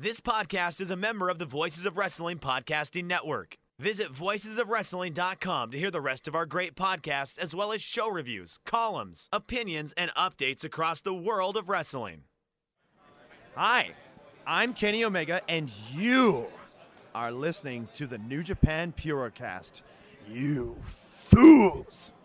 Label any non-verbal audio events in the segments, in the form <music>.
This podcast is a member of the Voices of Wrestling Podcasting Network. Visit voicesofwrestling.com to hear the rest of our great podcasts, as well as show reviews, columns, opinions, and updates across the world of wrestling. Hi, I'm Kenny Omega, and you are listening to the New Japan Purocast. You fools! <laughs>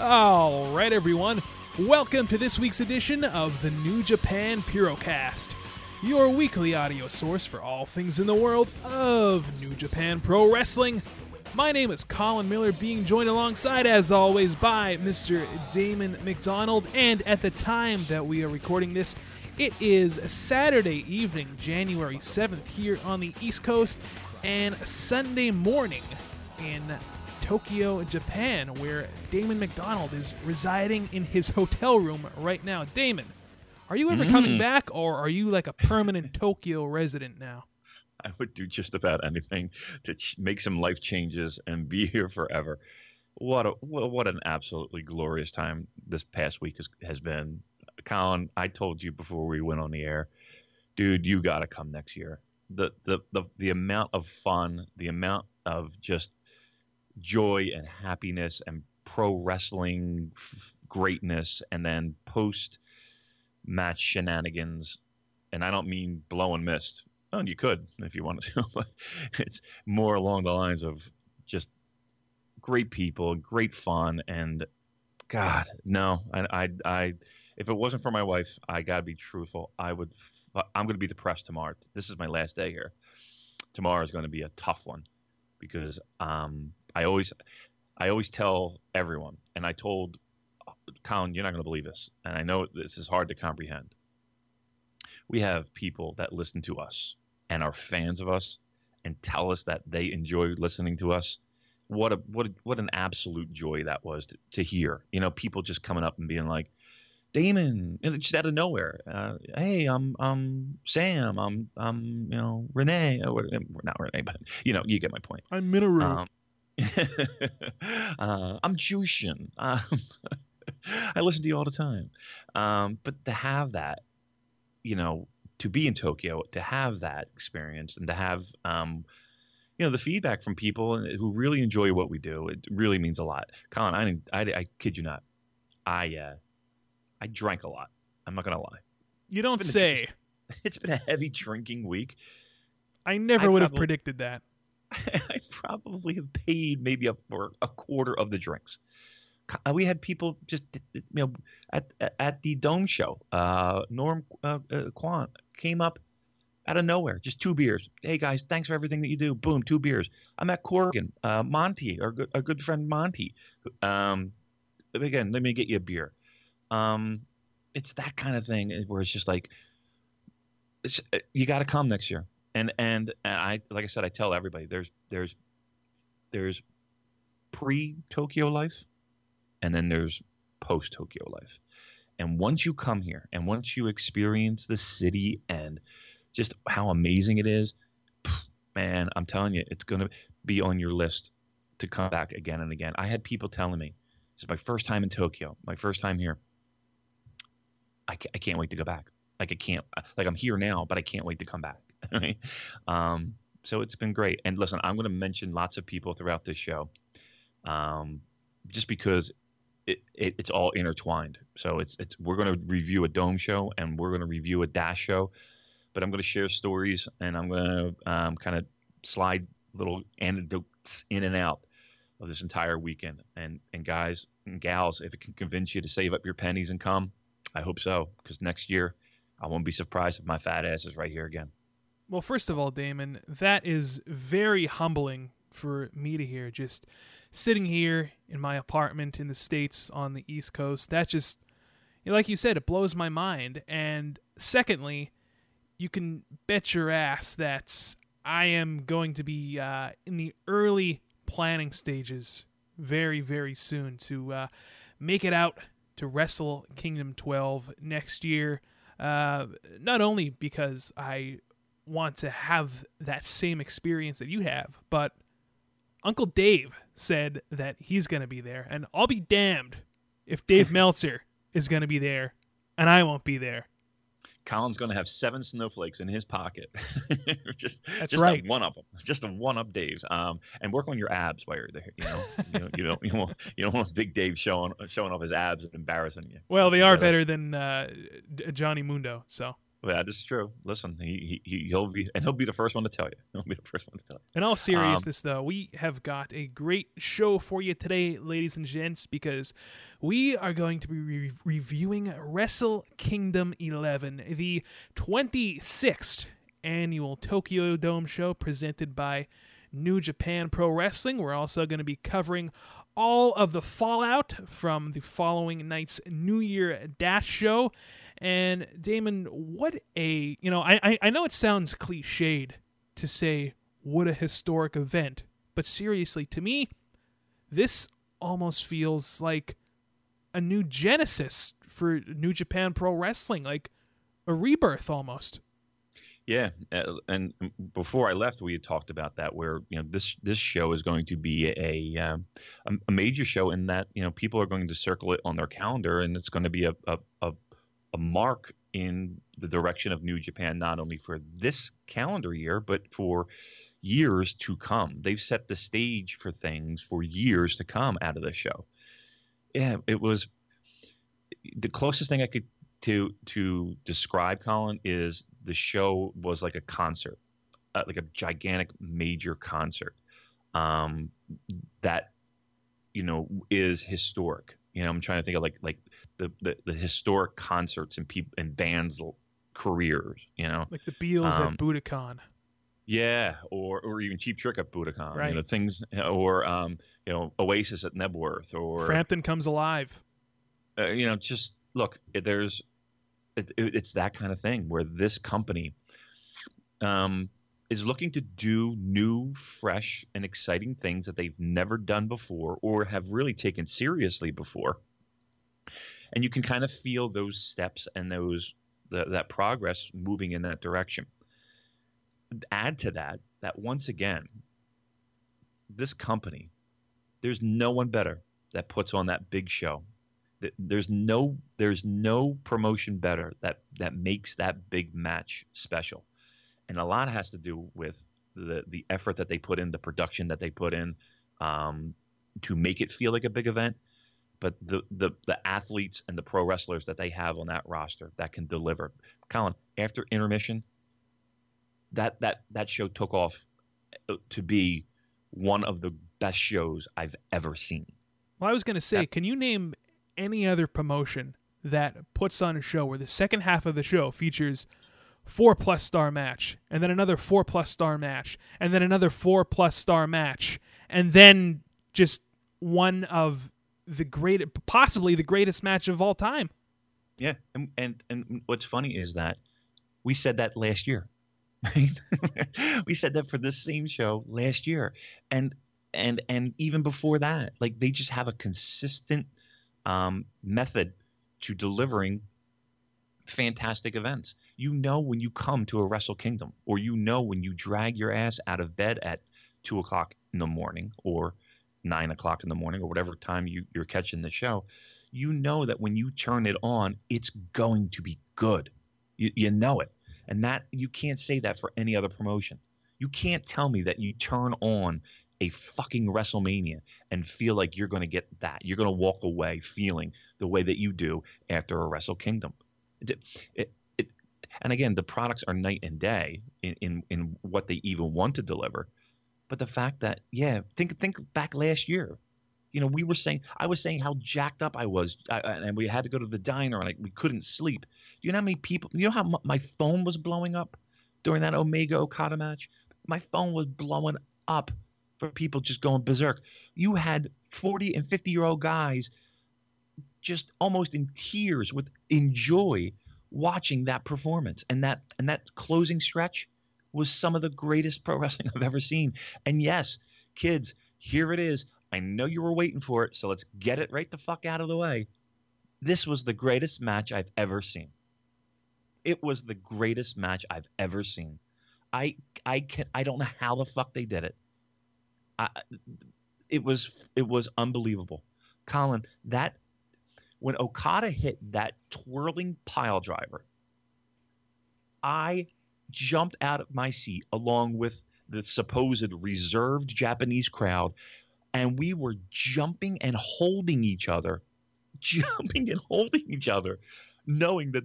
All right, everyone. Welcome to this week's edition of the New Japan Purocast, your weekly audio source for all things in the world of New Japan Pro Wrestling. My name is Colin Miller, being joined alongside, as always, by Mr. Damon McDonald. And at the time that we are recording this, it is Saturday evening, January 7th, here on the East Coast, and Sunday morning in Tokyo, Japan, where Damon McDonald is residing in his <laughs> hotel room right now. Damon, are you ever coming mm. back, or are you like a permanent <laughs> Tokyo resident now? I would do just about anything to ch- make some life changes and be <laughs> here forever. What a wha- what an absolutely glorious time this past week has, has been. Colin, I told you before we went on the air, dude, you got to come next year. The, the the the amount of fun, the amount of just joy and happiness and pro wrestling f- greatness, and then post match shenanigans. And I don't mean blow and mist. Oh, you could if you wanted to, <laughs> but it's more along the lines of just great people, great fun, and God, no, I, I, I if it wasn't for my wife, I gotta be truthful. I would, f- I'm gonna be depressed tomorrow. This is my last day here. Tomorrow is to be a tough one because um, I always, I always tell everyone, and I told Colin, you're not going to believe this, and I know this is hard to comprehend. We have people that listen to us and are fans of us and tell us that they enjoy listening to us. What a what a, what an absolute joy that was to, to hear. You know, people just coming up and being like, Damon, just out of nowhere. Uh, hey, I'm I'm Sam. I'm I'm you know Renee. Or, not Renee, but you know you get my point. I'm Minoru. Um, <laughs> uh, I'm Jushin. Um, <laughs> I listen to you all the time. Um, but to have that, you know, to be in Tokyo, to have that experience, and to have, um, you know, the feedback from people who really enjoy what we do, it really means a lot. Colin, I, I, I kid you not, I, uh, I drank a lot. I'm not gonna lie. you don't it's been a say. <laughs> It's been a heavy drinking week. I never I would have predicted that. <laughs> I probably have paid maybe up for a quarter of the drinks. We had people just you know at at the Dome show. Uh, Norm uh, uh, came up out of nowhere, just two beers. Hey guys, thanks for everything that you do. Boom, two beers. I'm at Corrigan. Uh, Monty, our good, our good friend Monty. Um, again, let me get you a beer. Um, it's that kind of thing where it's just like, it's, uh, you got to come next year and and I like I said, I tell everybody there's there's there's pre Tokyo life, and then there's post Tokyo life. And once you come here, and once you experience the city and just how amazing it is, man, I'm telling you, it's gonna be on your list to come back again and again. I had people telling me, "This is my first time in Tokyo, my first time here. I, ca- I can't wait to go back. Like I can't, like I'm here now, but I can't wait to come back." <laughs> Um, so it's been great. And listen, I'm going to mention lots of people throughout this show, um, just because it, it, it's all intertwined. So it's it's we're going to review a dome show and we're going to review a dash show, but I'm going to share stories and I'm going to um, kind of slide little anecdotes in and out of this entire weekend. And and guys and gals, if it can convince you to save up your pennies and come, I hope so. Because next year, I won't be surprised if my fat ass is right here again. Well, first of all, Damon, that is very humbling for me to hear. Just sitting here in my apartment in the States on the East Coast, that just, like you said, it blows my mind. And secondly, you can bet your ass that I am going to be uh, in the early planning stages very, very soon to uh, make it out to Wrestle Kingdom 12 next year. Uh, not only because I want to have that same experience that you have, but Uncle Dave said that he's going to be there, and I'll be damned if Dave <laughs> Meltzer is going to be there and I won't be there. Colin's going to have seven snowflakes in his pocket. <laughs> just That's just right. one up them, just a one up Dave. Um, and work on your abs while you're there. You know, you, know, you don't you want you don't want Big Dave showing showing off his abs and embarrassing you. Well, they are better than uh, Johnny Mundo, so. That is true. Listen, he, he he'll be and he'll be the first one to tell you. <laughs> He'll be the first one to tell you. In all Um, seriousness, though, we have got a great show for you today, ladies and gents, because we are going to be re- reviewing Wrestle Kingdom 11, the 26th annual Tokyo Dome show presented by New Japan Pro Wrestling. We're also going to be covering all of the fallout from the following night's New Year Dash show. And Damon, what a you know, I I, know it sounds cliched to say what a historic event, but seriously, to me, this almost feels like a new genesis for New Japan Pro Wrestling, like a rebirth almost. Yeah, uh, and before I left, we had talked about that. Where you know this this show is going to be a um, a, a major show in that you know people are going to circle it on their calendar, and it's going to be a a, a a mark in the direction of New Japan, not only for this calendar year, but for years to come. They've set the stage for things for years to come out of this show. Yeah, it was the closest thing I could to to describe Colin is the show was like a concert, uh, like a gigantic major concert um, that you know is historic. You know, I'm trying to think of like like the the, the historic concerts and people and bands careers. You know, Like the Beatles Um, at Budokan. yeah, or or even Cheap Trick at Budokan. Right. You know, things or um, you know Oasis at Knebworth or Frampton comes alive. uh, you know, just look, there's, it, it- it's that kind of thing where this company um, is looking to do new, fresh, and exciting things that they've never done before or have really taken seriously before. And you can kind of feel those steps and those the, that progress moving in that direction. Add to that that once again, this company, there's no one better that puts on that big show th- there's no there's no promotion better that that makes that big match special and a lot has to do with the the effort that they put in the production that they put in um, to make it feel like a big event. But the, the the athletes and the pro wrestlers that they have on that roster that can deliver. Colin after intermission that that that show took off uh, to be one of the best shows i've ever seen. Well, I was going to say, That- can you name any other promotion that puts on a show where the second half of the show features four plus star match, and then another four plus star match, and then another four plus star match, and then just one of the great, possibly the greatest match of all time? Yeah, and and and what's funny is that we said that last year. <laughs> We said that for this same show last year, and and and even before that, like they just have a consistent um, method to delivering fantastic events. You know when you come to a Wrestle Kingdom, or you know when you drag your ass out of bed at two o'clock in the morning, or nine o'clock in the morning, or whatever time you, you're catching the show. You know that when you turn it on, it's going to be good. You, you know it, and that you can't say that for any other promotion. You can't tell me that you turn on a fucking WrestleMania and feel like you're going to get that. You're going to walk away feeling the way that you do after a Wrestle Kingdom. It, it, and again, the products are night and day in, in, in what they even want to deliver. but the fact that yeah, think think back last year. You know, we were saying I was saying how jacked up I was, I, and we had to go to the diner and I, we couldn't sleep. You know how many people? You know how m- my phone was blowing up during that Omega Okada match? My phone was blowing up for people just going berserk. You had 40 and 50 year old guys just almost in tears with enjoy watching that performance and that and that closing stretch was some of the greatest <laughs> pro wrestling I've ever seen. And yes, kids, here it is. I know you were waiting for it, so let's get it right the fuck out of the way. This was the greatest match I've ever seen. It was the greatest match I've ever seen. I I can I don't know how the fuck they did it. I, it was it was unbelievable. Colin, that when Okada hit that twirling pile driver, I jumped out of my seat along with the supposed reserved Japanese crowd, and we were jumping and holding each other, <laughs> jumping and holding each other, knowing that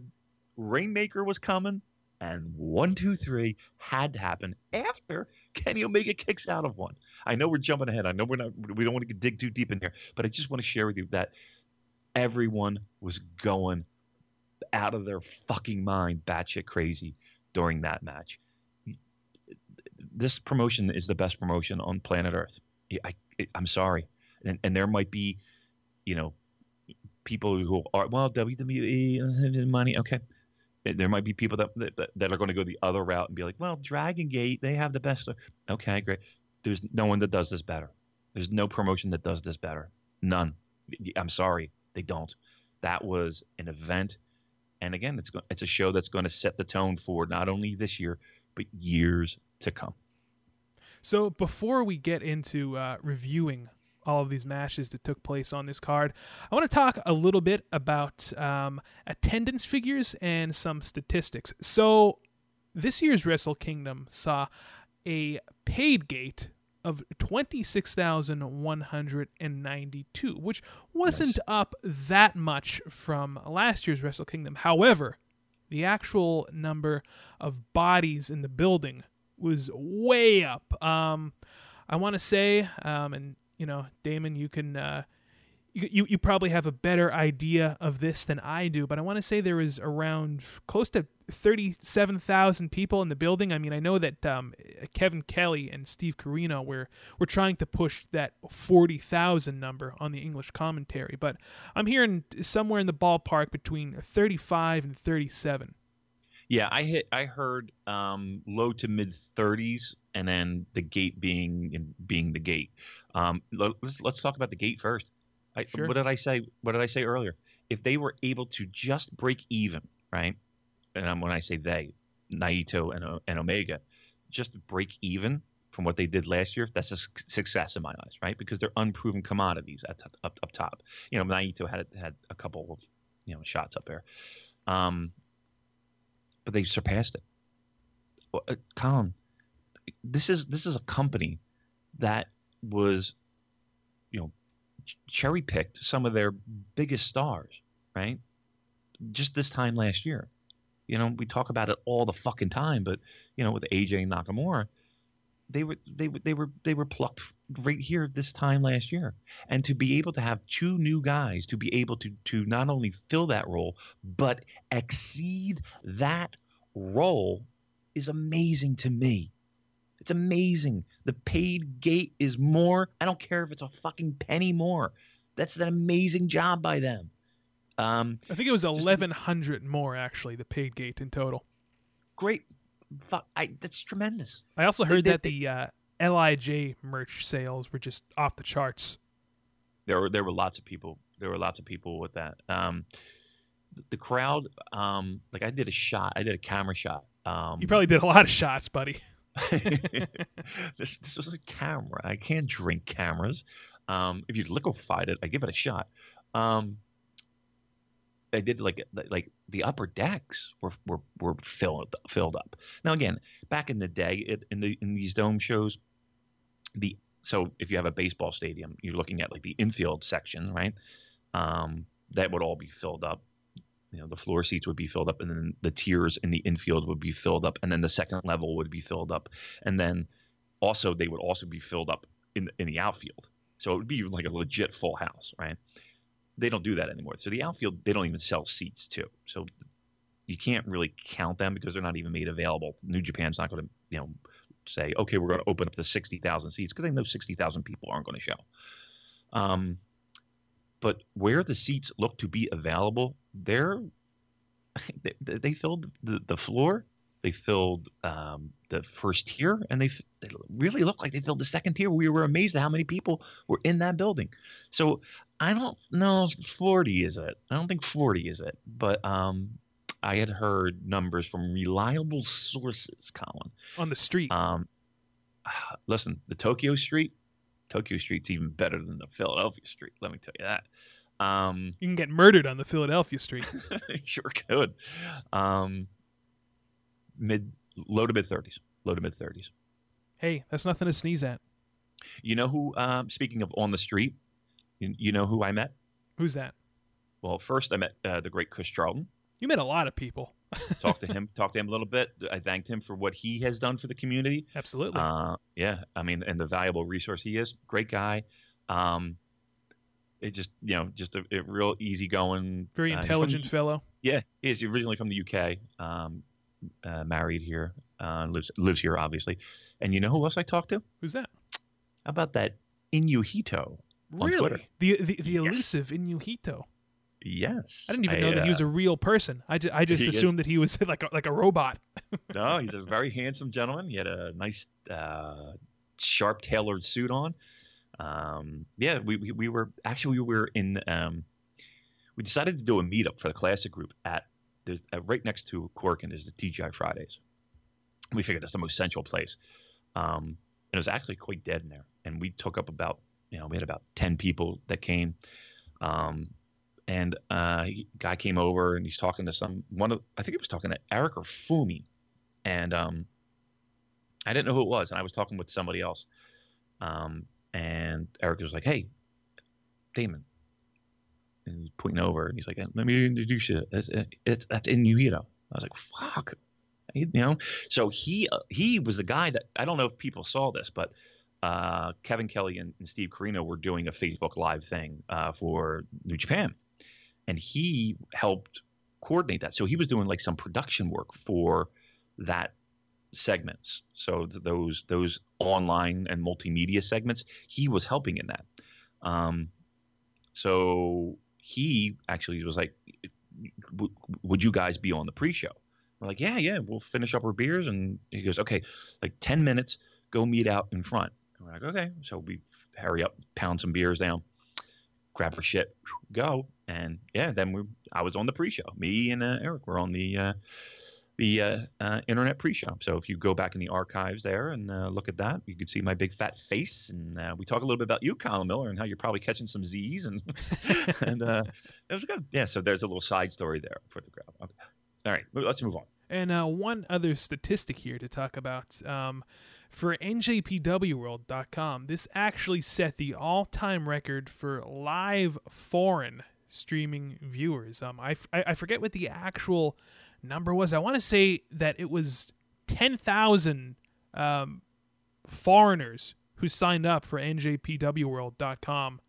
Rainmaker was coming and one, two, three had to happen after Kenny Omega kicks out of one. I know we're jumping ahead. I know we're not. We don't want to dig too deep in here, but I just want to share with you that everyone was going out of their fucking mind, batshit crazy during that match. This promotion is the best promotion on planet Earth. I, am sorry, and, and there might be, you know, people who are well WWE uh, money. Okay, there might be people that that, that are going to go the other route and be like, well, Dragon Gate, they have the best. Okay, great. There's no one that does this better. There's no promotion that does this better. None. I'm sorry, they don't. That was an event, and again, it's it's a show that's going to set the tone for not only this year but years to come. So before we get into uh, reviewing all of these matches that took place on this card. I want to talk a little bit about um, attendance figures and some statistics. So, this year's Wrestle Kingdom saw a paid gate of 26,192, which wasn't nice. up that much from last year's Wrestle Kingdom. However, the actual number of bodies in the building was way up. Um, I want to say, um, and you know, Damon, you can uh, you, you probably have a better idea of this than I do, but I want to say there was around close to thirty-seven thousand people in the building. I mean, I know that um, Kevin Kelly and Steve Corino were were trying to push that forty thousand number on the English commentary, but I'm hearing somewhere in the ballpark between thirty-five and thirty-seven. Yeah, I hit. I heard um, low to mid 30s, and then the gate being being the gate. Um, let's let's talk about the gate first. I, sure. What did I say? What did I say earlier? If they were able to just break even, right? And when I say they, Naito and and Omega, just break even from what they did last year, that's a success in my eyes, right? Because they're unproven commodities at up up top. You know, Naito had had a couple of you know shots up there. Um, but they surpassed it. Uh, Colin, this is this is a company that was, you know, cherry picked some of their biggest stars, right? Just this time last year. You know, we talk about it all the fucking time, but you know, with AJ Nakamura, they were they were they were they were plucked right here this time last year. And to be able to have two new guys to be able to to not only fill that role but exceed that role is amazing to me. It's amazing. The paid gate is more. I don't care if it's a fucking penny more. That's an amazing job by them. Um, I think it was eleven hundred more actually. The paid gate in total. Great, fuck! I that's tremendous. I also heard they, that the uh, Lij merch sales were just off the charts. There were there were lots of people. There were lots of people with that. Um, the crowd, um, like I did a shot, I did a camera shot. Um, you probably did a lot of shots, buddy. <laughs> this this was a camera. I can't drink cameras. Um, if you liquefied it, I give it a shot. Um, I did like like the upper decks were were, were filled filled up. Now again, back in the day, it, in the in these dome shows, the so if you have a baseball stadium, you're looking at like the infield section, right? Um, that would all be filled up you know the floor seats would be filled up and then the tiers in the infield would be filled up and then the second level would be filled up and then also they would also be filled up in in the outfield, so it would be like a legit full house, right? They don't do that anymore. So the outfield they don't even sell seats too. So you can't really count them because they're not even made available. New Japan's not going to you know say okay we're going to open up the sixty thousand seats because they know sixty thousand people aren't going to show. Um, but where the seats look to be available, they're <laughs> they, they filled the, the floor, they filled um, the first tier, and they, they really looked like they filled the second tier. We were amazed at how many people were in that building. So I don't know if 40 is it. I don't think 40 is it, but um, I had heard numbers from reliable sources, Colin. On the street. Um, <sighs> listen, the Tokyo Street, Tokyo Street's even better than the Philadelphia Street. Let me tell you that. Um, you can get murdered on the Philadelphia Street. <laughs> sure could. Um, mid, low to mid thirties. Low to mid thirties. Hey, that's nothing to sneeze at. You know who? Um, speaking of on the street, you, you, know who I met? Who's that? Well, first I met uh, the great Chris Charlton. You met a lot of people. Talked to him. Talked to him a little bit. I thanked him for what he has done for the community. Absolutely. Uh, yeah, I mean, and the valuable resource he is. Great guy. Um, it just you know just a, a real easygoing, very intelligent uh, fellow. Yeah, he's originally from the UK, um, uh, married here, uh, lives lives here obviously. And you know who else I talked to? Who's that? How about that Inuhito on really? Twitter? The the, the elusive yes. Inuhito. Yes. I didn't even know that he was a real person. I, ju- I just assumed is. that he was <laughs> like a, like a robot. <laughs> no, he's a very handsome gentleman. He had a nice, uh, sharp tailored suit on um, yeah, we, we, we were actually we were in um, we decided to do a meetup for the classic group at there's uh, right next to Korakuen is the TGI Fridays. We figured that's the most central place. Um, and it was actually quite dead in there. And we took up about you know we had about ten people that came. Um, and uh, guy came over and he's talking to some one of I think he was talking to Eric or Fumi, and um, I didn't know who it was, and I was talking with somebody else. Um, and Eric was like, "Hey, Damon," and he's pointing over, and he's like, "Let me introduce you. It's, it's that's Inuhito." I was like, "Fuck," you know. So he uh, he was the guy that I don't know if people saw this, but uh, Kevin Kelly and, and, Steve Corino were doing a Facebook Live thing uh, for New Japan, and he helped coordinate that. So he was doing like some production work for that segments. So th- those those online and multimedia segments, he was helping in that. Um, so he actually was like, "Would you guys be on the pre-show?" We're like, "Yeah, yeah, we'll finish up our beers." And he goes, "Okay, like ten minutes, go meet out in front." And we're like, "Okay." So we hurry up, pound some beers down, grab our shit, go, and yeah, then we I was on the pre-show. Me and uh, Eric were on the. Uh, the uh, uh, internet pre-show. So if you go back in the archives there and uh, look at that, you can see my big fat face, and uh, we talk a little bit about you, Colin Miller, and how you're probably catching some Z's, and <laughs> and uh, was good. Yeah, so there's a little side story there for the crowd. Okay. All right, let's move on. And one other statistic here to talk about. Um, for NJPWWorld.com, this actually set the all-time record for live foreign streaming viewers. Um, I, I, I forget what the actual number was. I want to say that it was 10,000 um, foreigners who signed up for NJPWWorld.com,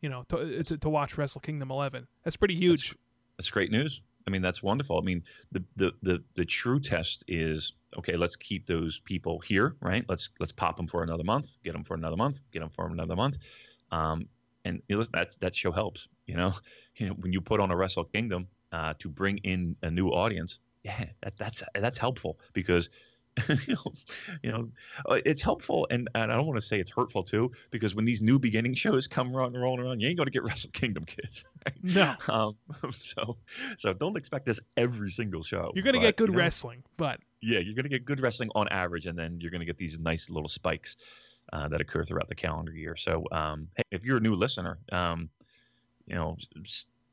you know, to, to, to, watch Wrestle Kingdom 11. That's pretty huge. That's, that's, great news. I mean, that's wonderful. I mean, the, the, the, the true test is okay. Let's keep those people here, right? Let's let's pop them for another month, get them for another month, get them for another month, um, and you know, that that show helps. You know, <laughs> you know when you put on a Wrestle Kingdom, uh, to bring in a new audience, yeah, that, that's that's helpful because <laughs> you know, you know, uh, it's helpful, and, and I don't want to say it's hurtful too, because when these new beginning shows come rolling around, you ain't going to get <laughs> Wrestle Kingdom kids. Right? No. Um, so, so don't expect this every single show. You're going to get good you know, wrestling, but yeah, you're going to get good wrestling on average, and then you're going to get these nice little spikes uh, that occur throughout the calendar year. So, um, hey, if you're a new listener, um, you know,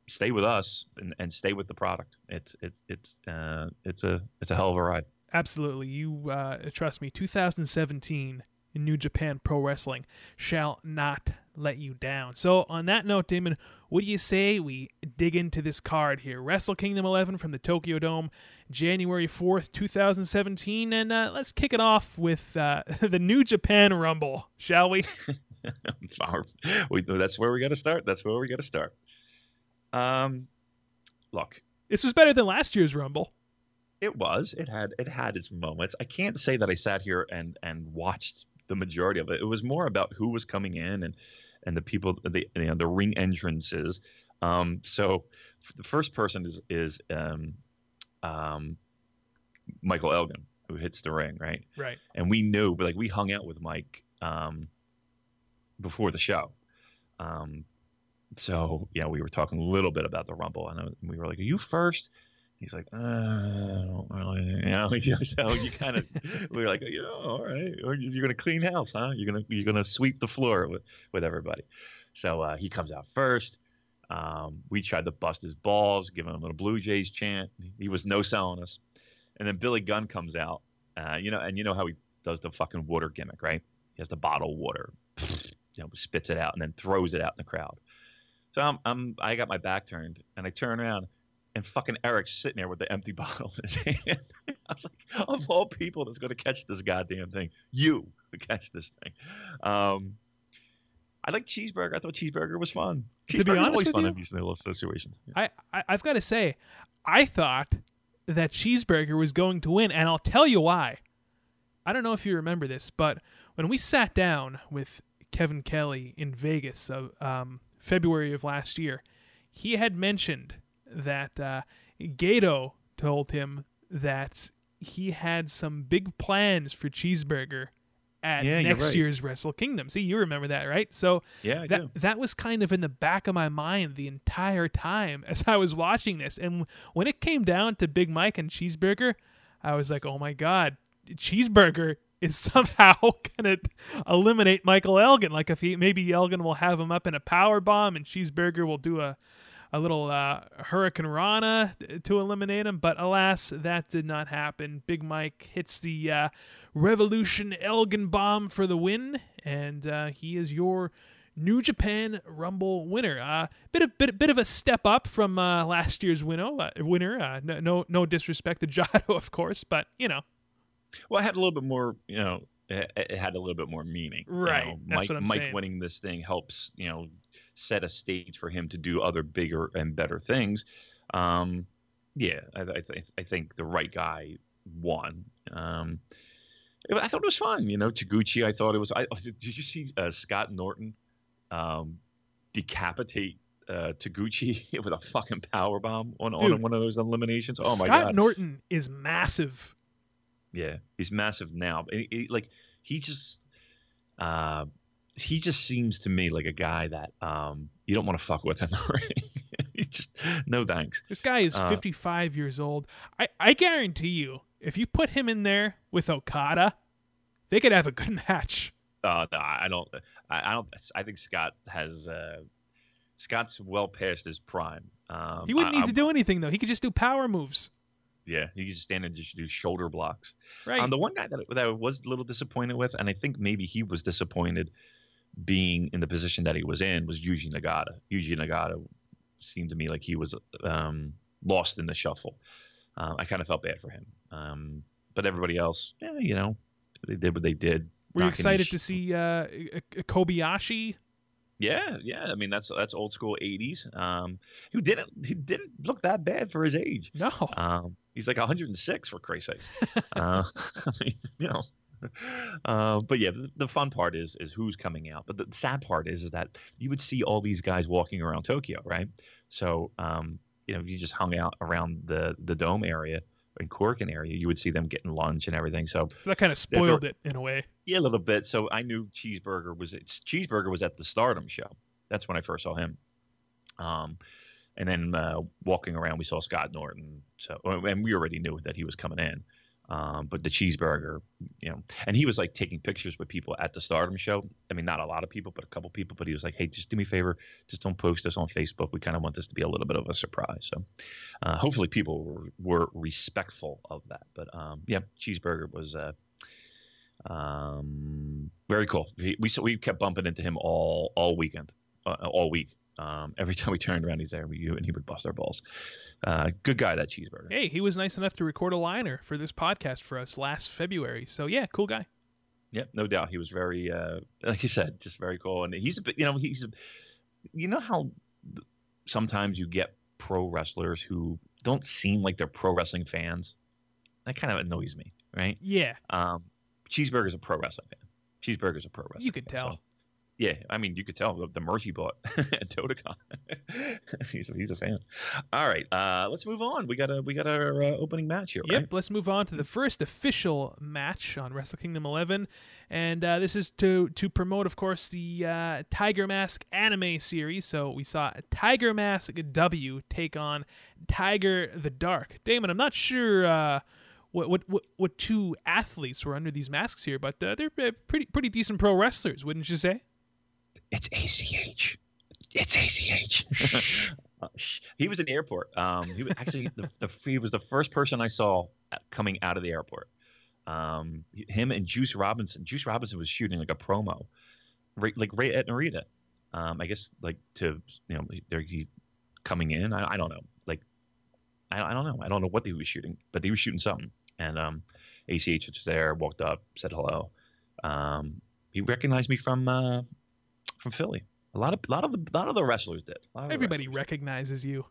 stay with us and, and stay with the product. It's it's it's uh, it's a it's a hell of a ride. Absolutely, you uh, trust me. 2017 in New Japan Pro Wrestling shall not let you down. So, on that note, Damon, what do you say we dig into this card here? Wrestle Kingdom 11 from the Tokyo Dome, January 4th, 2017. And uh, let's kick it off with uh, <laughs> the New Japan Rumble, shall we? <laughs> <laughs> we that's where we got to start. That's where we got to start. Um, look, this was better than last year's Rumble. It was. It had it had its moments. I can't say that I sat here and and watched the majority of it. It was more about who was coming in and and the people the you know the ring entrances. Um, so the first person is is um, um, Michael Elgin who hits the ring, right? Right. And we knew, but like we hung out with Mike um, before the show. Um, so yeah, we were talking a little bit about the Rumble, and we were like, "Are you first? He's like, uh, I don't really, you know. <laughs> So you kind of, we were like, yeah, all right, you're gonna clean house, huh? You're gonna you're gonna sweep the floor with with everybody. So uh, he comes out first. Um, we tried to bust his balls, give him a little Blue Jays chant. He was no selling us. And then Billy Gunn comes out, uh, you know, and you know how he does the fucking water gimmick, right? He has the bottle water, you know, spits it out and then throws it out in the crowd. So I'm, I'm I got my back turned and I turn around and fucking Eric's sitting there with the empty <laughs> bottle in his hand. <laughs> I was like, of all people that's going to catch this goddamn thing, you to catch this thing. Um, I like cheeseburger. I thought cheeseburger was fun. Cheeseburger is always fun you, in these little situations. Yeah. I, I I've got to say, I thought that cheeseburger was going to win, and I'll tell you why. I don't know if you remember this, but when we sat down with Kevin Kelly in Vegas, uh, um, February of last year, he had mentioned that uh, Gedo told him that he had some big plans for Cheeseburger at yeah, next right. year's Wrestle Kingdom. See, you remember that, right? So yeah, I that do. that was kind of in the back of my mind the entire time <laughs> as I was watching this. And when it came down to Big Mike and Cheeseburger, I was like, "Oh my god, Cheeseburger is somehow <laughs> going to eliminate Michael Elgin. Like if he maybe Elgin will have him up in a power bomb and Cheeseburger will do a a little uh, hurricanrana to eliminate him, but alas, that did not happen. Big Mike hits the uh, Revolution Elgin bomb for the win, and uh, he is your New Japan Rumble winner. Uh, bit of bit bit of a step up from uh, last year's winner. Uh, winner. no, no no disrespect to Jado, <laughs> of course, but you know. Well, I had a little bit more, you know, it, had a little bit more meaning. Right. You know, Mike, Mike saying. winning this thing helps, you know, set a stage for him to do other bigger and better things. Um, yeah, I, I, th- I think the right guy won. Um, I thought it was fun. You know, Taguchi, I thought it was. I, did you see uh, Scott Norton um, decapitate uh, Taguchi <laughs> with a fucking power bomb on, on one of those eliminations? Oh my god! Scott! Norton is massive. Yeah, he's massive now. He- he- like he just, uh, he just seems to me like a guy that um, you don't want to fuck with in the <laughs> ring. just no thanks. This guy is Uh, 55 years old. I, I guarantee you, if you put him in there with Okada, they could have a good <laughs> match. Uh, no, I don't. I, I don't. I think Scott has. Uh, Scott's well past his prime. Um, He wouldn't I- need to I'm- do anything though. He could just do power moves. Yeah, he could just stand and just do shoulder blocks. Right. Um, the one guy that, that I was a little disappointed with, and I think maybe he was disappointed being in the position that he was in, was Yuji Nagata. Yuji Nagata seemed to me like he was um, lost in the shuffle. Um, I kind of felt bad for him. Um, but everybody else, yeah, you know, they did what they did. Were you excited to see uh, Kobayashi? Yeah, yeah. I mean, that's that's old school '80s. Um, who didn't he didn't look that bad for his age. No. Um, he's like 106 for Christ's sake. <laughs> uh, I <laughs> mean, you know. Uh, but yeah, the, the fun part is is who's coming out. But the sad part is is that you would see all these guys walking around Tokyo, right? So um, you know, if you just hung out around the the dome area in Korakuen area, you would see them getting lunch and everything. So So that kind of they're- spoiled it in a way. yeah, a little bit. So I knew Cheeseburger was it's, Cheeseburger was at the Stardom show. That's when I first saw him. Um, and then uh, walking around, we saw Scott Norton. So and we already knew that he was coming in. Um, but the cheeseburger, you know, and he was like taking pictures with people at the Stardom show. I mean, not a lot of people, but a couple people. But he was like, "Hey, just do me a favor, just don't post this on Facebook. We kind of want this to be a little bit of a surprise." So, uh, hopefully, people were, were respectful of that. But um, yeah, cheeseburger was uh, Um, very cool. He, we we kept bumping into him all all weekend, uh, all week. Um, <laughs> every time we turned around, he's there. We and he would bust our balls. Uh, good guy, that cheeseburger. Hey, he was nice enough to record a liner for this podcast for us last February. So yeah, cool guy. Yeah, no doubt. He was very, uh, like you said, just very cool. And he's a bit, you know, he's, a, you know how sometimes you get pro wrestlers who don't seem like they're pro wrestling fans. That kind of annoys me, right? Yeah. Um, Cheeseburger's a pro wrestling fan. Cheeseburger's a pro wrestling. You could fan, tell. so- yeah, I mean, you could tell the merch he bought <laughs> at Totacon. <laughs> he's he's a fan. All right, uh, let's move on. We got a we got our uh, opening match here, Yep, right? let's move on to the first official match on Wrestle Kingdom 11, and uh, this is to to promote, of course, the uh, Tiger Mask anime series. So we saw Tiger Mask W take on Tiger the Dark. Damon, I'm not sure uh, what, what what what two athletes were under these masks here, but uh, they're uh, pretty pretty decent pro wrestlers, wouldn't you say? It's ACH. It's ACH. <laughs> He was in the airport. Um, he was actually the, the he was the first person I saw coming out of the airport. Um, him and Juice Robinson. Juice Robinson was shooting like a promo, right, like right at Narita. Um, I guess like to you know he's coming in. I, I don't know. Like I, I don't know. I don't know what he was shooting, but he was shooting something. And um, ACH was there, walked up, said hello. Um, he recognized me from uh, from Philly. A lot of a lot of the a lot of the wrestlers did. A lot of the Everybody wrestlers. recognizes you.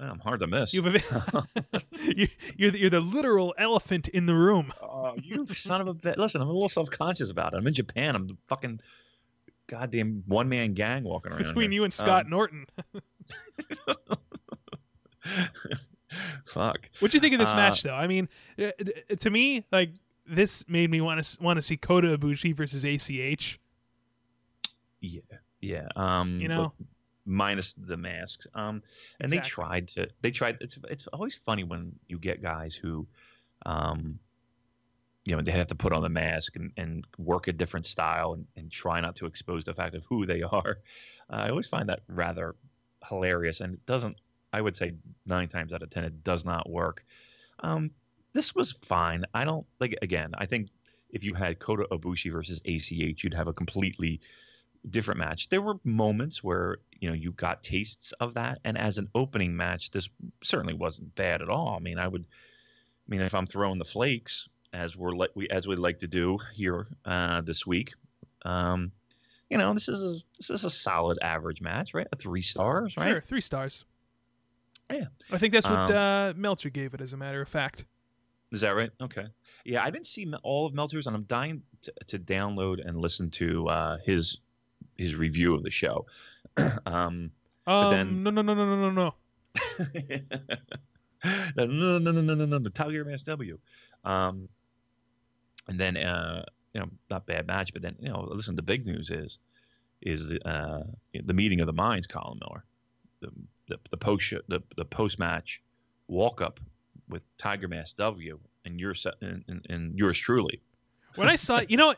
I'm hard to miss. You've a, <laughs> <laughs> you, you're the, you're the literal elephant in the room. oh, you son of a bitch! Listen, I'm a little self conscious about it. I'm in Japan. I'm the fucking goddamn one man gang walking around. Between here. you and Scott Um, Norton. <laughs> fuck. What do you think of this Uh, match, though? I mean, uh, to me, like this made me want to want to see Kota Ibushi versus ACH. Yeah, yeah. Um, You know? minus the masks. Um, and they tried to. They tried. It's it's always funny when you get guys who, um, you know, they have to put on the mask and, and work a different style and, and try not to expose the fact of who they <laughs> are. Uh, I always find that rather hilarious, and it doesn't. I would say nine times out of ten, it does not work. Um, this was fine. I don't like. Again, I think if you had Kota Ibushi versus ACH, you'd have a completely different match. There were moments where you know you got tastes of that, and as an opening match, this certainly wasn't bad at all. I mean, I would, I mean, if I'm throwing the flakes as we're like we as we like to do here uh, this week, um, you know, this is a this is a solid average match, right? A three stars, right? Sure, three stars. Yeah. I think that's what Um, uh, Meltzer gave it, as a matter of fact. Is that right? Okay. Yeah, I didn't see all of Meltzer's, and I'm dying to, to download and listen to uh, his his review of the show. um, Um, then- no, no, no, no, no, no, no. no, no, no, no, no, no, the Tiger Mask W. Um, and then, uh, you know, not bad match, but then, you know, listen, the big news is, is uh, the meeting of the minds, Colin Miller, the the, the post the, the post match walk up with Tiger Mask W, and your and, and, and yours truly. When I saw, you know,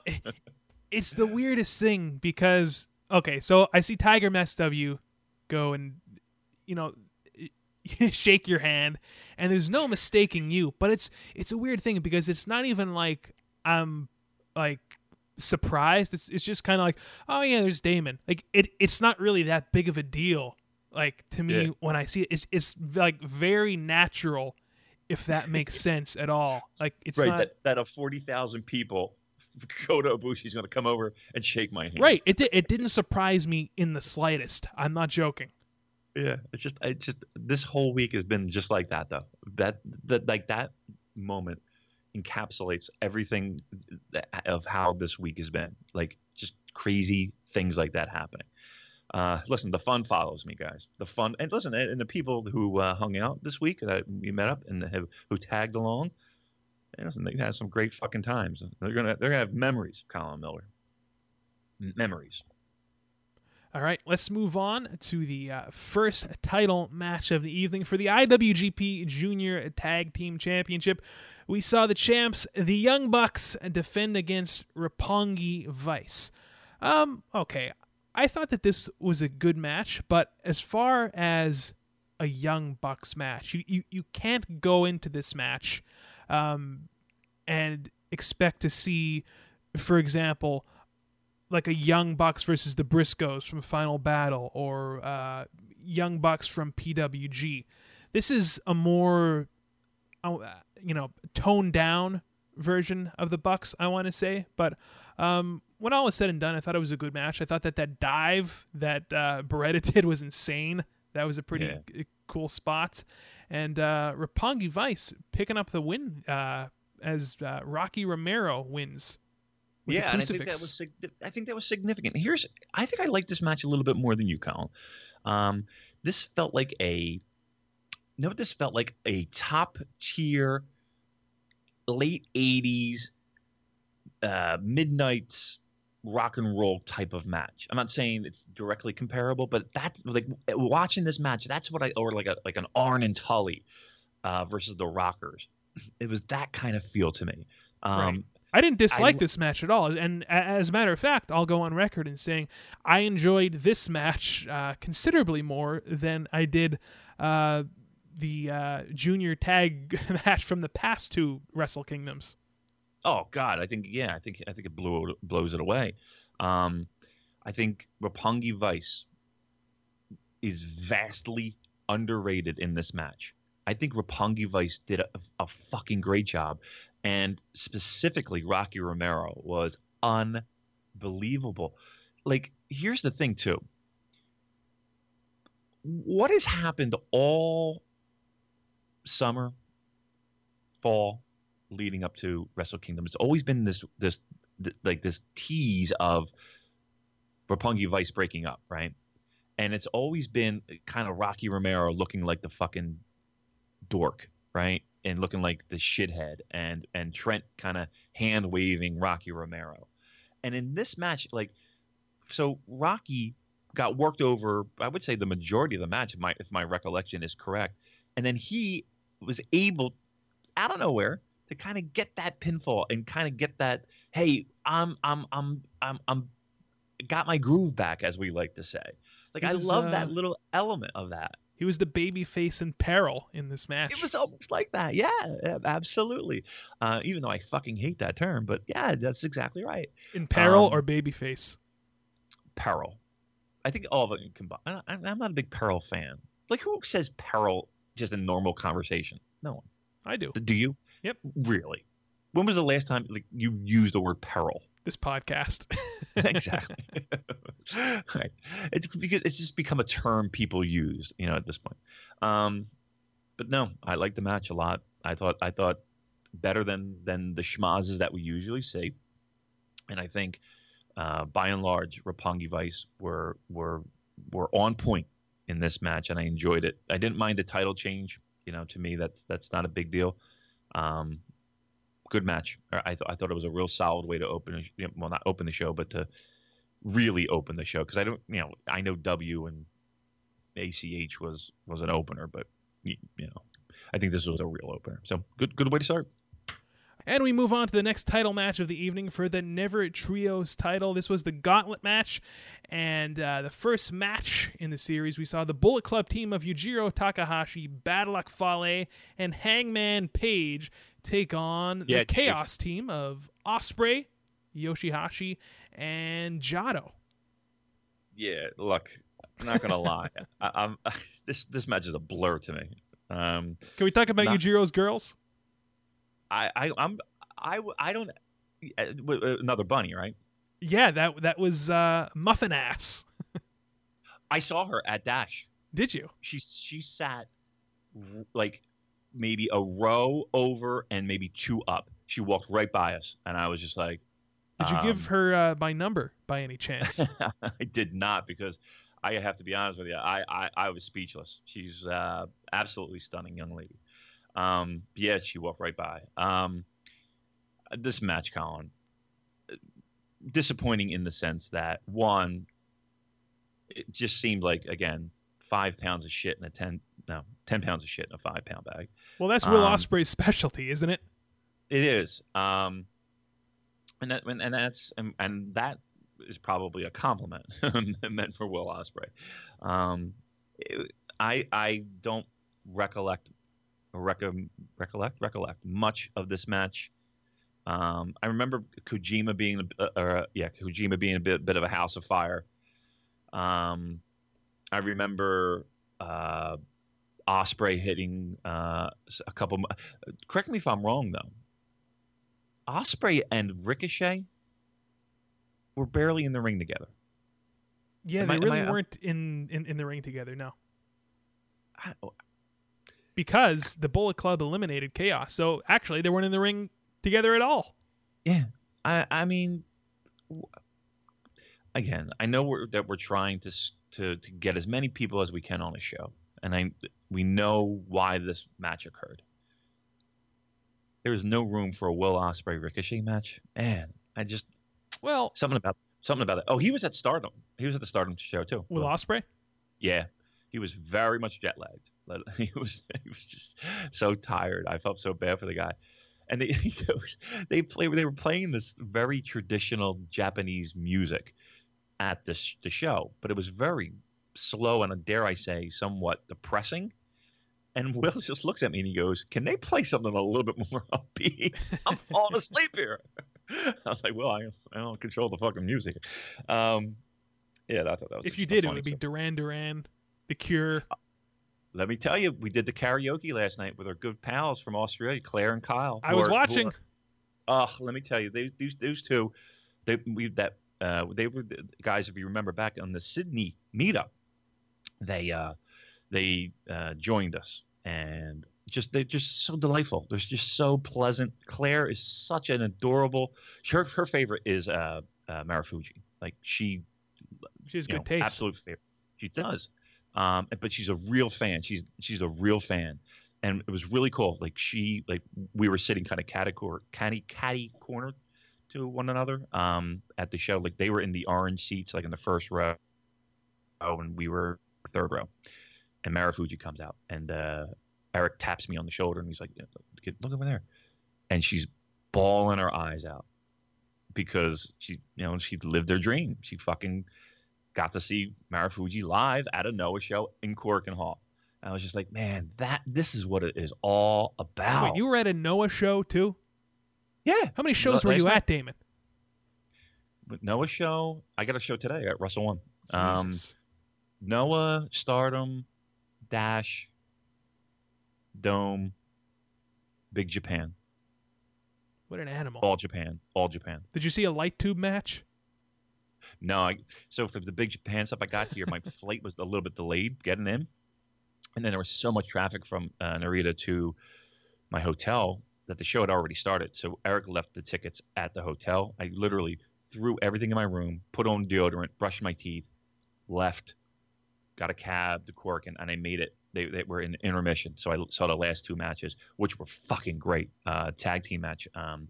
it's the weirdest thing because okay, so I see Tiger Mask W go and you know <laughs> shake your hand, and there's no mistaking you. But it's it's a weird thing because it's not even like I'm like surprised. It's it's just kind of like oh yeah, there's Damon. Like it it's not really that big of a deal. Like to me Yeah. when I see it, it's it's like very natural. If that makes <laughs> sense at all, like it's right, not that that of forty thousand people, Kota Ibushi's going to come over and shake my hand. Right. It di- it didn't surprise me in the slightest. I'm not joking. Yeah, it's just I just this whole week has been just like that though. That that like that moment encapsulates everything that, of how this week has been. Like just crazy things like that happening. Uh, listen, the fun follows me, guys. The fun, and listen, and, and the people who uh, hung out this week that we met up and have who tagged along, listen, they had some great fucking times. They're gonna they're gonna have memories, Colin Miller. M- memories. All right, let's move on to the uh, first title match of the evening for the IWGP Junior Tag Team Championship. We saw the champs, the Young Bucks, defend against Roppongi Vice. Um, okay, I thought that this was a good match, but as far as a Young Bucks match, you you, you can't go into this match um, and expect to see for example, like a Young Bucks versus the Briscoes from Final Battle or uh, Young Bucks from PWG. This is a more, uh, you know, toned down version of the Bucks, I want to say. But um, when all was said and done, I thought it was a good match. I thought that that dive that uh, Beretta <laughs> did was insane. That was a pretty Yeah. cool spot. And uh, Roppongi Vice picking up the win uh, as uh, Rocky Romero wins. yeah, and I think that was I think that was significant. Here's I think I like this match a little bit more than you, Colin. Um, this felt like a you know what this felt like a top tier late '80s uh, midnight's rock and roll type of match. I'm not saying it's directly comparable, but that's like watching this match. That's what I or like a like an Arn and Tully uh, versus the Rockers. It was that kind of feel to me. Um, Right. I didn't dislike I- this match at all. And as a matter of fact, I'll go on record in saying I enjoyed this match uh, considerably more than I did uh, the uh, junior tag <laughs> match from the past two Wrestle Kingdoms. Oh God, I think yeah, I think I think it blew blows it away. Um, I think Roppongi Vice is vastly underrated in this match. I think Roppongi Vice did a, a fucking great job, and specifically Rocky Romero was unbelievable. Like, here's the thing too. What has happened all summer, fall, leading up to Wrestle Kingdom. It's always been this this th- like this tease of Roppongi Vice breaking up, right? And it's always been kind of Rocky Romero looking like the fucking dork, right? And looking like the shithead, and and Trent kind of hand waving Rocky Romero. And in this match, like, so Rocky got worked over. I would say the majority of the match, if my if my recollection is correct. And then he was able, out of nowhere, to kind of get that pinfall and kind of get that hey i'm i'm i'm i'm i'm got my groove back as we like to say. Like He i love uh, that little element of that. He was the baby face in peril in this match. it was almost like that. Yeah absolutely. Uh, even though i fucking hate that term but yeah that's exactly right. In peril um, or baby face. peril. I think all of it combined. I'm not a big peril fan. Like who says peril just in normal conversation? No one. I do. do you Yep. really when was the last time like you used the word peril This podcast. <laughs> exactly. <laughs> right. It's because it's just become a term people use, you know, at this point. Um, but no, I like the match a lot. I thought I thought better than than the schmazes that we usually see, and I think uh, by and large, Roppongi Vice were were were on point in this match, and I enjoyed it. I didn't mind the title change. You know, to me, that's that's not a big deal. Um, good match. I, th- I thought it was a real solid way to open, sh- well, not open the show, but to really open the show. Because I don't, you know, I know W and ACH was was an opener, but y- you know, I think this was a real opener. So good, good way to start. And we move on to the next title match of the evening for the Never Trios title. This was the Gauntlet match. And uh, the first match in the series, we saw the Bullet Club team of Yujiro Takahashi, Bad Luck Fale, and Hangman Page take on Yeah, the Chaos team of Ospreay, Yoshihashi, and Jado. Yeah, look, I'm not gonna lie. <laughs> I, I'm <laughs> this this match is a blur to me. Um, Can we talk about Not- Yujiro's girls? I, I I'm I I don't w- uh, another bunny, right? Yeah, that that was uh, Muffin Ass. I saw her at Dash. Did you? she she sat like maybe a row over and maybe two up. She walked right by us, and I was just like, Did you give um, her uh, my number by any chance? <laughs> I did not because I have to be honest with you. I I, I was speechless. She's uh, absolutely stunning young lady. Um, yeah, she walked right by. Um, this match, Colin, disappointing in the sense that one, it just seemed like again five pounds of shit in a ten no ten pounds of shit in a five pound bag. well, that's Will Um, Ospreay's specialty, isn't it? It is. Um, and that and, and that's and, and that is probably a compliment <laughs> meant for Will Ospreay. Um, it- I I don't recollect recom, recollect recollect much of this match. Um, I remember Kojima being, a, uh, or, uh, yeah, Kojima being a bit, bit of a house of fire. Um, I remember uh, Ospreay hitting uh, a couple. Correct me if I'm wrong, though. Ospreay and Ricochet were barely in the ring together. Yeah, Am they I- really I- weren't in, in in the ring together. No, I- because the Bullet Club eliminated Chaos. So actually, they weren't in the ring together at all. Yeah, I I mean, again, I know we're, that we're trying to to to get as many people as we can on the show, and I we know why this match occurred. There is no room for a Will Ospreay Ricochet match, and I just Well, something about something about it. Oh, he was at Stardom. He was at the Stardom show too. Will Ospreay. Yeah, he was very much jet lagged. <laughs> He was he was just so tired. I felt so bad for the guy. And they <laughs> he goes, they play they were playing this very traditional Japanese music at the sh- the show, but it was very slow and dare I say somewhat depressing. And <laughs> Will just looks at me and he goes, "Can they play something a little bit more upbeat? I'm falling asleep here." I was like, "Well, I, I don't control the fucking music." Um, yeah, I thought that was. If you did, it would be. Duran Duran, The Cure. Let me tell you, we did the karaoke last night with our good pals from Australia, Claire and Kyle. I was are- watching. are- Oh, let me tell you, they, these those two, they we that uh, they were the guys. If you remember back on the Sydney meetup, they uh, they uh, joined us and just they're just so delightful. They're just so pleasant. Claire is such an adorable. Her her favorite is uh, uh, Marufuji. Like she She has good know, taste. Absolute favorite. She does. Um, but she's a real fan. She's she's a real fan, and it was really cool. Like she like we were sitting kind of catty catty catty corner to one another um, at the show. Like they were in the orange seats, like in the first row, oh, and we were third row. And Marufuji comes out, and uh, Eric taps me on the shoulder, and he's like, "Look over there," and she's bawling her eyes out because she, you know, she lived her dream. She fucking got to see Marufuji live at a Noah show in Korakuen Hall. I was just like, man, that this is what it is all about. Wait, you were at a Noah show too? yeah. How many shows La- were you night. at, Damon? But Noah show, I got a show today at Wrestle-1. Um, Noah, Stardom, Dash, Dome, Big Japan, what an animal. all Japan, all Japan. Did you see a light tube match? No, I, so for the Big Japan stuff, I got here. My <laughs> flight was a little bit delayed getting in, and then there was so much traffic from uh, Narita to my hotel that the show had already started. So Eric left the tickets at the hotel. I literally threw everything in my room, put on deodorant, brushed my teeth, left, got a cab to Cork, and, and I made it. They, they were in intermission, so I saw the last two matches, which were fucking great. Uh, tag team match. Um,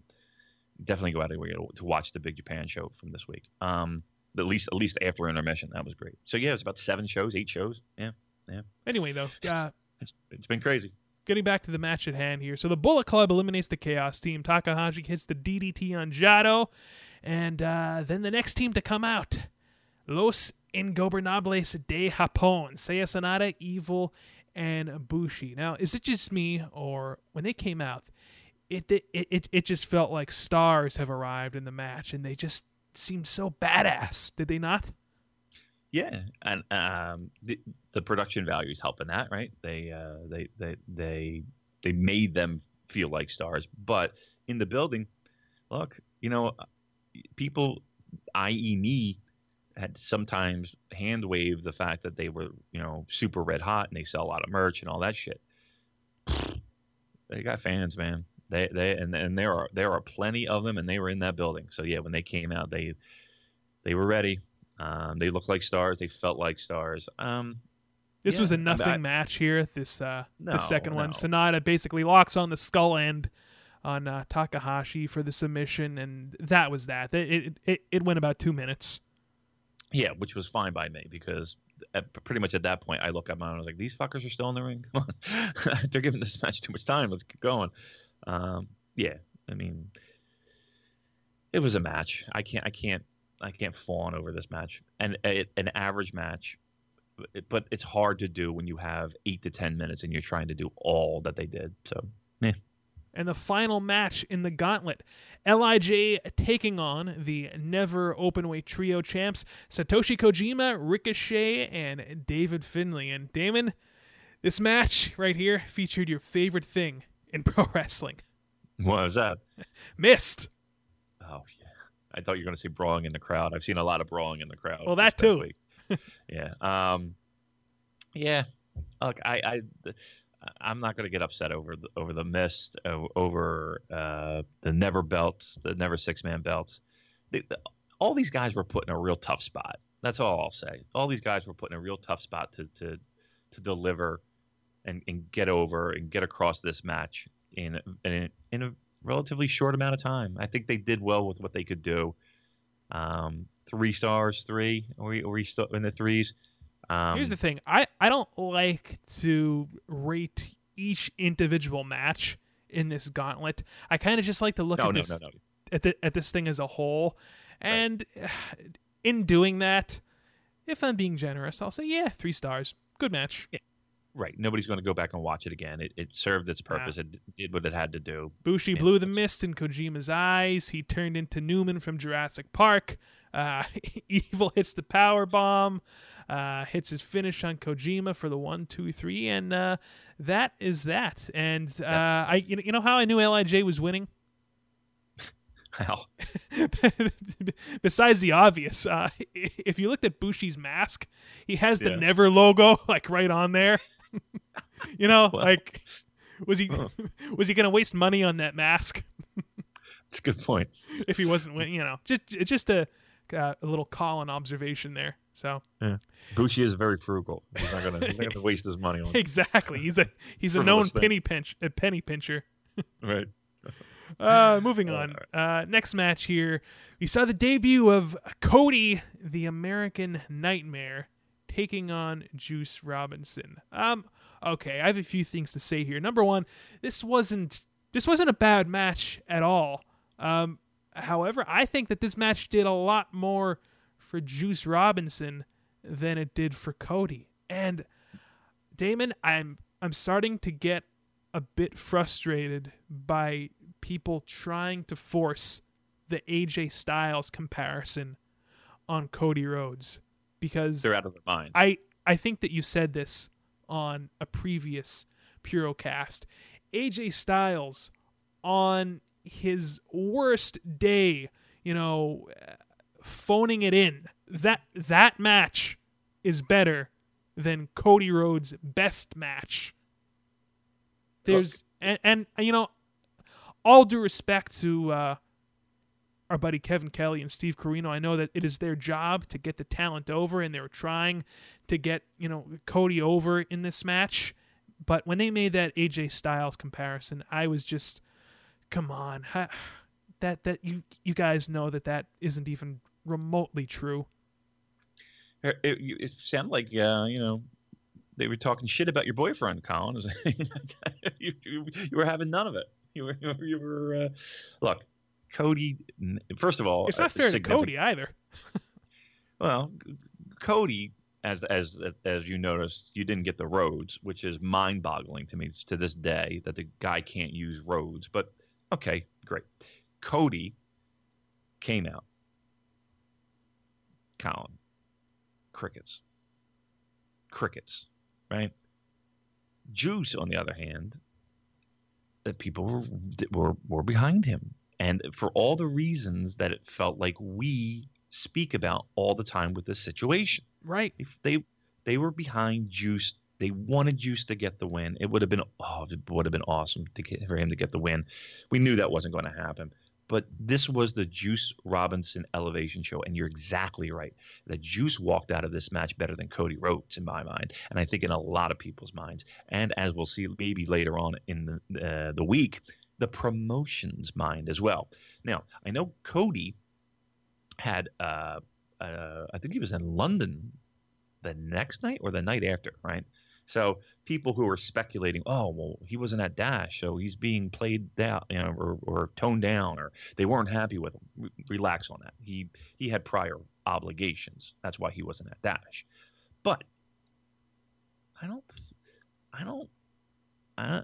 definitely go out of your way to, watch the Big Japan show from this week. Um, at least at least after intermission, that was great. So yeah, it was about seven shows, eight shows. Yeah, yeah, Anyway, though, uh, it's, it's been crazy. getting back to the match at hand here. So the Bullet Club eliminates the Chaos team. Takahashi hits the DDT on Jado. And uh, then the next team to come out Los Ingobernables de Japón. Seiya Sanada, Evil, and Bushi. Now, is it just me, or when they came out, it, it, it, it just felt like stars have arrived in the match and they just seemed so badass, did they not? Yeah, and um, the, the production value is helping that, right? They uh, they they they they made them feel like stars, but in the building, look, you know, people, i.e., me, had sometimes hand waved the fact that they were, you know, super red hot and they sell a lot of merch and all that shit. They got fans, man. They they and and there are there are plenty of them, and they were in that building. So yeah, when they came out, they they were ready. Um, they looked like stars. They felt like stars. Um, This was Yeah, a I mean, nothing I- match here. This uh, the second one, no. Sanada basically locks on the skull end on uh, Takahashi for the submission, and that was that. It it, it, went about two minutes. yeah, which was fine by me because at, pretty much at that point, I look at mine and I was like, these fuckers are still in the ring. <laughs> Come on, <laughs> they're giving this match too much time. Let's get going. Um, yeah, I mean, it was a match. I can't, I can't, I can't fawn over this match. And a, an average match, but it's hard to do when you have eight to ten minutes and you're trying to do all that they did. So and the final match in the gauntlet. LIJ taking on the never openweight trio champs Satoshi Kojima, Ricochet, and David Finlay. And Damon, this match right here featured your favorite thing in <laughs> pro wrestling. What was that? Mist. Oh yeah, I thought you were going to say brawling in the crowd. I've seen a lot of brawling in the crowd. Well, that too. yeah. Um. Yeah. Look, I, I, I'm not going to get upset over the, over the mist, over uh, the never belts, the never six man belts. The, the, all these guys were put in a real tough spot. That's all I'll say. All these guys were put in a real tough spot to to to deliver and, and get over and get across this match in in a, in a relatively short amount of time. I think they did well with what they could do. Um, three stars, three. Are we, are we still in the threes? Um, Here's the thing. I, I don't like to rate each individual match in this gauntlet. I kind of just like to look no, at no, this no, at the, at this thing as a whole. And <sighs> in doing that, if I'm being generous, I'll say yeah, 3 stars. Good match. Right. Nobody's going to go back and watch it again. It, it served its purpose. It did what it had to do. Bushi blew the mist in Kojima's eyes. He turned into Newman from Jurassic Park. Uh, <laughs> Evil hits the power bomb, uh, hits his finish on Kojima for the one, two, three, and uh, that is that. And uh, I, you know, you know how I knew Lij was winning. <laughs> How? Besides the obvious, uh, <laughs> if you looked at Bushi's mask, he has the Yeah. Never logo like right on there. <laughs> you know, Well. like was he <laughs> was he going to waste money on that mask? <laughs> It's a good point. if he wasn't you know, just it's just a uh, a little call and observation there. So Bushi is very frugal. He's not going to. He's not to waste his money on. exactly, he's a he's a known penny pinch a penny pincher. Right. Uh, moving on. Uh, next match here, we saw the debut of Cody, the American Nightmare, taking on Juice Robinson. Um, okay, I have a few things to say here. Number one, this wasn't this wasn't a bad match at all. Um, however, I think that this match did a lot more for Juice Robinson than it did for Cody. And Damon, I'm I'm starting to get a bit frustrated by people trying to force the AJ Styles comparison on Cody Rhodes because They're out of their mind. I I think that you said this on a previous Purocast. AJ Styles on his worst day, you know, phoning it in. That that match is better than Cody Rhodes' best match. There's and, and you know, all due respect to uh, our buddy Kevin Kelly and Steve Corino, I know that it is their job to get the talent over, and they were trying to get you know Cody over in this match. But when they made that AJ Styles comparison, I was just, come on, that that you you guys know that that isn't even remotely true. It, it, it sounded like uh, you know they were talking shit about your boyfriend, Colin. <laughs> you, you, you were having none of it. You were, you were uh, look, Cody. First of all, It's uh, not fair to Cody either. <laughs> Well, Cody, as as as you noticed, you didn't get the Rhodes, which is mind-boggling to me to this day that the guy can't use Rhodes. But okay, great. Cody came out. Colin, crickets, crickets, right? Juice, on the other hand, that people were were were behind him, and for all the reasons that it felt like we speak about all the time with this situation. Right. If they they were behind Juice, they wanted Juice to get the win. It would have been oh, it would have been awesome to get for him to get the win. We knew that wasn't going to happen. But this was the Juice Robinson elevation show, and you're exactly right. That Juice walked out of this match better than Cody Rhodes, in my mind, and I think in a lot of people's minds. And as we'll see, maybe later on in the uh, the week, the promotion's mind as well. Now, I know Cody had, uh, uh, I think he was in London the next night or the night after, right? So people who were speculating, oh well, he wasn't at Dash, so he's being played down, you know, or, or toned down, or they weren't happy with him. Re- relax on that. He he had prior obligations. That's why he wasn't at Dash. But I don't, I don't, I,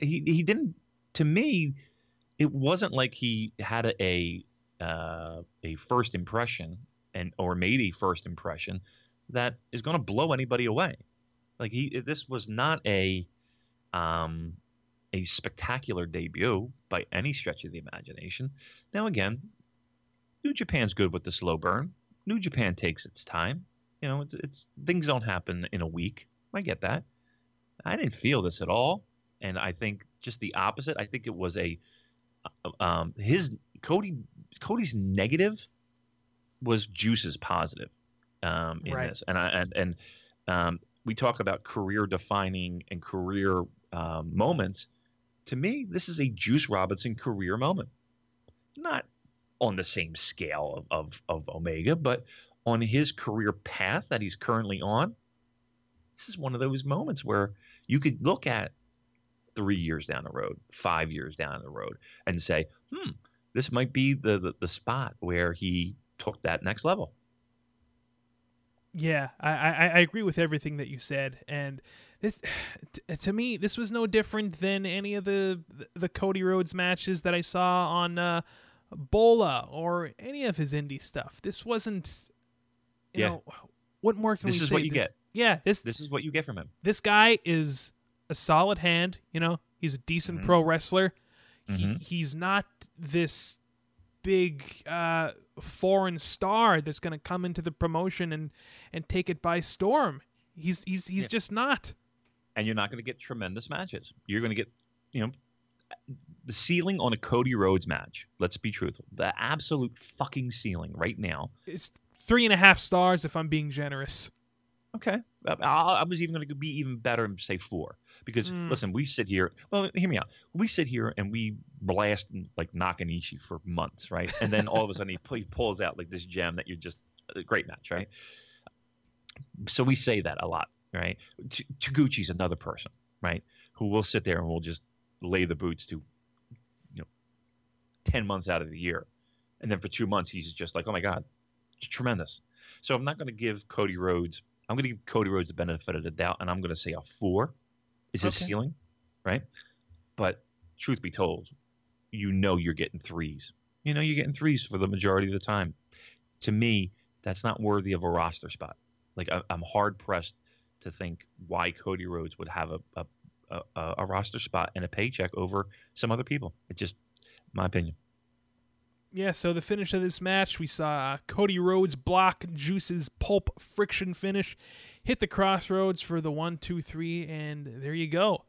he he didn't to me, it wasn't like he had a a, uh, a first impression and or made a first impression that is going to blow anybody away. Like he, this was not a um, a spectacular debut by any stretch of the imagination. Now again, New Japan's good with the slow burn. New Japan takes its time. You know, it's, it's things don't happen in a week. I get that. I didn't feel this at all, and I think just the opposite. I think it was a uh, um, his Cody Cody's negative was Juice's positive um, in Right. this, and I and and um, we talk about career defining and career um, moments. To me, this is a Juice Robinson career moment, not on the same scale of, of, of Omega, but on his career path that he's currently on. This is one of those moments where you could look at three years down the road, five years down the road, and say, hmm, this might be the, the, the spot where he took that next level. Yeah, I, I, I agree with everything that you said, and this <sighs> t- to me this was no different than any of the the Cody Rhodes matches that I saw on uh, Bola or any of his indie stuff. This wasn't, you Yeah. know, what more can This we say? This is what you This- get. Yeah, this This is what you get from him. this guy is a solid hand. You know, he's a decent Mhm. pro wrestler. He, Mhm. he's not this big uh, foreign star that's going to come into the promotion and, and take it by storm. He's he's he's Yeah. just not. and you're not going to get tremendous matches. You're going to get, you know, the ceiling on a Cody Rhodes match. Let's be truthful. The absolute fucking ceiling right now. It's three and a half stars if I'm being generous. Okay, I, I was even going to be even better and say four because Mm. listen, we sit here. Well, hear me out. We sit here and we blast like Nakanishi for months, right? And then all of a sudden he, he pulls out like this gem that you're just a great match, right? So we say that a lot, right? T- Taguchi's another person, right? Who will sit there and will just lay the boots to, you know, ten months out of the year, and then for two months he's just like, oh my god, it's tremendous. So I'm not going to give Cody Rhodes. I'm going to give Cody Rhodes the benefit of the doubt, and I'm going to say a four is his Okay. ceiling, right? But truth be told, you know you're getting threes. You know you're getting threes for the majority of the time. To me, that's not worthy of a roster spot. Like I, I'm hard pressed to think why Cody Rhodes would have a a, a a roster spot and a paycheck over some other people. It just my opinion. Yeah, so the finish of this match, we saw Cody Rhodes block Juice's pulp friction finish, hit the Cross Rhodes for the one, two, three, and there you go.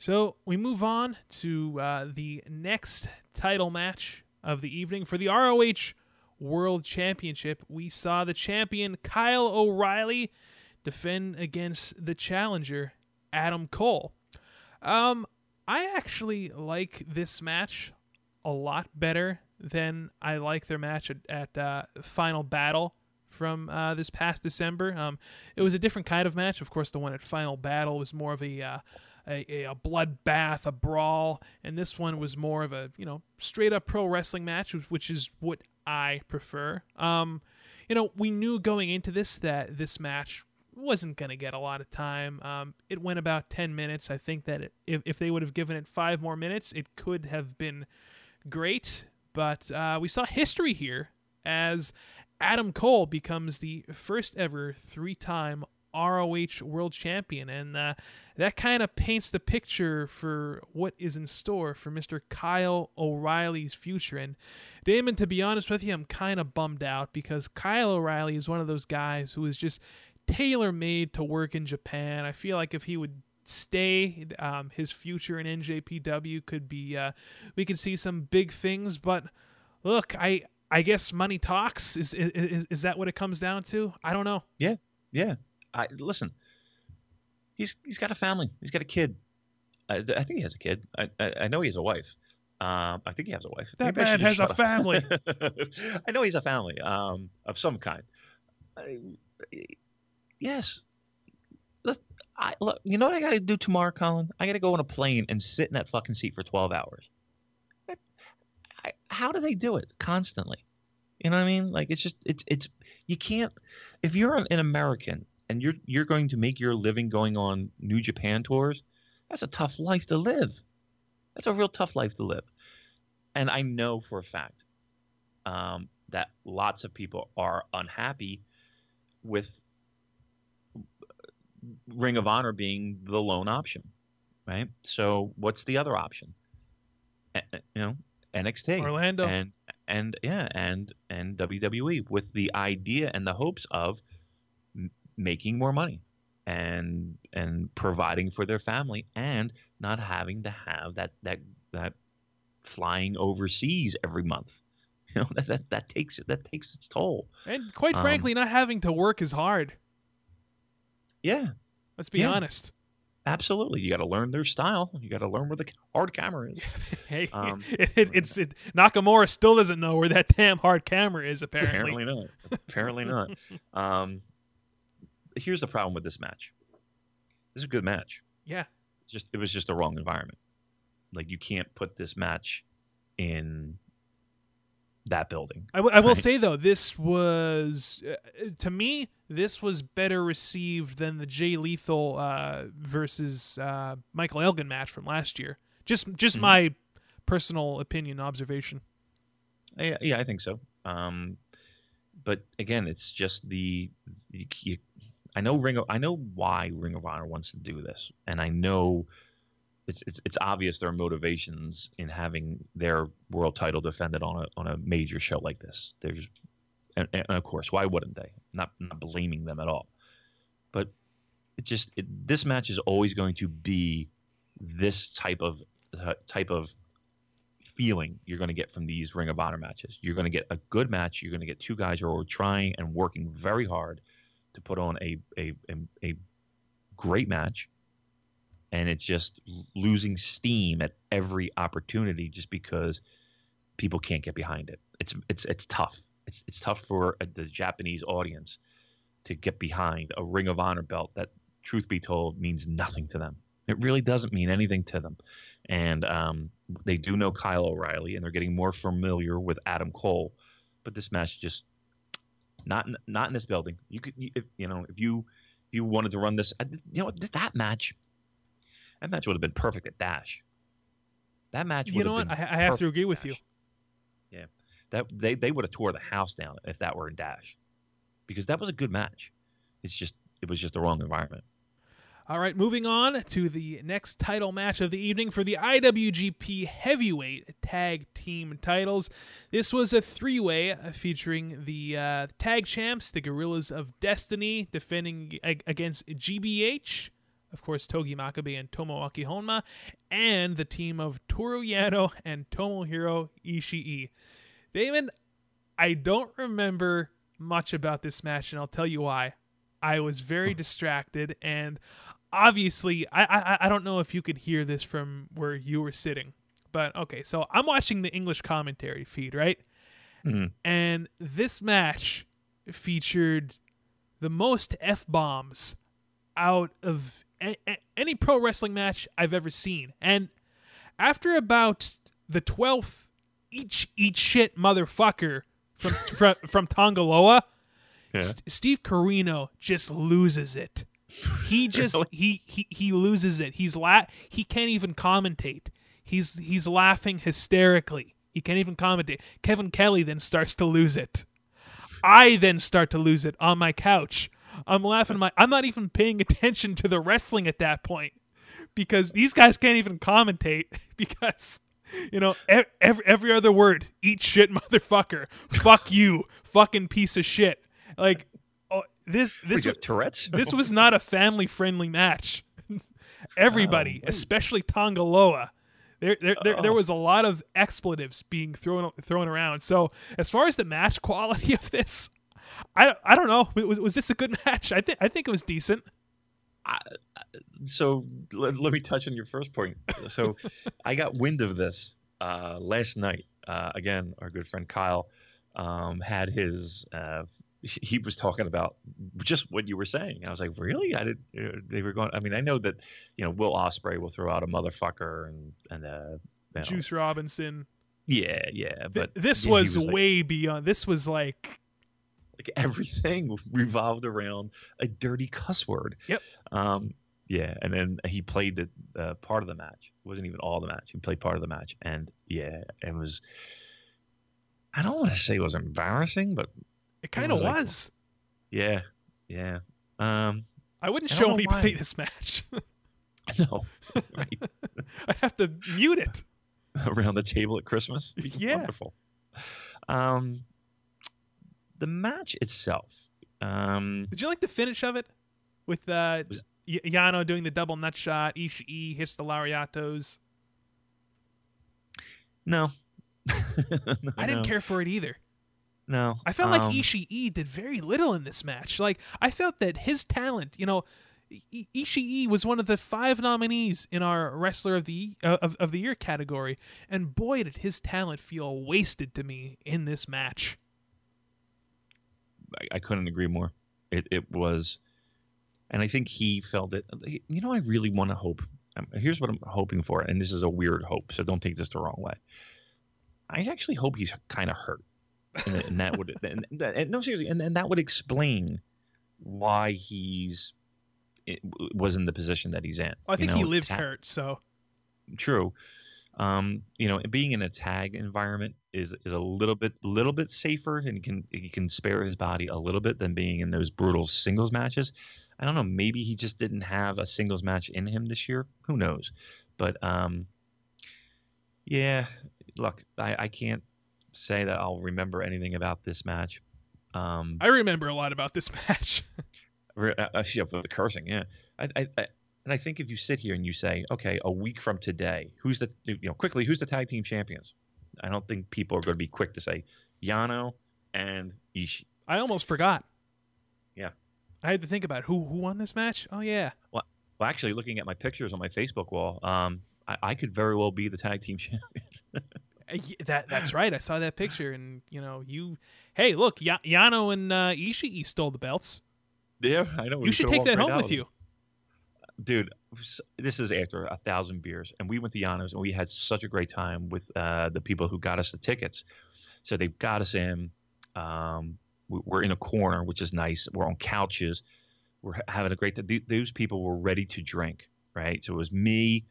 So we move on to uh, the next title match of the evening for the ROH World Championship. We saw the champion Kyle O'Reilly defend against the challenger Adam Cole. Um, I actually like this match a lot better than I like their match at, at uh, Final Battle from uh, this past December. Um, it was a different kind of match. Of course, the one at Final Battle was more of a uh, a, a, bloodbath, a brawl, and this one was more of a you know straight up pro wrestling match, which- which is what I prefer. Um, you know, we knew going into this that this match wasn't going to get a lot of time. Um, it went about 10 minutes. I think that it, if, if they would have given it five more minutes, it could have been great. But uh, we saw history here as Adam Cole becomes the first ever three time ROH World Champion. And uh, that kind of paints the picture for what is in store for Mr. Kyle O'Reilly's future. And Damon, to be honest with you, I'm kind of bummed out because Kyle O'Reilly is one of those guys who is just tailor made to work in Japan. I feel like if he would stay, um, his future in NJPW could be, uh, we could see some big things. But look, I. I guess money talks. Is, is is that what it comes down to? I don't know. Yeah, yeah. I listen. He's he's got a family. He's got a kid. I, I think he has a kid. I, I I know he has a wife. Um, I think he has a wife. That Maybe man has a up. family. <laughs> I know he's a family. Um, of some kind. I, yes. I look. You know what I got to do tomorrow, Colin? I got to go on a plane and sit in that fucking seat for twelve hours. I, I, how do they do it constantly? You know what I mean? Like it's just it's it's you can't if you're an, an American and you're you're going to make your living going on New Japan tours, that's a tough life to live. That's a real tough life to live. And I know for a fact um, that lots of people are unhappy with Ring of Honor being the lone option, right? So what's the other option? you know, NXT, Orlando, and and yeah, and and WWE with the idea and the hopes of m- making more money and and providing for their family and not having to have that that that flying overseas every month. <laughs> You know that that, that takes that takes its toll. and quite um, frankly, not having to work is hard. Yeah, Let's be Yeah. honest. absolutely. You got to learn their style. You got to learn where the hard camera is. <laughs> Hey, Um, <laughs> it, it, it's it, Nakamura still doesn't know where that damn hard camera is. Apparently, Apparently not. Apparently not. <laughs> Um, here's the problem with this match. This is a good match. yeah. It's just it was just the wrong environment. Like you can't put this match in that building. I, w- I will Right. say though, this was uh, to me this was better received than the Jay Lethal uh, versus uh, Michael Elgin match from last year. Just just Mhm. my personal opinion observation. Yeah, yeah, I think so. Um, but again, it's just the you, you, I know Ring of, I know why Ring of Honor wants to do this, and I know it's it's it's obvious their motivations in having their world title defended on a on a major show like this. There's and, and of course, why wouldn't they? Not not blaming them at all, but it just it, this match is always going to be this type of uh, type of feeling you're going to get from these Ring of Honor matches. You're going to get a good match. You're going to get two guys who are trying and working very hard to put on a a, a, a great match, and it's just losing steam at every opportunity just because people can't get behind it. It's it's it's tough. It's it's tough for uh the Japanese audience to get behind a Ring of Honor belt that, truth be told, means nothing to them. It really doesn't mean anything to them and um, they do know Kyle O'Reilly, and they're getting more familiar with Adam Cole. But this match just not in, not in this building. You could, you- if, you know, if you if you wanted to run this, I- you know, that match, that match would have been perfect at Dash. That match. You know what? I, I have to agree with you. Yeah, that they they would have tore the house down if that were in Dash, because that was a good match. It's just it was just the wrong environment. All right, moving on to the next title match of the evening for the IWGP Heavyweight Tag Team titles. This was a three way featuring the uh, tag champs, the Guerrillas of Destiny, defending ag- against GBH, of course, Togi Makabe and Tomoaki Honma, and the team of Toru Yano and Tomohiro Ishii. Damon, I don't remember much about this match, and I'll tell you why. I was very distracted, and obviously, I, I I don't know if you could hear this from where you were sitting, but okay. So I'm watching the English commentary feed, right? Mhm. And this match featured the most f bombs out of a- a- any pro wrestling match I've ever seen, and after about the twelfth, each each shit motherfucker from <laughs> from from Tanga Loa. Yeah. S- Steve Corino just loses it. He <laughs> just Really? he, he he loses it. He's la- he can't even commentate. He's he's laughing hysterically. He can't even commentate. Kevin Kelly then starts to lose it. I then start to lose it on my couch. I'm laughing my I'm not even paying attention to the wrestling at that point because these guys can't even commentate <laughs> because you know every every other word eat shit <laughs> motherfucker fuck you fucking piece of shit like oh, this this was, Tourette's. <laughs> this was not a family friendly match everybody Oh, especially Tanga Loa there, there, there, there Oh. was a lot of expletives being thrown thrown around. So as far as the match quality of this, I, I don't know. Was, was this a good <laughs> match? I think I think it was decent. so let, let me touch on your first point. So <laughs> I got wind of this uh, last night. Uh, again, our good friend Kyle um, had his. Uh, he was talking about just what you were saying. I was like, really? I did. Uh, they were going. I mean, I know that you know Will Ospreay will throw out a motherfucker and and uh, you know, Juice Robinson. Yeah, yeah. Th- But this yeah, he was, like- way beyond. This was like like everything <laughs> revolved around a dirty cuss word. Yep. Um, Yeah, and then he played the uh, part of the match. It wasn't even all the match. He played part of the match, and yeah, it was. I don't want to say it was embarrassing, but It kind of was like- yeah, yeah. Um, I wouldn't I show anybody why. this match. <laughs> <laughs> no, right I'd have to mute it. around the table at Christmas. Yeah. wonderful. Um, the match itself. Um, Did you like the finish of it with uh, Was- Y- Yano doing the double nut shot? Ishii hits the lariatos. no, <laughs> I didn't care for it either. No, I felt like um, Ishii did very little in this match. Like I felt that his talent, you know, I- Ishii was one of the five nominees in our wrestler of the uh, of of the year category, and boy did his talent feel wasted to me in this match. I, I couldn't agree more. It it was, and I think he felt it. You know, I really want to hope. Um, here's what I'm hoping for, and this is a weird hope, so don't take this the wrong way. I actually hope he's kind of hurt, and, and that would <laughs> and, and, no seriously, and, and that would explain why he's was in the position that he's in. I You think he lives ta- hurt, so true. Um, you know, being in a tag environment is is a little bit little bit safer, and can he can spare his body a little bit than being in those brutal singles matches. I don't know. Maybe he just didn't have a singles match in him this year. Who knows? But um, yeah. Look, I, I can't say that I'll remember anything about this match. Um, I remember a lot about this <laughs> match. Uh, uh, yeah, the cursing, yeah. I, I, I, and I think if you sit here and you say, okay, a week from today, who's the, you know, quickly, who's the tag team champions? I don't think people are going to be quick to say Yano and Ishii. I almost forgot. Yeah. I had to think about who who won this match. Oh yeah, Well, well, actually, looking at my pictures on my Facebook wall, um, I, I could very well be the tag team <laughs> champion. Uh, that that's right. I saw that picture, and you know, you. Hey, look, ya- Yano and uh, Ishii stole the belts. yeah, I know. You should take that home with you. Dude this is after a thousand beers and we went to Yano's and we had such a great time with uh, the people who got us the tickets. So they got us in um, we- we're in a corner which is nice. We're on couches. We're having a great time Th- those people were ready to drink right? So it was me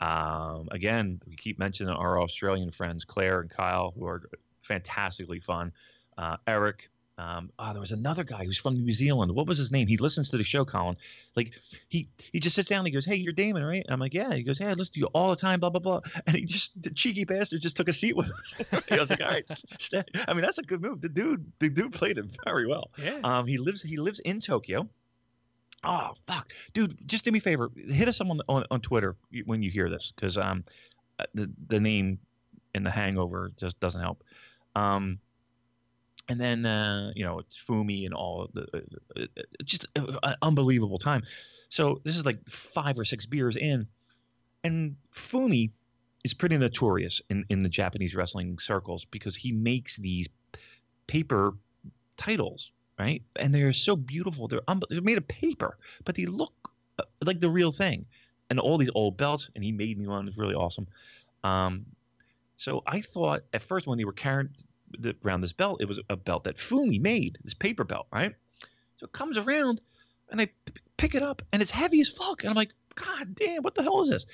um, again we keep mentioning our australian friends claire and kyle who are fantastically fun. Uh, eric um, oh, there was another guy who's from New Zealand. What was his name? He listens to the show, Colin. Like he he just sits down and he goes, "Hey, you're Damon, right?" And I'm like, "Yeah." He goes, "Hey, I listen to you all the time." Blah blah blah. And he just the cheeky bastard just took a seat with us. <laughs> I was like, "All right, <laughs> stay." I mean, that's a good move. The dude the dude played it very well. Yeah. Um, he lives he lives in Tokyo. Oh fuck, dude! Just do me a favor. Hit us up on on, on Twitter when you hear this, because um, uh, the the name in the Hangover just doesn't help. Um, and then uh, you know Fumi and all the uh, uh, just uh, an unbelievable time. So this is like five or six beers in, and Fumi is pretty notorious in in the Japanese wrestling circles because he makes these paper titles, right? And they're so beautiful. They're un- they're made of paper, but they look uh, like the real thing. And all these old belts, and he made me one. It's really awesome. Um, so I thought at first when they were carrying the, around this belt, it was a belt that Fumi made, this paper belt, right? So it comes around, and I p- pick it up, and it's heavy as fuck. And I'm like, God damn, what the hell is this?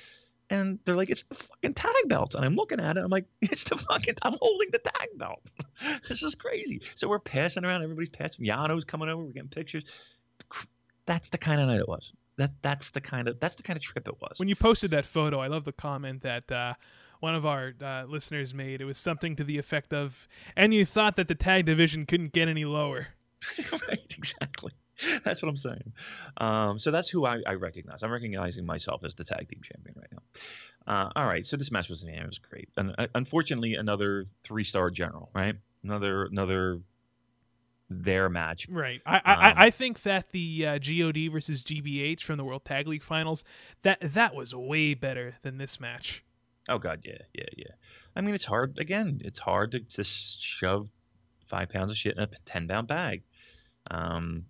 And they're like, it's the fucking tag belt. And I'm looking at it. I'm like, <laughs> it's the fucking, I'm holding the tag belt. <laughs> this is crazy. So we're passing around. Everybody's passing. Yano's coming over. We're getting pictures. That's the kind of night it was. That that's the kind of that's the kind of trip it was. When you posted that photo, I love the comment that uh, one of our uh, listeners made. It was something to the effect of, "And you thought that the tag division couldn't get any lower." <laughs> right, exactly. That's what I'm saying. Um, so that's who I, I recognize. I'm recognizing myself as the tag team champion right now. Uh, all right, so this match was it was great, and uh, unfortunately, another three star general, right? Another another their match. Right. I I, Um, I think that the uh, God versus GBH from the World Tag League Finals that that was way better than this match. Oh God, yeah, yeah, yeah. I mean, it's hard. Again, it's hard to just shove five pounds of shit in a ten pound bag. Um,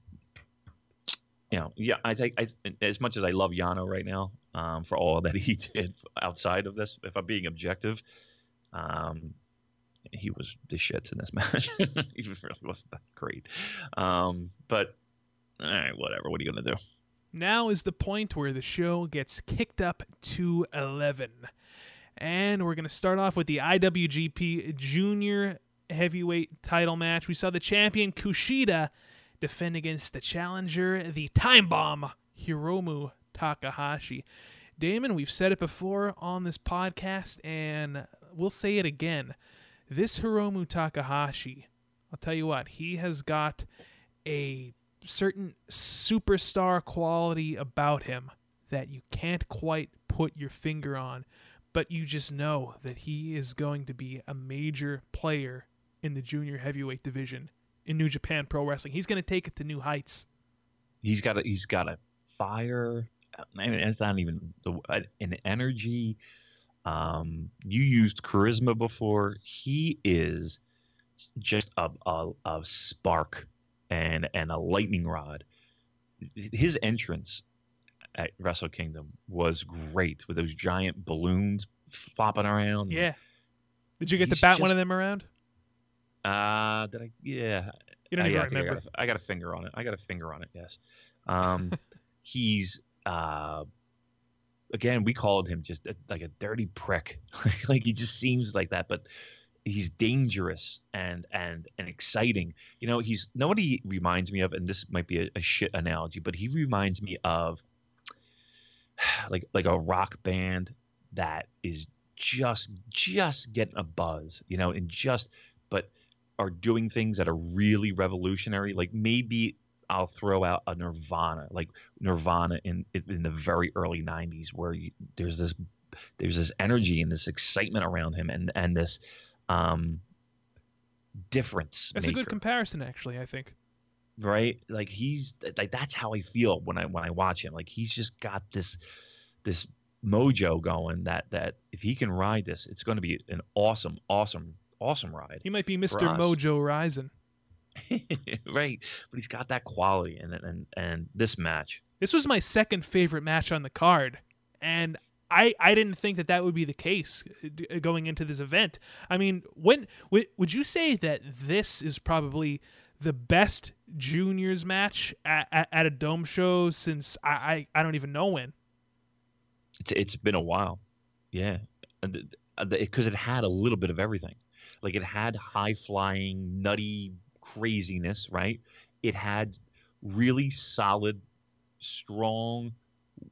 you know, yeah. I think I, as much as I love Yano right now, um, for all that <laughs> he did outside of this, if I'm being objective, um, he was the shits in this <laughs> match. he really wasn't that great. Um, but all right, whatever. What are you gonna do? Now is the point where the show gets kicked up to 11. And we're going to start off with the IWGP Junior Heavyweight title match. We saw the champion Kushida defend against the challenger, the Time Bomb, Hiromu Takahashi. Damon, we've said it before on this podcast, and we'll say it again. This Hiromu Takahashi, I'll tell you what, he has got a certain superstar quality about him that you can't quite put your finger on, but you just know that he is going to be a major player in the junior heavyweight division in New Japan Pro Wrestling. He's going to take it to new heights. He's got a he's got a fire. I mean, it's not even the an energy. Um, you used charisma before. He is just a, a, a spark and and a lightning rod. His entrance at Wrestle Kingdom was great with those giant balloons flopping around. Yeah. Did you get to bat just, one of them around? Uh, did I? Yeah. You don't even I, remember. I got, a, I got, a finger on it. I got a finger on it. Yes. Um, <laughs> he's uh, again, we called him just a, like a dirty prick. <laughs> like he just seems like that, but he's dangerous and and and exciting. You know, he's nobody reminds me of, and this might be a, a shit analogy, but he reminds me of like like a rock band that is just just getting a buzz, you know, and just but are doing things that are really revolutionary. Like maybe I'll throw out a Nirvana, like Nirvana in in the very early '90s, where you, there's this there's this energy and this excitement around him, and and this um, difference. That's maker. a good comparison, actually. I think. Right, like he's like that's how I feel when I when I watch him. Like he's just got this this mojo going that that if he can ride this, it's going to be an awesome, awesome, awesome ride. He might be Mister Mojo Rising. <laughs> right, but he's got that quality, and and and this match. This was my second favorite match on the card, and I, I didn't think that that would be the case going into this event. I mean, when would, would you say that this is probably the best juniors match at, at, at a dome show since I, I, I don't even know when? It's, it's been a while, yeah, because it had a little bit of everything. Like it had high flying, nutty craziness, right? It had really solid, strong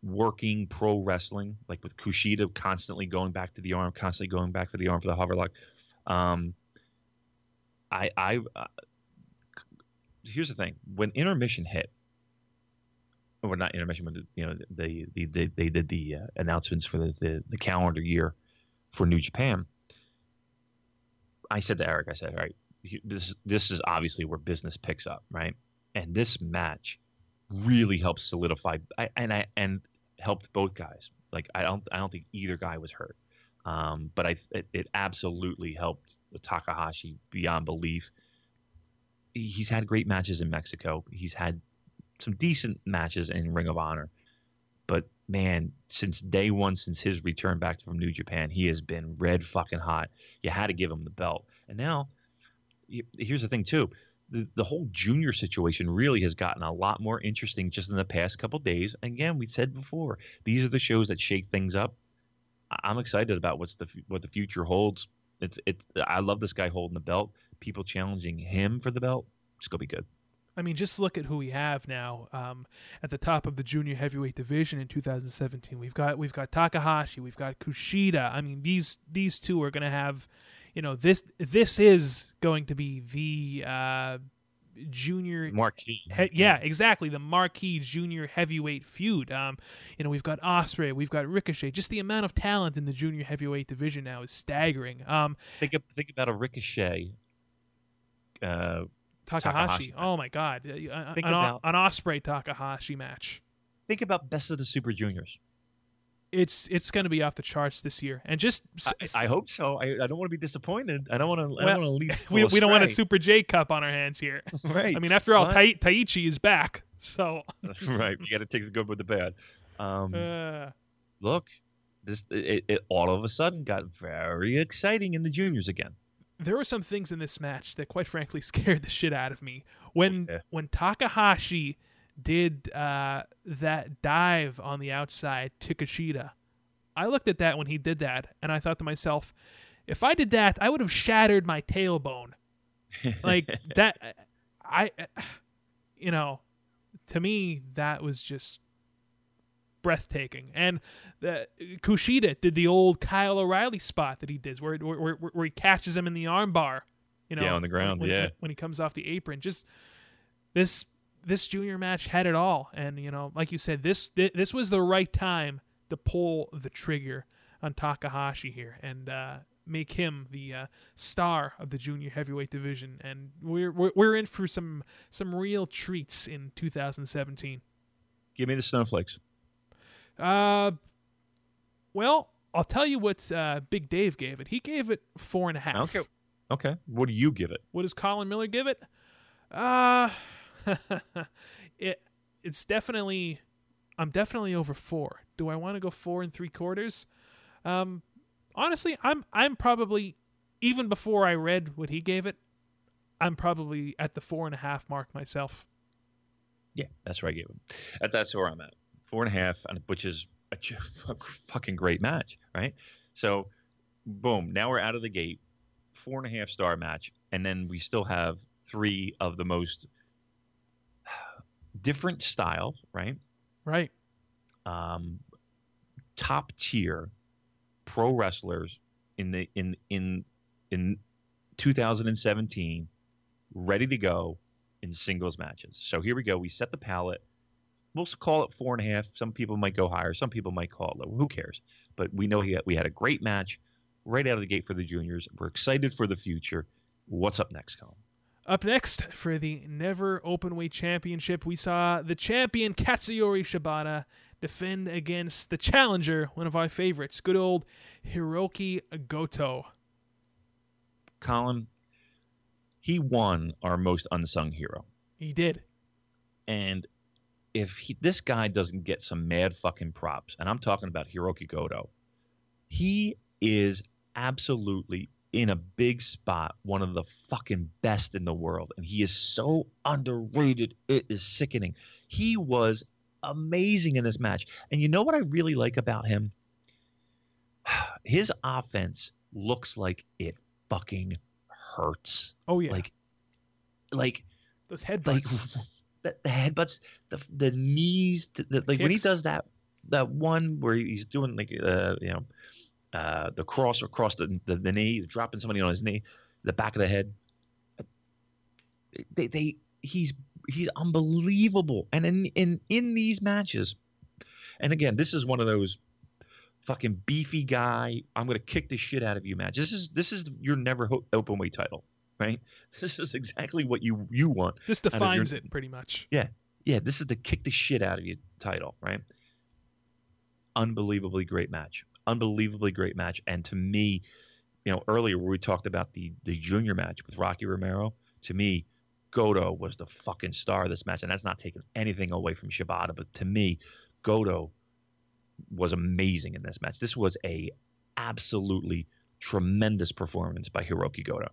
working pro wrestling, like with Kushida constantly going back to the arm, constantly going back for the arm for the hoverlock. Um, I, I, uh, here's the thing: when intermission hit, or not intermission, but you know, they they they, they did the uh, announcements for the, the the calendar year for New Japan. I said to Eric, I said, "All right, this this is obviously where business picks up, right?" And this match really helped solidify I, and I and helped both guys. Like I don't I don't think either guy was hurt, um, but I it, it, absolutely helped Takahashi beyond belief. He's had great matches in Mexico. He's had some decent matches in Ring of Honor, but man, since day one, since his return back from New Japan, he has been red fucking hot. You had to give him the belt, and now here's the thing too the, the whole junior situation really has gotten a lot more interesting just in the past couple days. Again, we said before, these are the shows that shake things up. I'm excited about what's the what the future holds. It's it's I love this guy holding the belt. People challenging him for the belt. It's gonna be good. I mean, just look at who we have now um, at the top of the junior heavyweight division in 2017. We've got we've got Takahashi, we've got Kushida. I mean, these these two are going to have you know this this is going to be the uh, junior marquee. He, yeah, exactly the marquee junior heavyweight feud. Um, you know we've got Ospreay, we've got Ricochet. Just the amount of talent in the junior heavyweight division now is staggering. Um, think of, think about a Ricochet. Uh, Takahashi. Takahashi. Oh my God! Think an, about, an Ospreay Takahashi match. Think about Best of the Super Juniors it's it's going to be off the charts this year. And just I, I hope so. I, I don't want to be disappointed. I don't want to. Well, I don't want to leave. <laughs> We, we don't want a Super J Cup on our hands here. <laughs> right. I mean, after all, tai, Taichi is back, so <laughs> right. You got to take the good with the bad. Um, uh, look, this it, it all of a sudden got very exciting in the juniors again. There were some things in this match that, quite frankly, <laughs> scared the shit out of me. When okay. when Takahashi did uh, that dive on the outside to Kushida. I looked at that when he did that, and I thought to myself, if I did that, I would have shattered my tailbone. <laughs> like that, I, <sighs> you know, to me that was just breathtaking. And the, Kushida did the old Kyle O'Reilly spot that he did, where where, where, where he catches him in the armbar. You know, Yeah, on the ground, when, yeah. when he comes off the apron. Just this this junior match had it all, and you know, like you said, this this was the right time to pull the trigger on Takahashi here and uh, make him the uh, star of the junior heavyweight division. And we're, we're we're in for some some real treats in 2017. Give me the snowflakes. Uh, well, I'll tell you what uh, Big Dave gave it. He gave it four and a half. Okay. Okay. What do you give it? What does Colin Miller give it? Uh <laughs> it it's definitely I'm definitely over four. Do I want to go four and three quarters? Um honestly, I'm I'm probably even before I read what he gave it, I'm probably at the four and a half mark myself. Yeah, that's where I gave him. That, that's where I'm at. Four a half, and which is a ch- <laughs> fucking great match, right? So, boom. Now we're out of the gate. Four and a half star match, and then we still have three of the most <sighs> different styles, right? Right. Um, top tier pro wrestlers in the in in in 2017, ready to go in singles matches. So here we go. We set the palette. We'll call it four and a half. Some people might go higher. Some people might call it lower. Who cares? But we know he had, we had a great match right out of the gate for the juniors. We're excited for the future. What's up next, Colin? Up next for the Never Openweight Championship, we saw the champion Katsuyori Shibata defend against the challenger, one of our favorites, good old Hiroki Goto. Colin, he won our most unsung hero. He did. And if he, this guy doesn't get some mad fucking props, and I'm talking about Hiroki Goto, he is absolutely in a big spot, one of the fucking best in the world. And he is so underrated. It is sickening. He was amazing in this match. And you know what I really like about him? <sighs> His offense looks like it fucking hurts. Oh yeah, Like, like those like headbutts. The, the headbutts, the the knees, the, the, like when he does that that one where he's doing like uh you know uh the cross across the, the the knee, dropping somebody on his knee, the back of the head. They they he's he's unbelievable, and in in in these matches, and again, this is one of those fucking beefy guy. I'm gonna kick the shit out of you match. This is this is your never ho- open weight title, right? <laughs> This is exactly what you you want. this of your- defines it pretty much. Yeah, yeah. this is the kick the shit out of you title, right? Unbelievably great match. Unbelievably great match. And to me, you know, earlier where we talked about the the junior match with Rocky Romero, to me, Goto was the fucking star of this match. And that's not taking anything away from Shibata, but to me, Goto was amazing in this match. This was a absolutely tremendous performance by Hiroki Goto.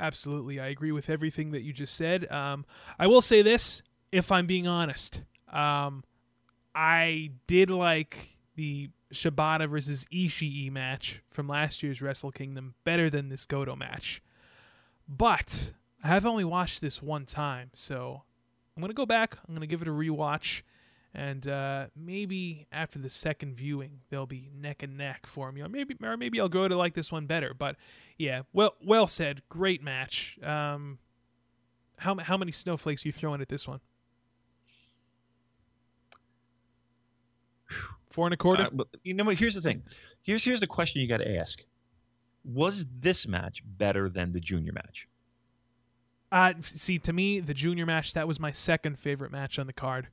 Absolutely, I agree with everything that you just said. Um, I will say this, if I'm being honest, um, I did like the Shibata versus Ishii match from last year's Wrestle Kingdom better than this Goto match, but I have only watched this one time, so I'm gonna go back. I'm gonna give it a rewatch. And uh, maybe after the second viewing, they'll be neck and neck for me, or maybe, or maybe I'll grow to like this one better. But yeah, well, well said. Great match. Um, how how many snowflakes are you throwing at this one? Four and a quarter. Uh, you know what? Here's the thing. Here's here's the question you got to ask. Was this match better than the junior match? Uh, see, to me, the junior match that was my second favorite match on the card.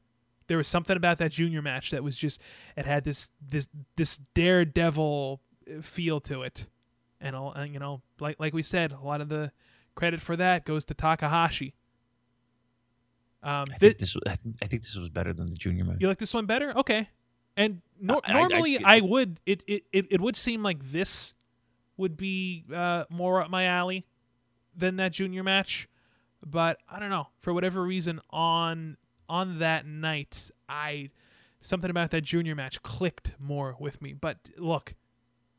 There was something about that junior match that was just it had this this this daredevil feel to it, and, all, and you know, like like we said, a lot of the credit for that goes to Takahashi. Um, I thi- think this was, I think, I think this was better than the junior match. You like this one better? Okay. And nor- I- I- I normally I, would it, it it it would seem like this would be uh, more up my alley than that junior match, but I don't know for whatever reason on on that night, I something about that junior match clicked more with me. But look,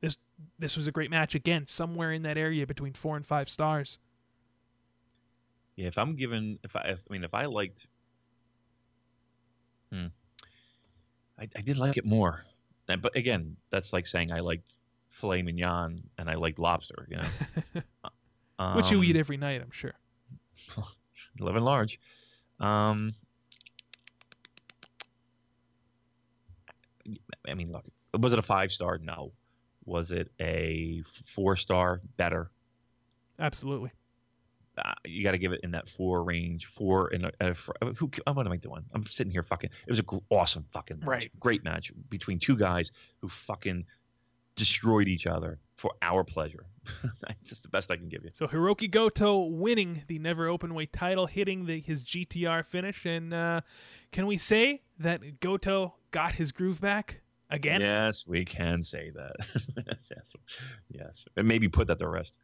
this this was a great match again, somewhere in that area between four and five stars. Yeah, if I'm given, if I, if, I mean, if I liked, hmm, I, I did like it more. And, but again, that's like saying I liked filet mignon and I liked lobster. You know, um, <laughs> Which you eat every night, I'm sure. <laughs> living large. Um, I mean, look, was it a five star? No. Was it a four star? Better. Absolutely. Uh, you got to give it in that four range. Four and a, a, who? What am I doing? I'm sitting here fucking. It was a gr- awesome fucking match. Right. Great match between two guys who fucking destroyed each other for our pleasure. <laughs> That's the best I can give you. So Hiroki Goto winning the never open weight title, hitting the, his GTR finish, and uh, can we say that Goto got his groove back again? Yes, we can say that. <laughs> yes, yes, and maybe put that to rest.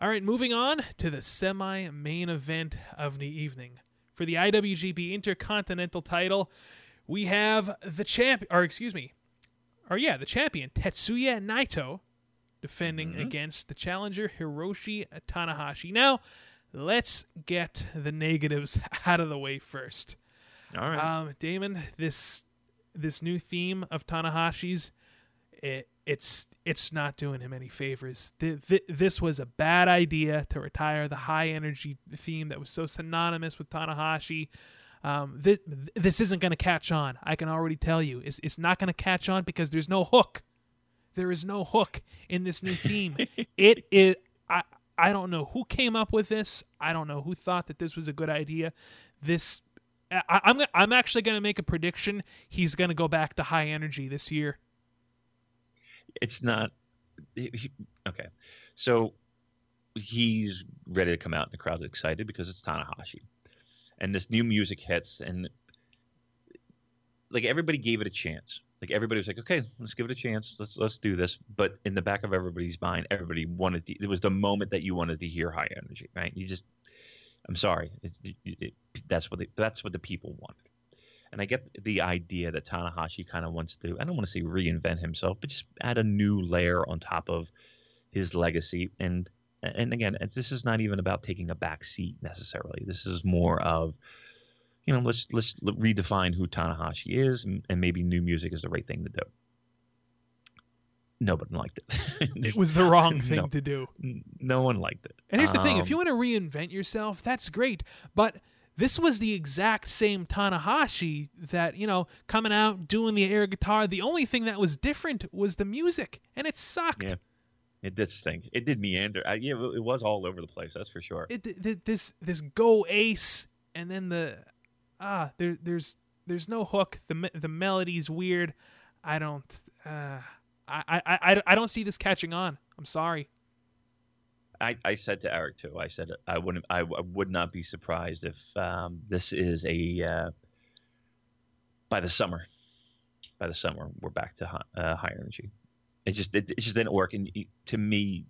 All right, moving on to the semi main event of the evening. For the IWGP Intercontinental title, we have the champ, or excuse me, or yeah, the champion, Tetsuya Naito, defending Mhm. against the challenger, Hiroshi Tanahashi. Now, let's get the negatives <laughs> out of the way first. All right. Um, Damon, this this new theme of Tanahashi's, it, it's it's not doing him any favors. Th- th- this was a bad idea to retire the high energy theme that was so synonymous with Tanahashi. Um, th- this isn't going to catch on. I can already tell you, it's it's not going to catch on because there's no hook. There is no hook in this new theme. <laughs> it is. I I don't know who came up with this. I don't know who thought that this was a good idea. This I, I'm I'm actually going to make a prediction. He's going to go back to high energy this year. it's not okay. So he's ready to come out, and the crowd's excited because it's Tanahashi, and this new music hits, and like everybody gave it a chance. Like everybody was like, okay, let's give it a chance. Let's let's do this. But in the back of everybody's mind, everybody wanted. To, it was the moment that you wanted to hear high energy, right? You just, I'm sorry, it, it, it, that's what they, that's what the people wanted. And I get the idea that Tanahashi kind of wants to, I don't want to say reinvent himself, but just add a new layer on top of his legacy. And and again, this is not even about taking a back seat necessarily. This is more of, you know, let's let's redefine who Tanahashi is, and, and maybe new music is the right thing to do. Nobody liked it. <laughs> It was the wrong thing No. to do. no one liked it. And here's the thing: if Um, you want to reinvent yourself, that's great. But this was the exact same Tanahashi that you know coming out doing the air guitar. The only thing that was different was the music, and it sucked. Yeah. It did stink. It did meander. I, yeah, it was all over the place. That's for sure. It, th- th- this this go ace, and then the ah there there's there's no hook. The the melody's weird. I don't. Uh, I, I, I, I don't see this catching on. I'm sorry. I, I said to Eric too. I said I wouldn't. I, I would not be surprised if um, this is a uh, by the summer. By the summer, we're back to high, uh, high energy. It just it, it just didn't work. And to me,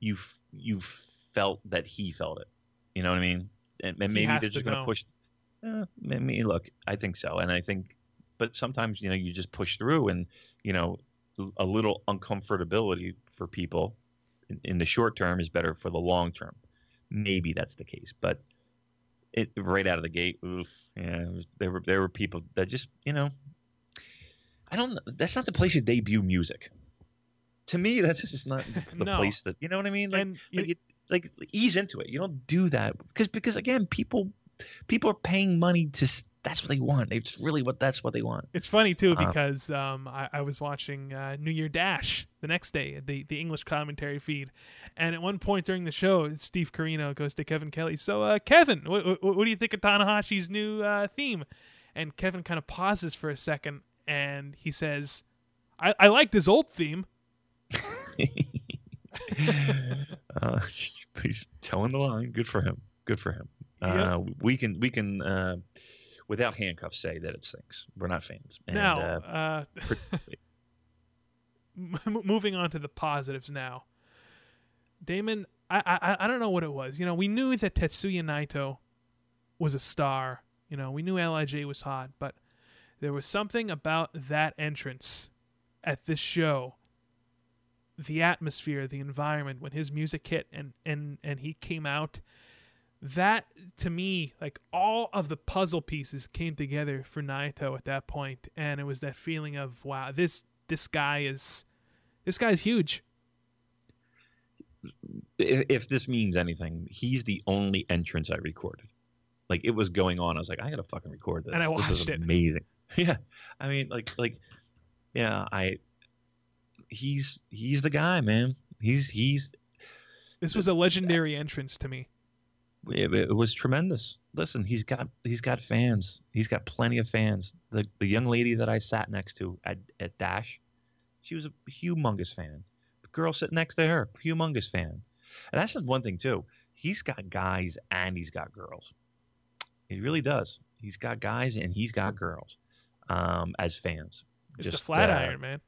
you you felt that he felt it. You know what I mean? And, and maybe they're just going to push. I mean, look, I think so, and I think, but sometimes you know you just push through, and you know a little uncomfortability for people in, in the short term is better for the long term. Maybe that's the case, but it right out of the gate, oof, yeah, there were there were people that just you know, I don't. That's not the place you debut music. To me, that's just not the, No. place that you know what I mean. Like, and like, you- it, like ease into it. You don't do that because because again, people people are paying money to. S- That's what they want. It's really what that's what they want. It's funny too Uh, because um, I, I was watching uh, New Year Dash the next day, the the English commentary feed, and at one point during the show, Steve Corino goes to Kevin Kelly. So, uh, Kevin, what, what, what do you think of Tanahashi's new uh, theme? And Kevin kind of pauses for a second, and he says, "I, I liked his old theme." <laughs> uh, he's towing the line. Good for him. Good for him. Uh, we can we can uh, without handcuffs say that it stinks. We're not fans. And, now, uh, uh, <laughs> moving on to the positives now. Damon, I, I I don't know what it was. You know, we knew that Tetsuya Naito was a star You know, we knew Lij was hot, but there was something about that entrance at this show the atmosphere, the environment when his music hit and and and he came out that to me like all of the puzzle pieces came together for Naito at that point and it was that feeling of wow this this guy is this guy's huge. If, if this means anything he's the only entrance I recorded. Like it was going on. I was like I got to fucking record this. And I this watched is it. amazing. <laughs> Yeah. I mean like like yeah I he's he's the guy, man. He's he's this was a legendary entrance to me it, it was tremendous. Listen, he's got he's got fans. He's got plenty of fans. The the young lady that I sat next to at, at Dash, she was a humongous fan. The girl sitting next to her, humongous fan. And that's the one thing too. He's got guys and he's got girls. He really does. He's got guys and he's got girls um, as fans. it's the Just, flat uh, iron man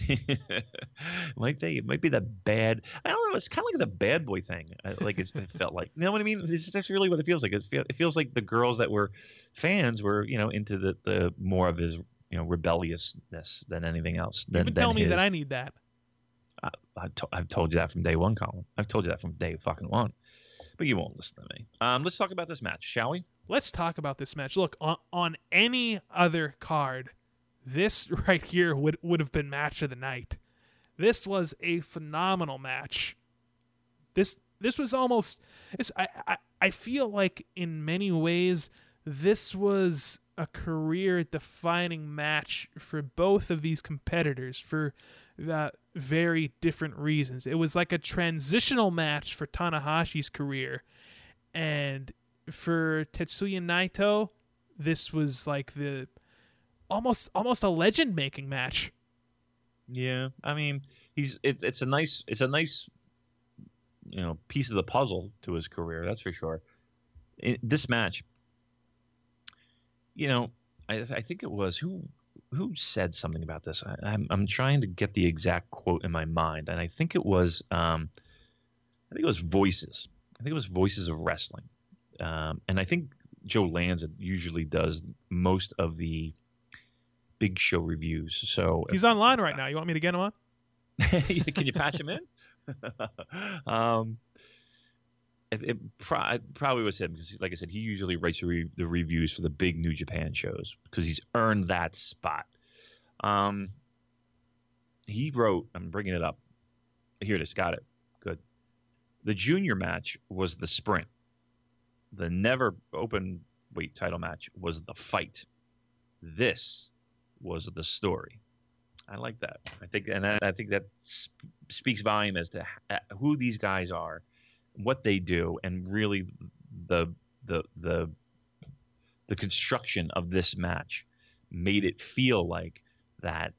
<laughs> might be it might be the bad i don't know it's kind of like the bad boy thing uh, like it's, it felt like you know what i mean? It's just, that's really what it feels like it, feel, it feels like the girls that were fans were you know into the, the more of his you know rebelliousness than anything else than, tell me that i need that. I've, to, I've told you that from day one colin. I've told you that from day fucking one. But you won't listen to me. Um let's talk about this match shall we? Let's talk about this match. Look on, on any other card this <laughs> right here would would have been match of the night. This was a phenomenal match. This this was almost I, I i feel like in many ways this was a career defining match for both of these competitors for uh, very different reasons. It was like a transitional match for tanahashi's career. And for tetsuya naito this was like the almost almost a legend making match Yeah, I mean, he's it's it's a nice it's a nice you know piece of the puzzle to his career. That's for sure. In this match, you know, I I think it was who who said something about this. I, I'm I'm trying to get the exact quote in my mind, and I think it was um, I think it was Voices. I think it was Voices of Wrestling, um, and I think Joe Lanza usually does most of the big show reviews. So he's online right <laughs> now you want me to get him on <laughs> Can you patch him in? <laughs> um, it, it pro- probably was him because, like I said, he usually writes the, re- the reviews for the big New Japan shows because he's earned that spot. Um, he wrote, I'm bringing it up. Here it is. Got it. Good. The junior match was the sprint. The never open weight title match was the fight. This was the story. I like that. I think, and I, think that sp- speaks volume as to h- uh, who these guys are, what they do, and really the the the the construction of this match made it feel like that.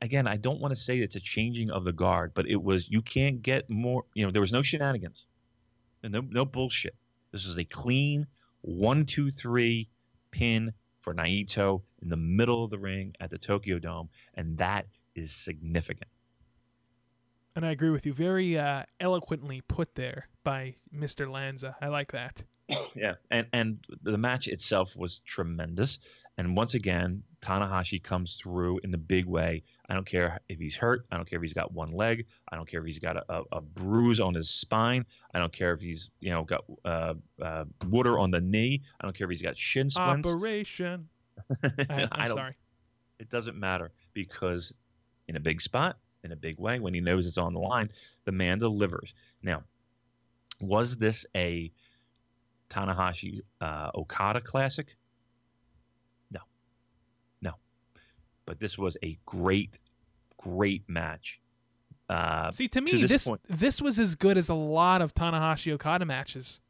Again, I don't want to say it's a changing of the guard, but it was you can't get more. You know, there was no shenanigans, and no no bullshit. This is a clean one two three pin for Naito in the middle of the ring at the Tokyo Dome, and that is significant. and i agree with you very uh, eloquently put there by mr lanza i like that <coughs> Yeah, and and the match itself was tremendous. And once again, Tanahashi comes through in the big way. I don't care if he's hurt. I don't care if he's got one leg. I don't care if he's got a, a, a bruise on his spine. I don't care if he's you know got uh, uh, water on the knee. I don't care if he's got shin splints. operation <laughs> I, i'm don't sorry It doesn't matter because in a big spot, in a big way, when he knows it's on the line, the man delivers. Now, was this a Tanahashi uh, Okada classic? No, no. But this was a great, great match. Uh, see to me to this this point- this was as good as a lot of tanahashi okada matches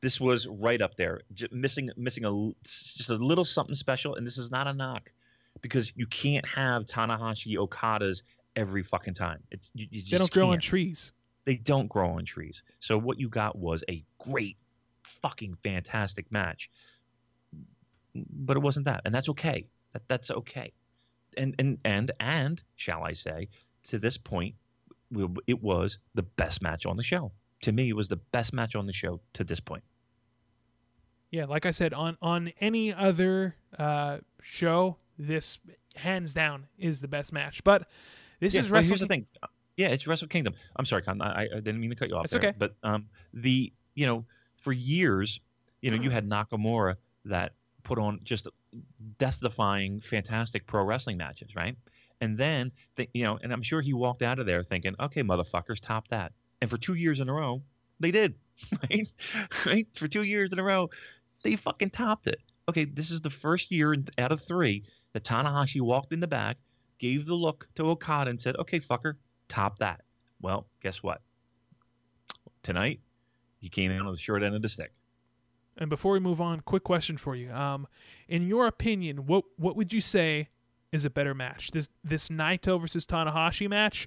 this was right up there, j- missing missing a just a little something special. And this is not a knock because you can't have Tanahashi Okadas every fucking time. It's you, you they don't grow on can't. trees they don't grow on trees. So what you got was a great, fucking fantastic match. But it wasn't that, and that's okay. That that's okay. And and and and shall I say, to this point, it was the best match on the show. To me, it was the best match on the show to this point. yeah, like I said, on on any other uh, show, this hands down is the best match. But this yeah, is Wrestle. here's the thing. Yeah, it's Wrestle Kingdom. I'm sorry, Con. I, I didn't mean to cut you off. It's there, okay. But um, the you know for years, you know, you had Nakamura that put on just death-defying, fantastic pro wrestling matches, right? And then, th- you know, and I'm sure he walked out of there thinking, "Okay, motherfuckers, top that." And for two years in a row, they did, <laughs> right? right? For two years in a row, they fucking topped it. Okay, this is the first year out of three that Tanahashi walked in the back, gave the look to Okada, and said, "Okay, fucker, top that." Well, guess what? Tonight, he came in on the short end of the stick. And before we move on, quick question for you. Um, in your opinion, what what would you say is a better match? This this Naito versus Tanahashi match,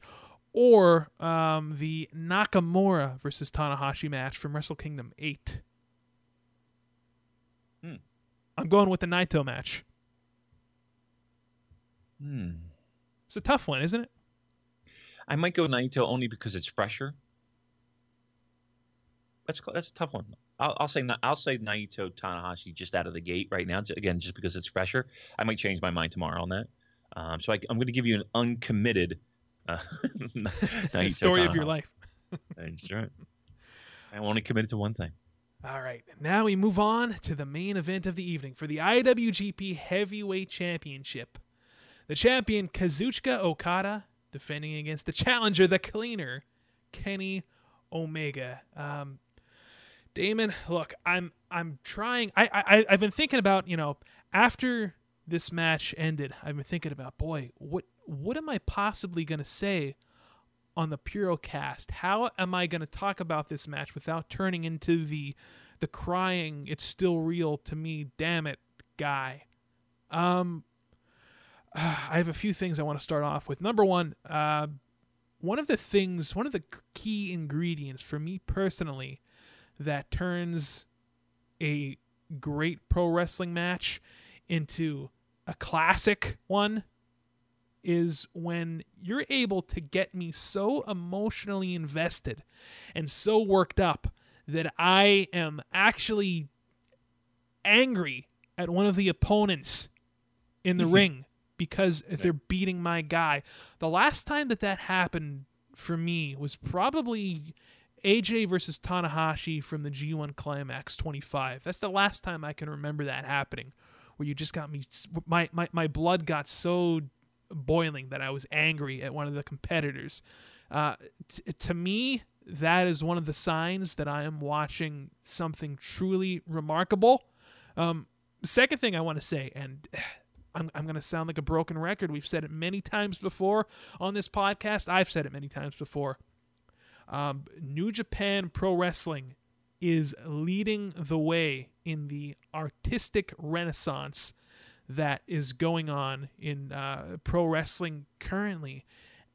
or um, the Nakamura versus Tanahashi match from Wrestle Kingdom Eight? Hmm. I'm going with the Naito match. Hmm. It's a tough one, isn't it? I might go Naito only because it's fresher. That's that's a tough one. I'll, I'll say I'll say Naito Tanahashi just out of the gate right now. Again, just because it's fresher. I might change my mind tomorrow on that. Um, so I, am going to give you an uncommitted uh, <laughs> Story of your life. <laughs> That's right. I'm only committed to one thing. All right, now we move on to the main event of the evening for the IWGP Heavyweight Championship. The champion Kazuchika Okada defending against the challenger, the cleaner, Kenny Omega. Um, Damon, look, I'm I'm trying. I, I I've been thinking about you know after this match ended, I've been thinking about boy, what what am I possibly gonna say on the Purocast? How am I going to talk about this match without turning into the the crying it's still real to me, damn it, guy? Um <sighs> I have a few things I want to start off with. Number 1, uh one of the things, one of the key ingredients for me personally that turns a great pro wrestling match into a classic one is when you're able to get me so emotionally invested and so worked up that I am actually angry at one of the opponents in the mm-hmm. ring because if they're beating my guy. The last time that that happened for me was probably AJ versus Tanahashi from the G1 Climax 25. That's the last time I can remember that happening where you just got me my my, my blood got so boiling that I was angry at one of the competitors. Uh, t- to me, that is one of the signs that I am watching something truly remarkable. Um, second thing I want to say, and <sighs> I'm, I'm going to sound like a broken record. We've said it many times before on this podcast. I've said it many times before. Um, New Japan Pro Wrestling is leading the way in the artistic renaissance that is going on in uh, pro wrestling currently.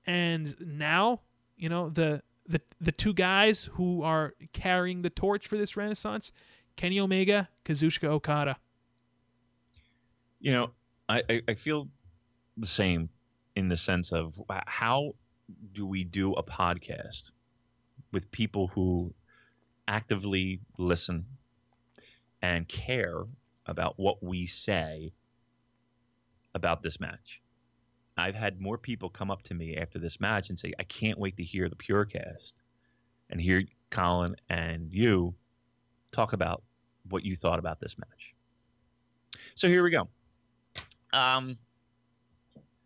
And now, you know, the, the the two guys who are carrying the torch for this renaissance, Kenny Omega, Kazuchika Okada. You know, I, I, feel the same in the sense of how do we do a podcast with people who actively listen and care about what we say about this match. I've had more people come up to me after this match and say, I can't wait to hear the Purocast and hear Colin and you talk about what you thought about this match. So here we go. Um,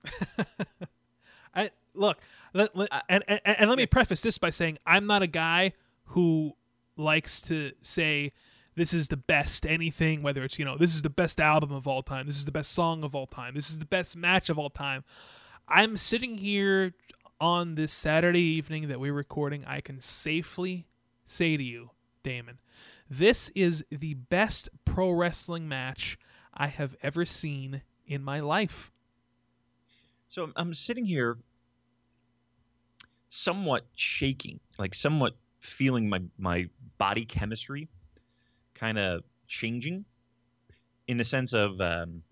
<laughs> I look, let, let- and, and and let me preface this by saying I'm not a guy who likes to say this is the best anything whether it's you know this is the best album of all time this is the best song of all time this is the best match of all time. I'm sitting here on this saturday evening that we're recording i can safely say to you damon this is the best pro wrestling match i have ever seen in my life. So I'm- sitting here somewhat shaking, like somewhat feeling my, my body chemistry kind of changing in the sense of um,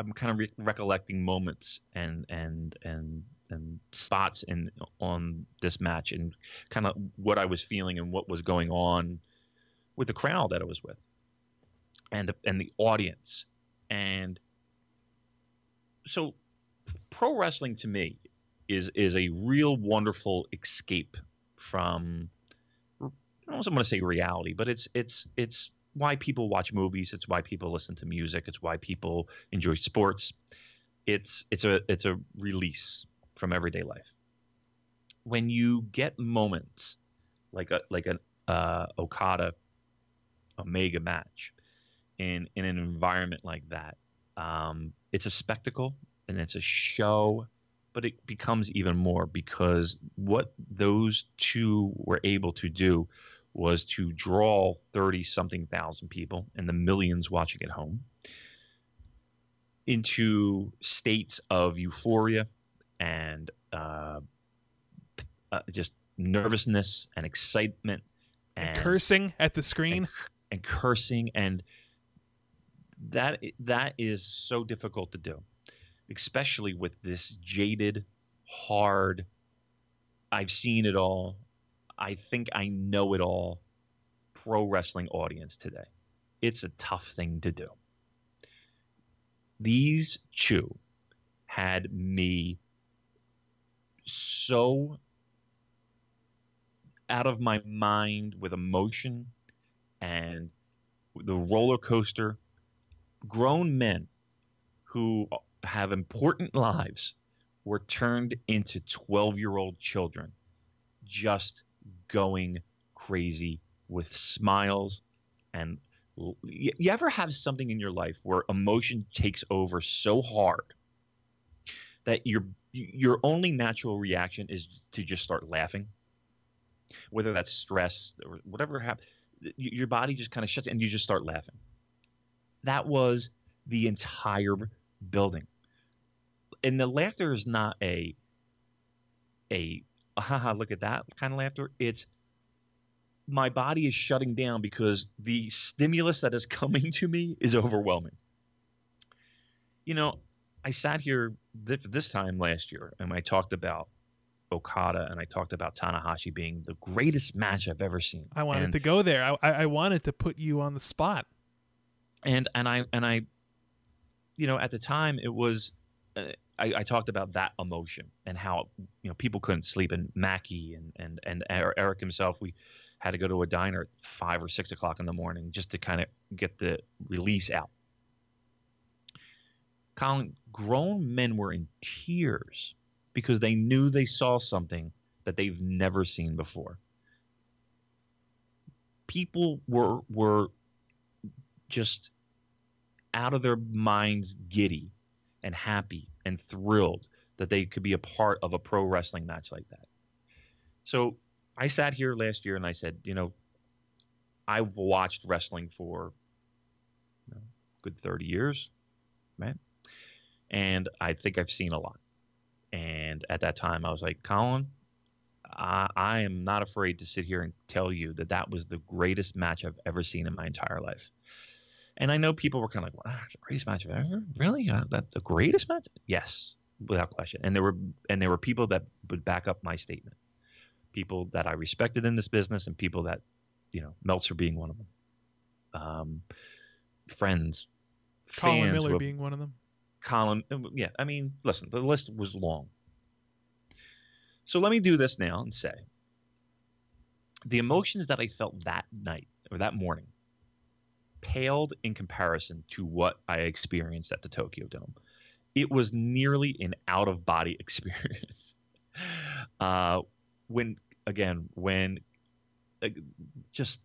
I'm kind of re- recollecting moments and and and and spots in on this match and kind of what I was feeling and what was going on with the crowd that I was with. and the, and the audience and so pro wrestling to me is is a real wonderful escape from I don't want to say reality, but it's it's it's why people watch movies. It's why people listen to music. It's why people enjoy sports. It's it's a it's a release from everyday life. When you get moments like a like an uh, Okada Omega match in in an environment like that, um, it's a spectacle and it's a show, but it becomes even more because what those two were able to do was to draw 30 something thousand people and the millions watching at home into states of euphoria and uh, uh, just nervousness and excitement and, cursing at the screen? And, and cursing and that that is so difficult to do especially with this jaded hard i've seen it all i think i know it all pro wrestling audience today. It's a tough thing to do. These two had me so out of my mind with emotion and the roller coaster. Grown men who have important lives were turned into 12 year old children just going crazy with smiles and you ever have something in your life where emotion takes over so hard that your your only natural reaction is to just start laughing? Whether that's stress or whatever happens your body just kind of shuts and you just start laughing. That was the entire building. And the laughter is not a a haha <laughs> look at that kind of laughter. It's my body is shutting down because the stimulus that is coming to me is overwhelming. You know i sat here th- this time last year and i talked about okada and i talked about tanahashi being the greatest match i've ever seen. I wanted and, to go there. I, I wanted to put you on the spot. And and i and i you know at the time it was Uh, I, I, talked about that emotion and how you know people couldn't sleep and Mackie and and and Eric himself we had to go to a diner at five or six o'clock in the morning just to kind of get the release out. Colin, grown men were in tears because they knew they saw something that they've never seen before. People were were just out of their minds giddy and happy and thrilled that they could be a part of a pro wrestling match like that. So I sat here last year and I said, you know, I've watched wrestling for you know, good 30 years, right? And I think I've seen a lot. And at that time, I was like, Colin, I, I am not afraid to sit here and tell you that that was the greatest match I've ever seen in my entire life. And I know people were kind of like, wow, the greatest match I've ever really uh, that the greatest match? Yes, without question. And there were and there were people that would back up my statement. People that I respected in this business, and people that, you know, Meltzer being one of them. Um, friends, Colin fans Miller have, being one of them. Colin, uh, yeah. I mean, listen, the list was long. So let me do this now and say the emotions that I felt that night or that morning paled in comparison to what I experienced at the Tokyo Dome. It was nearly an out of body <laughs> experience. uh, when again, when uh, just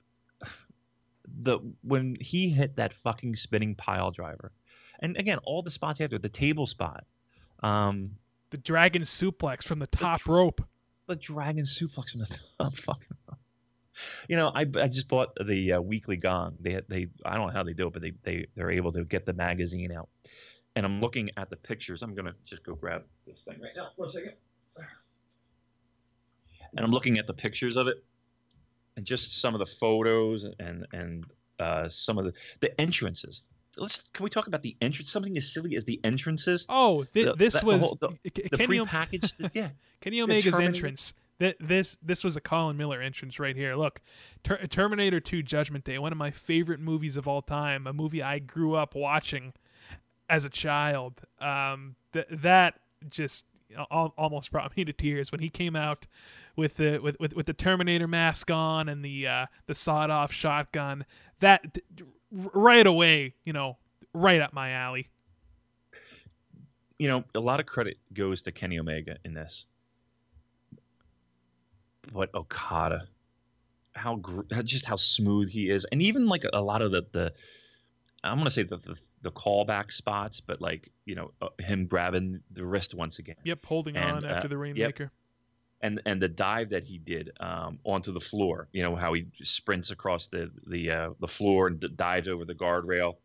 the when he hit that fucking spinning pile driver, and again, all the spots after the table spot, um, the dragon suplex from the top the, rope, the dragon suplex from the <laughs> top fucking you know, I, I just bought the uh, weekly gong. They they I don't know how they do it, but they they they're able to get the magazine out. And I'm looking at the pictures. I'm gonna just go grab this thing right now a second. And I'm looking at the pictures of it, and just some of the photos and and uh, some of the the entrances. Let's can we talk about the entrance? Something as silly as the entrances. Oh, th- The- this that- the was whole- the- K- The Kenny, prepackaged, yeah. <laughs> Kenny Omega's entrance. Th- This this was a Colin Miller entrance right here. Look, Ter- Terminator 2 Judgment Day, one of my favorite movies of all time, a movie I grew up watching as a child. Um, th- that just al- almost brought me to tears when he came out with the with, with, with the Terminator mask on and the uh, the sawed off shotgun. That d- right away, you know, right up my alley. You know, a lot of credit goes to Kenny Omega in this, but Okada, how gr- just how smooth he is, and even like a lot of the the I'm gonna say the the, the callback spots, but like you know uh, him grabbing the wrist once again. Yep, holding And, on uh, after the Rainmaker. and and the dive that he did um, onto the floor. You know how he sprints across the the uh, the floor and d- dives over the guardrail.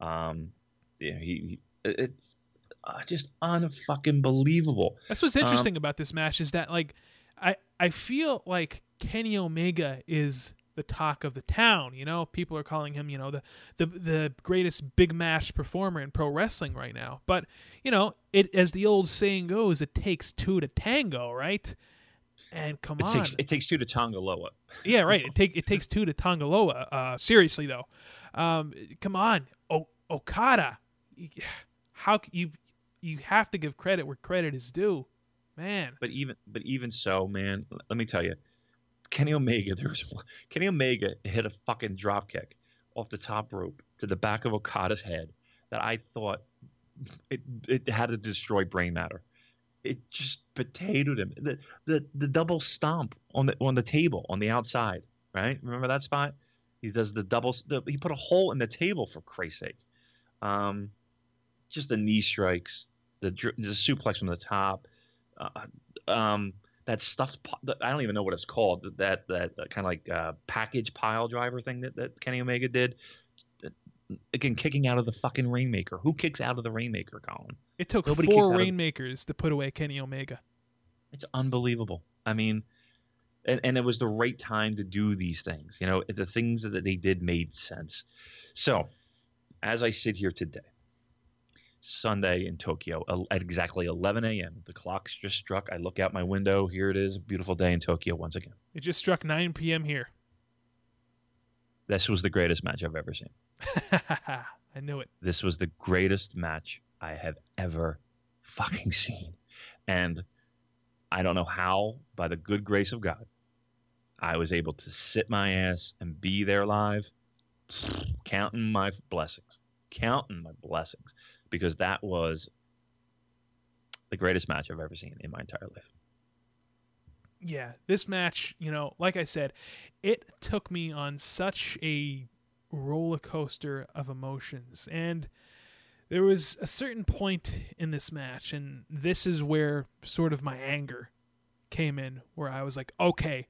Um, yeah, he, he it's uh, just unfucking believable. That's what's interesting about this match is that like I I feel like Kenny Omega is the talk of the town. You know, people are calling him you know the the the greatest big match performer in pro wrestling right now. But you know, it as the old saying goes, it takes two to tango, right? And come It on, takes it takes two to Tanga Loa. yeah, right. <laughs> It take it takes two to Tanga Loa. Uh, seriously though, um, come on, o- Okada. <sighs> How you you have to give credit where credit is due, man. But even but even so, man, let me tell you, Kenny Omega. <laughs> There was one- Kenny Omega hit a fucking drop kick off the top rope to the back of Okada's head that I thought it it had to destroy brain matter. It just potatoed him. The the the double stomp on the on the table on the outside, right? Remember that spot? He does the double. The, he put a hole in the table for Christ's sake. Um, just the knee strikes, the the suplex from the top. Uh, um, that that- I don't even know what it's called. That that, that kind of like uh, package pile driver thing that, that Kenny Omega did. Again, kicking out of the fucking Rainmaker. Who kicks out of the Rainmaker, Colin? It took Nobody four out of- rainmakers to put away Kenny Omega. It's unbelievable. I mean, and, and it was the right time to do these things. You know, the things that they did made sense. So, as I sit here today, Sunday in Tokyo at exactly 11 a.m., the clock's just struck. I look out my window. Here it is, a beautiful day in Tokyo once again. It just struck 9 p.m. here. This was the greatest match I've ever seen. <laughs> I knew it. This was the greatest match I have ever fucking seen. And I don't know how, by the good grace of God, I was able to sit my ass and be there live, counting my blessings, counting my blessings, because that was the greatest match I've ever seen in my entire life. Yeah, this match, you know, like I said, it took me on such a roller coaster of emotions. And there was a certain point in this match, and this is where sort of my anger came in, where I was like, okay,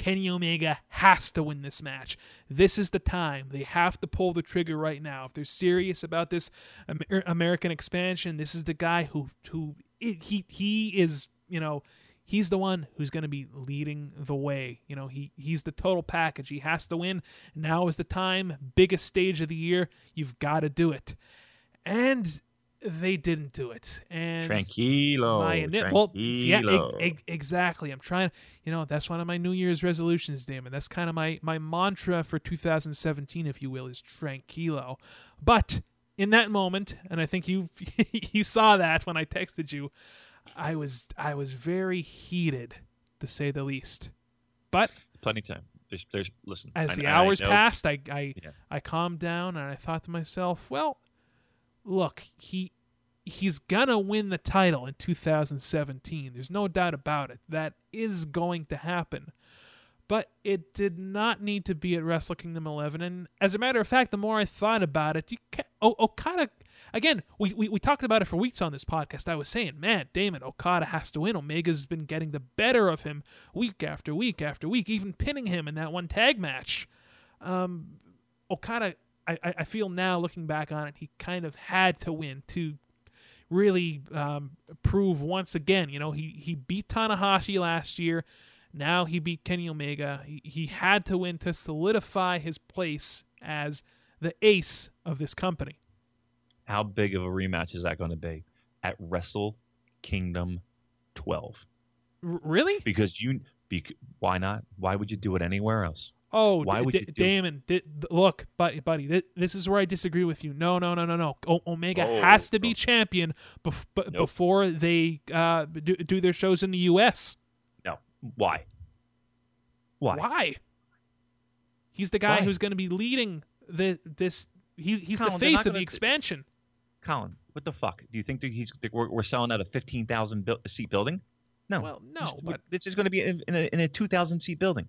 Kenny Omega has to win this match. This is the time. They have to pull the trigger right now. If they're serious about this Amer- American expansion, this is the guy who who he he is, you know, he's the one who's going to be leading the way. You know, he he's the total package. He has to win. Now is the time. Biggest stage of the year. You've got to do it. And they didn't do it. And Tranquilo. my ini- well, yeah, tranquilo. ex- ex- exactly. I'm trying. You know, that's one of my New Year's resolutions, Damon. That's kind of my my mantra for 2017, if you will, is tranquilo. But in that moment, and I think you <laughs> you saw that when I texted you, I was I was very heated, to say the least. But Plenty of time. There's, there's, listen. as I- the I hours know- passed, I I, Yeah. I calmed down and I thought to myself, well, look, he he's gonna win the title in 2017. There's no doubt about it. That is going to happen. But it did not need to be at Wrestle Kingdom 11. And as a matter of fact, the more I thought about it, you ca o- Okada. Again, we, we, we talked about it for weeks on this podcast. I was saying, man, Damon, Okada has to win. Omega's been getting the better of him week after week after week, even pinning him in that one tag match. Um, Okada, I, I feel now looking back on it, he kind of had to win to really um, prove once again. You know, he he beat Tanahashi last year. Now he beat Kenny Omega. He, he had to win to solidify his place as the ace of this company. How big of a rematch is that going to be at Wrestle Kingdom 12? R- really? Because you, bec- why not? Why would you do it anywhere else? Oh, Why would D- you do- Damon? D- look, buddy, buddy, th- this is where I disagree with you. No, no, no, no, no. O- Omega Oh, has to be no. champion bef- b- Nope. before they uh, do, do their shows in the U.S. No. Why? Why? Why? He's the guy Why? who's going to be leading the this. He's he's the Colin, they're face of the expansion. Colin, what the fuck? Do you think that he's that we're, we're selling out a fifteen thousand buil- seat building? No. Well, no, This- but this is going to be in, in a, in a two thousand seat building.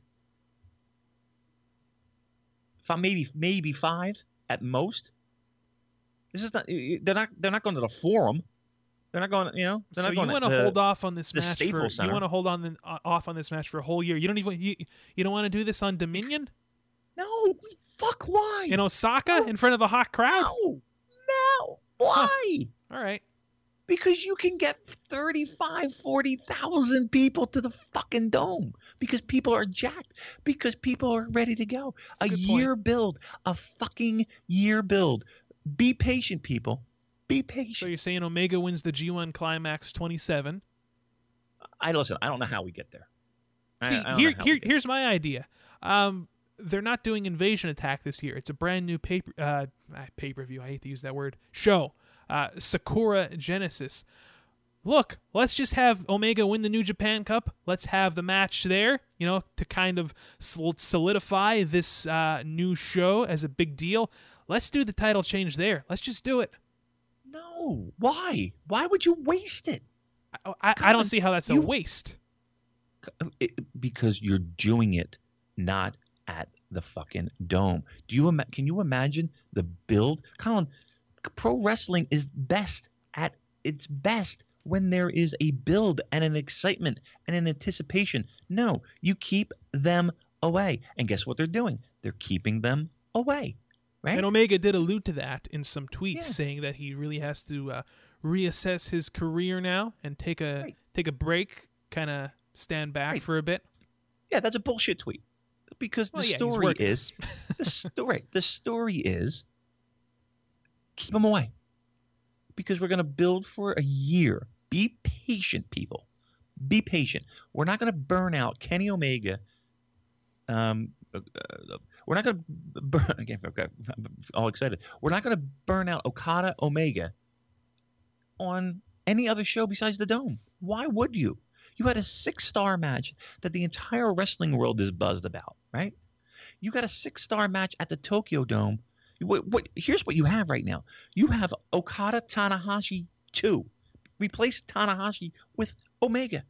Maybe maybe five at most. This is not. They're not. They're not going to the forum. They're not going. You know. They're so not you going want to the- hold off on this match for Staples you want to hold on the, uh, off on this match for a whole year. You don't even you, you don't want to do this on Dominion No. Fuck. Why? in Osaka in front of a hot crowd. No. No. Why? All right. Because you can get 35, 40,000 people to the fucking dome because people are jacked, because people are ready to go. a A, good point. year build, a fucking year build. Be patient, people. Be patient So you're saying Omega wins the G1 Climax 27. I listen, I don't know how we get there. See, I don't here, here here's my idea. Um, they're not doing Invasion Attack this year. It's a brand new paper uh, pay per view. I hate to use that word. Show uh, Sakura Genesis. Look, let's just have Omega win the New Japan Cup. Let's have the match there, you know, to kind of solidify this uh, new show as a big deal. Let's do the title change there. Let's just do it. No. Why? Why would you waste it? I, I, I don't see how that's a waste. it, because you're doing it not at the fucking dome. Do you can you imagine the build? Colin, pro wrestling is best at its best when there is a build and an excitement and an anticipation. No, you keep them away. And guess what they're doing? They're keeping them away. Right? And Omega did allude to that in some tweets, Yeah. saying that he really has to uh, reassess his career now and take a Right. take a break, kind of stand back Right. for a bit. yeah, that's a bullshit tweet. Because Well, the yeah, story is <laughs> the story. The story is keep them away because we're going to build for a year. Be patient, people. Be patient. We're not going to burn out Kenny Omega. Um, uh, uh, we're not going to burn <laughs> again. Okay, I'm all excited. We're not going to burn out Okada Omega on any other show besides the Dome. Why would you? You had a six-star match that the entire wrestling world is buzzed about, right? You got a six-star match at the Tokyo Dome. What, what, here's what you have right now. You have Okada Tanahashi 2. Replace Tanahashi with Omega.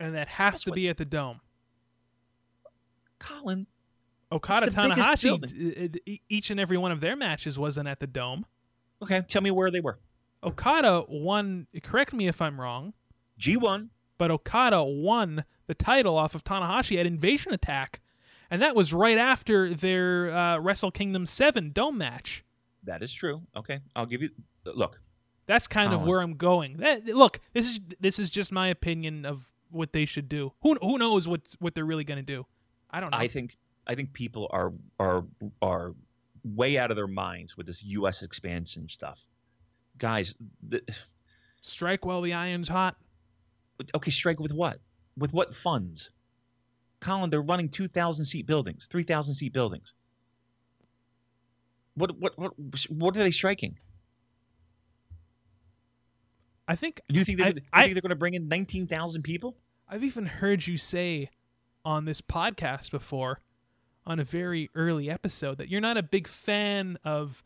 and that has That's to what- be at the dome. Colin, Okada Tanahashi, building. d- d- each and every one of their matches wasn't at the dome. okay, tell me where they were. Okada won. Correct me if I'm wrong, G1, but Okada won the title off of Tanahashi at Invasion Attack, and that was right after their uh, Wrestle Kingdom Seven dome match. that is true. Okay, I'll give you. Look, That's kind of where I'm going. That, look, this is this is just my opinion of what they should do. Who who knows what what they're really going to do? I don't know. I think I think people are are are way out of their minds with this U.S. expansion stuff, guys. The, Strike while the iron's hot. okay, strike with what? With what funds? Colin, they're running two thousand seat buildings, three thousand seat buildings. What what what what are they striking? I think Do you think they're, I- I- think they're going to bring in nineteen thousand people? I've even heard you say on this podcast before, on a very early episode, that you're not a big fan of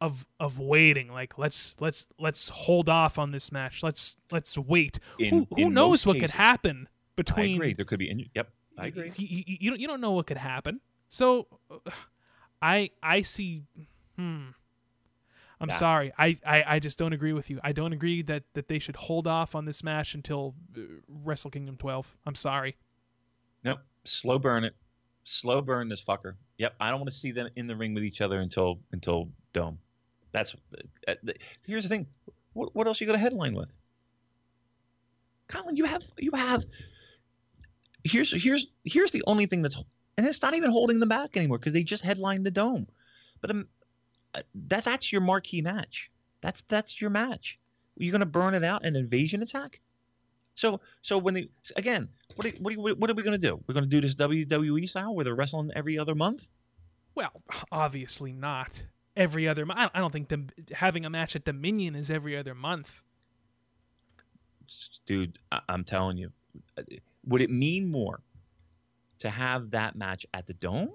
of of waiting. Like let's let's let's hold off on this match. Let's let's wait. In- who who knows what cases. could happen I between? agree. There could be. Yep, I agree. You, you, you don't you don't know what could happen. So, uh, I I see. Hmm. I'm sorry. I, I, I just don't agree with you. I don't agree that, that they should hold off on this match until uh, Wrestle Kingdom 12. I'm sorry. Nope. Slow burn it. Slow burn this fucker. Yep. I don't want to see them in the ring with each other until until Dome. That's uh, the, here's the thing. What, what else you got a headline with? Colin, you have you have. Here's here's here's the only thing that's and it's not even holding them back anymore because they just headlined the Dome. But um, uh, that that's your marquee match. That's that's your match. You're gonna burn it out an invasion attack. So so when they again, what are, what are, what are we going to do? We're going to do this WWE style where they're wrestling every other month. Well, obviously not every other. month. I don't think the, having a match at Dominion is every other month. Dude, I, I'm telling you, would it mean more to have that match at the Dome?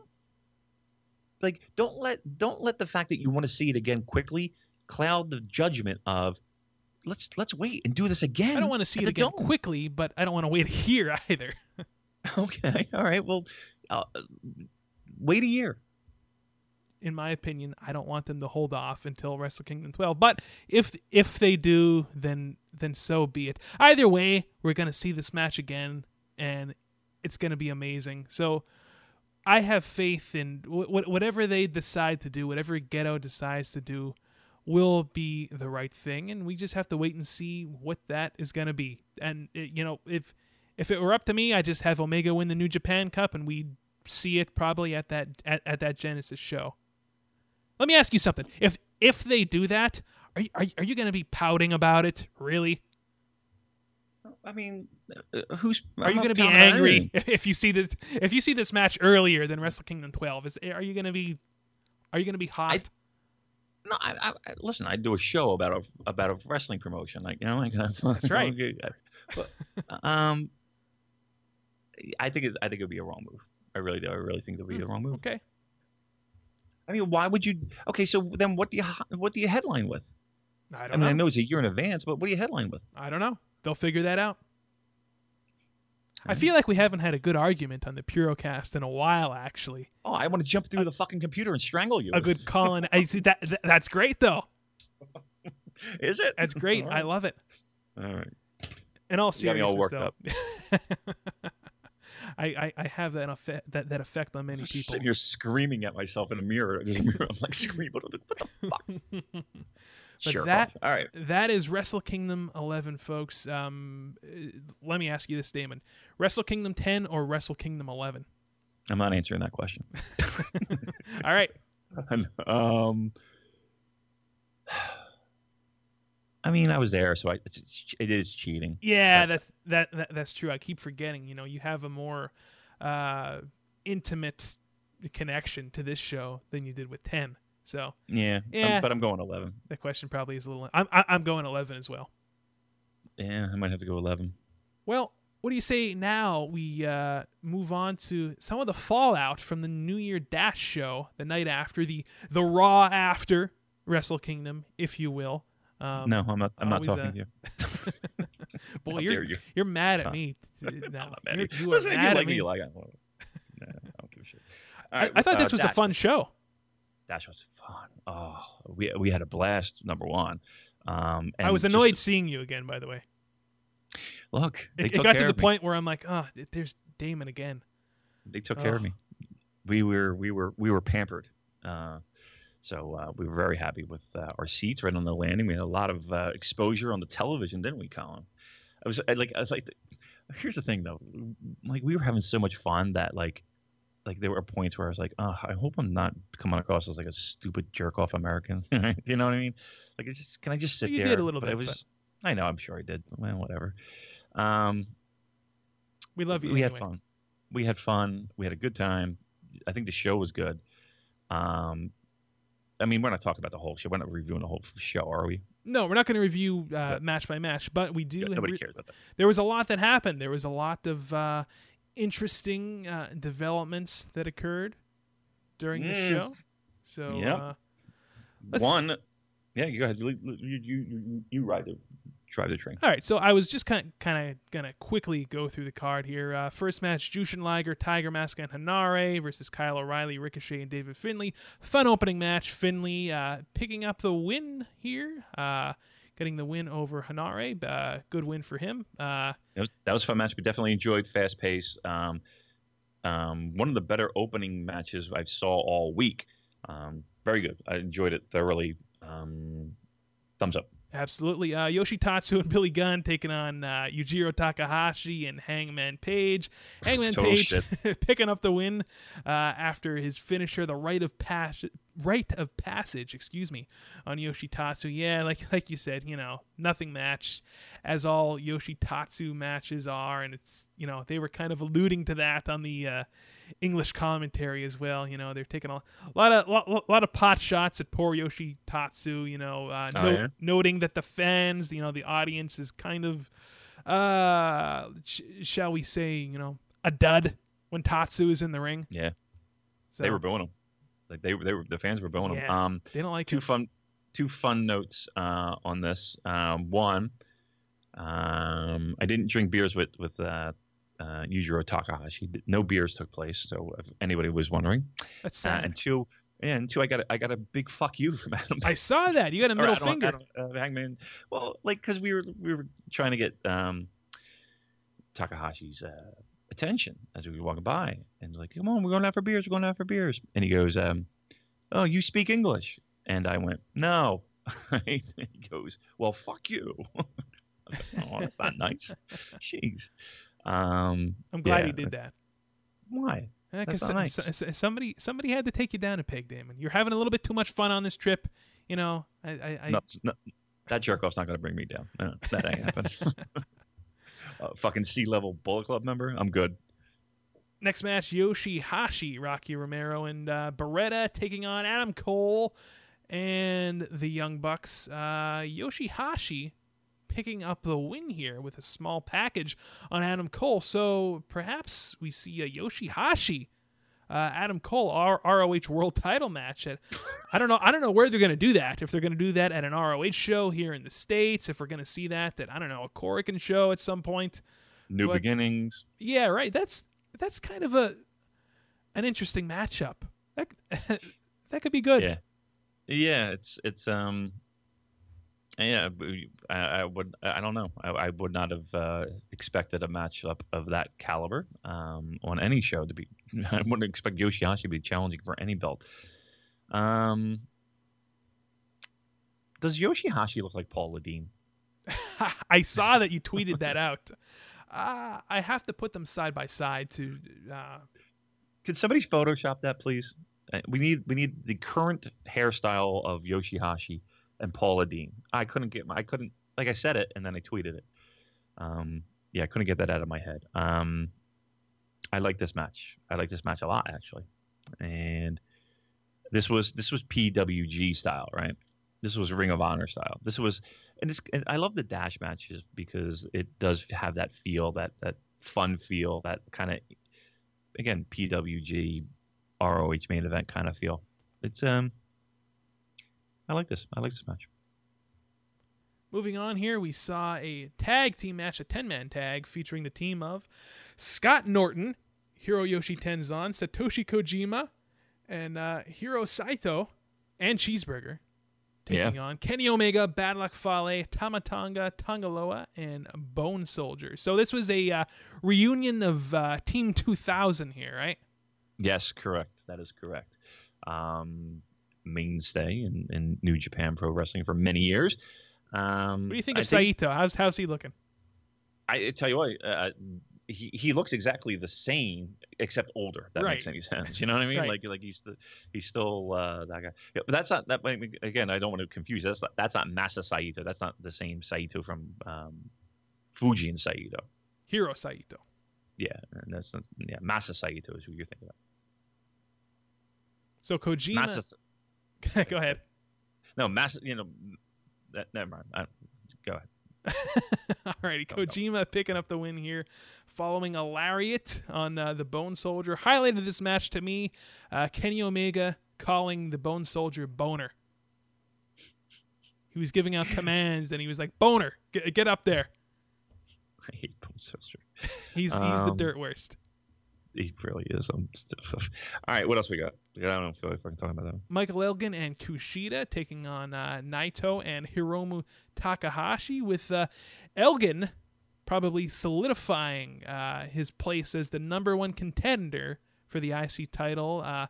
Like, don't let don't let the fact that you want to see it again quickly cloud the judgment of let's let's wait and do this again. I don't want to see it again Dome. quickly, but I don't want to wait <laughs> here either. Okay, all right. Well, uh, wait a year. in my opinion, I don't want them to hold off until Wrestle Kingdom 12. But if if they do, then then so be it. Either way, we're gonna see this match again, and it's gonna be amazing. So I have faith in wh- wh- whatever they decide to do, whatever Gedo decides to do, will be the right thing, and we just have to wait and see what that is gonna be. And it, you know, if if it were up to me, I just have Omega win the New Japan Cup, and we'd see it probably at that at, at that Genesis show. Let me ask you something. If if they do that, are you, are, are you going to be pouting about it? Really? I mean, uh, who's Are you going to be angry <laughs> if you see this if you see this match earlier than Wrestle Kingdom 12? Is are you going to be are you going to be hot? No, I, I, I- listen. I do a show about a about a wrestling promotion. Like you know, like <laughs> That's right. But, <laughs> um, I think it's, I think it'd be a wrong move. I really do. I really think it'd be a wrong move. okay. I mean, why would you? Okay, so then what do you what do you headline with? I I don't I mean, I know. know it's a year in advance, but what do you headline with? I don't know. They'll figure that out. I feel like we haven't had a good argument on the Purocast in a while actually. Oh, I want to jump through uh, the fucking computer and strangle you. A good <laughs> call and I see that, that that's great though. Is it? That's great. All I love it. All right. In all You got me all seriousness, worked though, <laughs> I, I I have that effect that, that effect on many I'm people. sitting here screaming at myself in a mirror. There's a mirror. I'm like screaming. What the fuck? <laughs> But Jerk that. All right. that is Wrestle Kingdom 11, folks. Um, uh, let me ask you this, Damon: Wrestle Kingdom 10 or Wrestle Kingdom 11? I'm not answering that question. <laughs> All right, <laughs> um, I mean, I was there, so I, it's, it is cheating. yeah, Uh, that's that, that that's true. I keep forgetting. You know, you have a more uh, intimate connection to this show than you did with 10. So Yeah, Yeah. but I'm going 11. The question probably is a little. I'm I- I'm going 11 as well. Yeah, I might have to go 11. Well, what do you say now we uh, move on to some of the fallout from the New Year Dash show the night after the the Raw after Wrestle Kingdom, if you will. Um, no, I'm not. I'm not talking uh, to you. <laughs> boy, you're dare you. you're mad at me. now. <laughs> I'm not mad You're- at you. you are <laughs> Listen, mad you at like me. me. You like it. Nah, I don't give a shit. I, I thought uh, this was a fun show. Dash was fun. Oh, we we had a blast. Number one. Um, I was annoyed to- seeing you again. By the way, look, they it, it got care to the me. point where I'm like, oh, there's Damon again. They took care of me. We were we were we were pampered. Uh, so uh, we were very happy with uh, our seats right on the landing. We had a lot of uh, exposure on the television, didn't we, Colin? I was I, like I was like. Here's the thing, though. Like we were having so much fun that like like there were points where I was like, oh, I hope I'm not coming across as like a stupid jerk off American. <laughs> you know what I mean? Like, it's just can I just sit You there? did a little but bit, It was. but- just- I know. I'm sure I did. Well, whatever. Um, We love you. we anyway. had fun. We had fun. We had a good time. I think the show was good. Um, I mean, we're not talking about the whole show. We're not reviewing the whole show, are we? No, we're not going to review uh, match by match, but we do. Yeah, nobody re- cares about that. there was a lot that happened. There was a lot of uh, interesting uh, developments that occurred during the Mm. show. So, Yep. uh, One, yeah, you go ahead. You you you, you, ride the drive the train. all right. So I was just kind of, kind of gonna quickly go through the card here. Uh, first match: Jushin Liger, Tiger Mask, and Henare versus Kyle O'Reilly, Ricochet, and David Finlay. Fun opening match. Finlay uh, picking up the win here, uh, getting the win over Henare. Uh, good win for him. Uh, That was, that was a fun match. We definitely enjoyed fast pace. Um, um, one of the better opening matches I saw all week. Um, very good. I enjoyed it thoroughly. Um, thumbs up. Absolutely. Uh, Yoshitatsu and Billy Gunn taking on uh, Yujiro Takahashi and Hangman Page. <laughs> Hangman Page <laughs> picking up the win uh, after his finisher, the rite of pas- rite of passage, excuse me, on Yoshitatsu. Yeah, like like you said, you know, nothing match, as all Yoshitatsu matches are, and it's you know they were kind of alluding to that on the uh, English commentary as well. You know, they're taking a, a lot of lot, lot of pot shots at poor Yoshitatsu. You know, uh, Oh, no- yeah? noting that the fans, you know, the audience is kind of, uh, sh- shall we say, you know, a dud when Tatsu is in the ring. Yeah, So they were booing him. Like they were, they were the fans were booing him. Yeah. Um, they don't like two him. fun two fun notes uh, on this. Um, one, um, I didn't drink beers with with uh, uh, Yujiro Takahashi. No beers took place, so if anybody was wondering. That's Uh, sad. and two, and two, I got a, I got a big fuck you from Adam. I saw that. You got a middle finger. Uh, Hangman. Well, like because we were we were trying to get um, Takahashi's uh, attention as we were walking by, and like, come on, we're going out for beers. We're going out for beers. And he goes, um, "Oh, you speak English?" And I went, "No." <laughs> he goes, "Well, fuck you." <laughs> Like, oh, that's not nice. <laughs> Jeez. Um, I'm glad yeah, he did that. Why? Because That's not nice. somebody somebody had to take you down a peg, Damon. You're having a little bit too much fun on this trip. You know, I, I, I No, no, that jerk off's not going to bring me down. No, that ain't happening. Fucking sea level Bullet Club member. I'm good. Next match, Yoshihashi, Rocky Romero, and uh, Beretta taking on Adam Cole and the Young Bucks. Uh, Yoshihashi picking up the win here with a small package on Adam Cole. So perhaps we see a Yoshihashi. Uh, Adam Cole R- ROH World Title match. At, I don't know. I don't know where they're going to do that. If they're going to do that at an ROH show here in the states, if we're going to see that that I don't know a Korakuen show at some point. New What- beginnings. Yeah, right. That's that's kind of a an interesting matchup. That <laughs> that could be good. Yeah, yeah. It's it's um. Yeah, I, I would. I don't know. I, I would not have uh, expected a matchup of that caliber um, on any show to be. <laughs> I wouldn't expect Yoshihashi to be challenging for any belt. Um, does Yoshihashi look like Paula Deen? <laughs> I saw that you tweeted that out. Uh, I have to put them side by side to. Uh, Could somebody Photoshop that, please? Uh, We need we need the current hairstyle of Yoshihashi and Paula Deen. I couldn't get my I couldn't like I said it and then I tweeted it. Um, yeah, I couldn't get that out of my head. Um, I like this match. I like this match a lot actually, and this was this was PWG style, right? This was Ring of Honor style. This was, and this and I love the dash matches because it does have that feel, that that fun feel, that kind of again PWG ROH main event kind of feel. It's um, I like this. I like this match. moving on here, we saw a tag team match, a 10 man tag featuring the team of Scott Norton, Hiroyoshi Tenzan, Satoshi Kojima, and uh, Hiro Saito, and Cheeseburger. Taking on Kenny Omega, Bad Luck Fale, Tama Tonga, Tangaloa, and Bone Soldier. So this was a uh, reunion of uh, Team 2000 here, right? Yes, correct. That is correct. Um, mainstay in, in New Japan Pro Wrestling for many years. Um, What do you think of Saito? How's how's he looking? I tell you what, uh, he he looks exactly the same except older. If that makes any sense. You know what I mean? Right. Like like he's the, he's still uh, that guy. Yeah, but that's not that. I mean, Again, I don't want to confuse. That's not, that's not Masa Saito. That's not the same Saito from um, Fuji and Saito. Hiro Saito. Yeah, and that's not, yeah. Masa Saito is who you're thinking of. So Kojima. Masa, <laughs> Go ahead. no, Masa. You know, that, never mind. I, go ahead. <laughs> Alrighty, Go, go. Kojima picking up the win here, following a lariat on uh, the Bone Soldier. Highlighted this match to me, uh, Kenny Omega calling the Bone Soldier Boner. He was giving out <laughs> commands, and he was like, "Boner, get, get up there." I hate Bone Soldier. He's he's the Um, dirt worst. He really is. I'm still, all right, what else we got? I don't feel like fucking talking about that. One. Michael Elgin and Kushida taking on uh, Naito and Hiromu Takahashi, with uh, Elgin probably solidifying uh, his place as the number one contender for the IC title uh,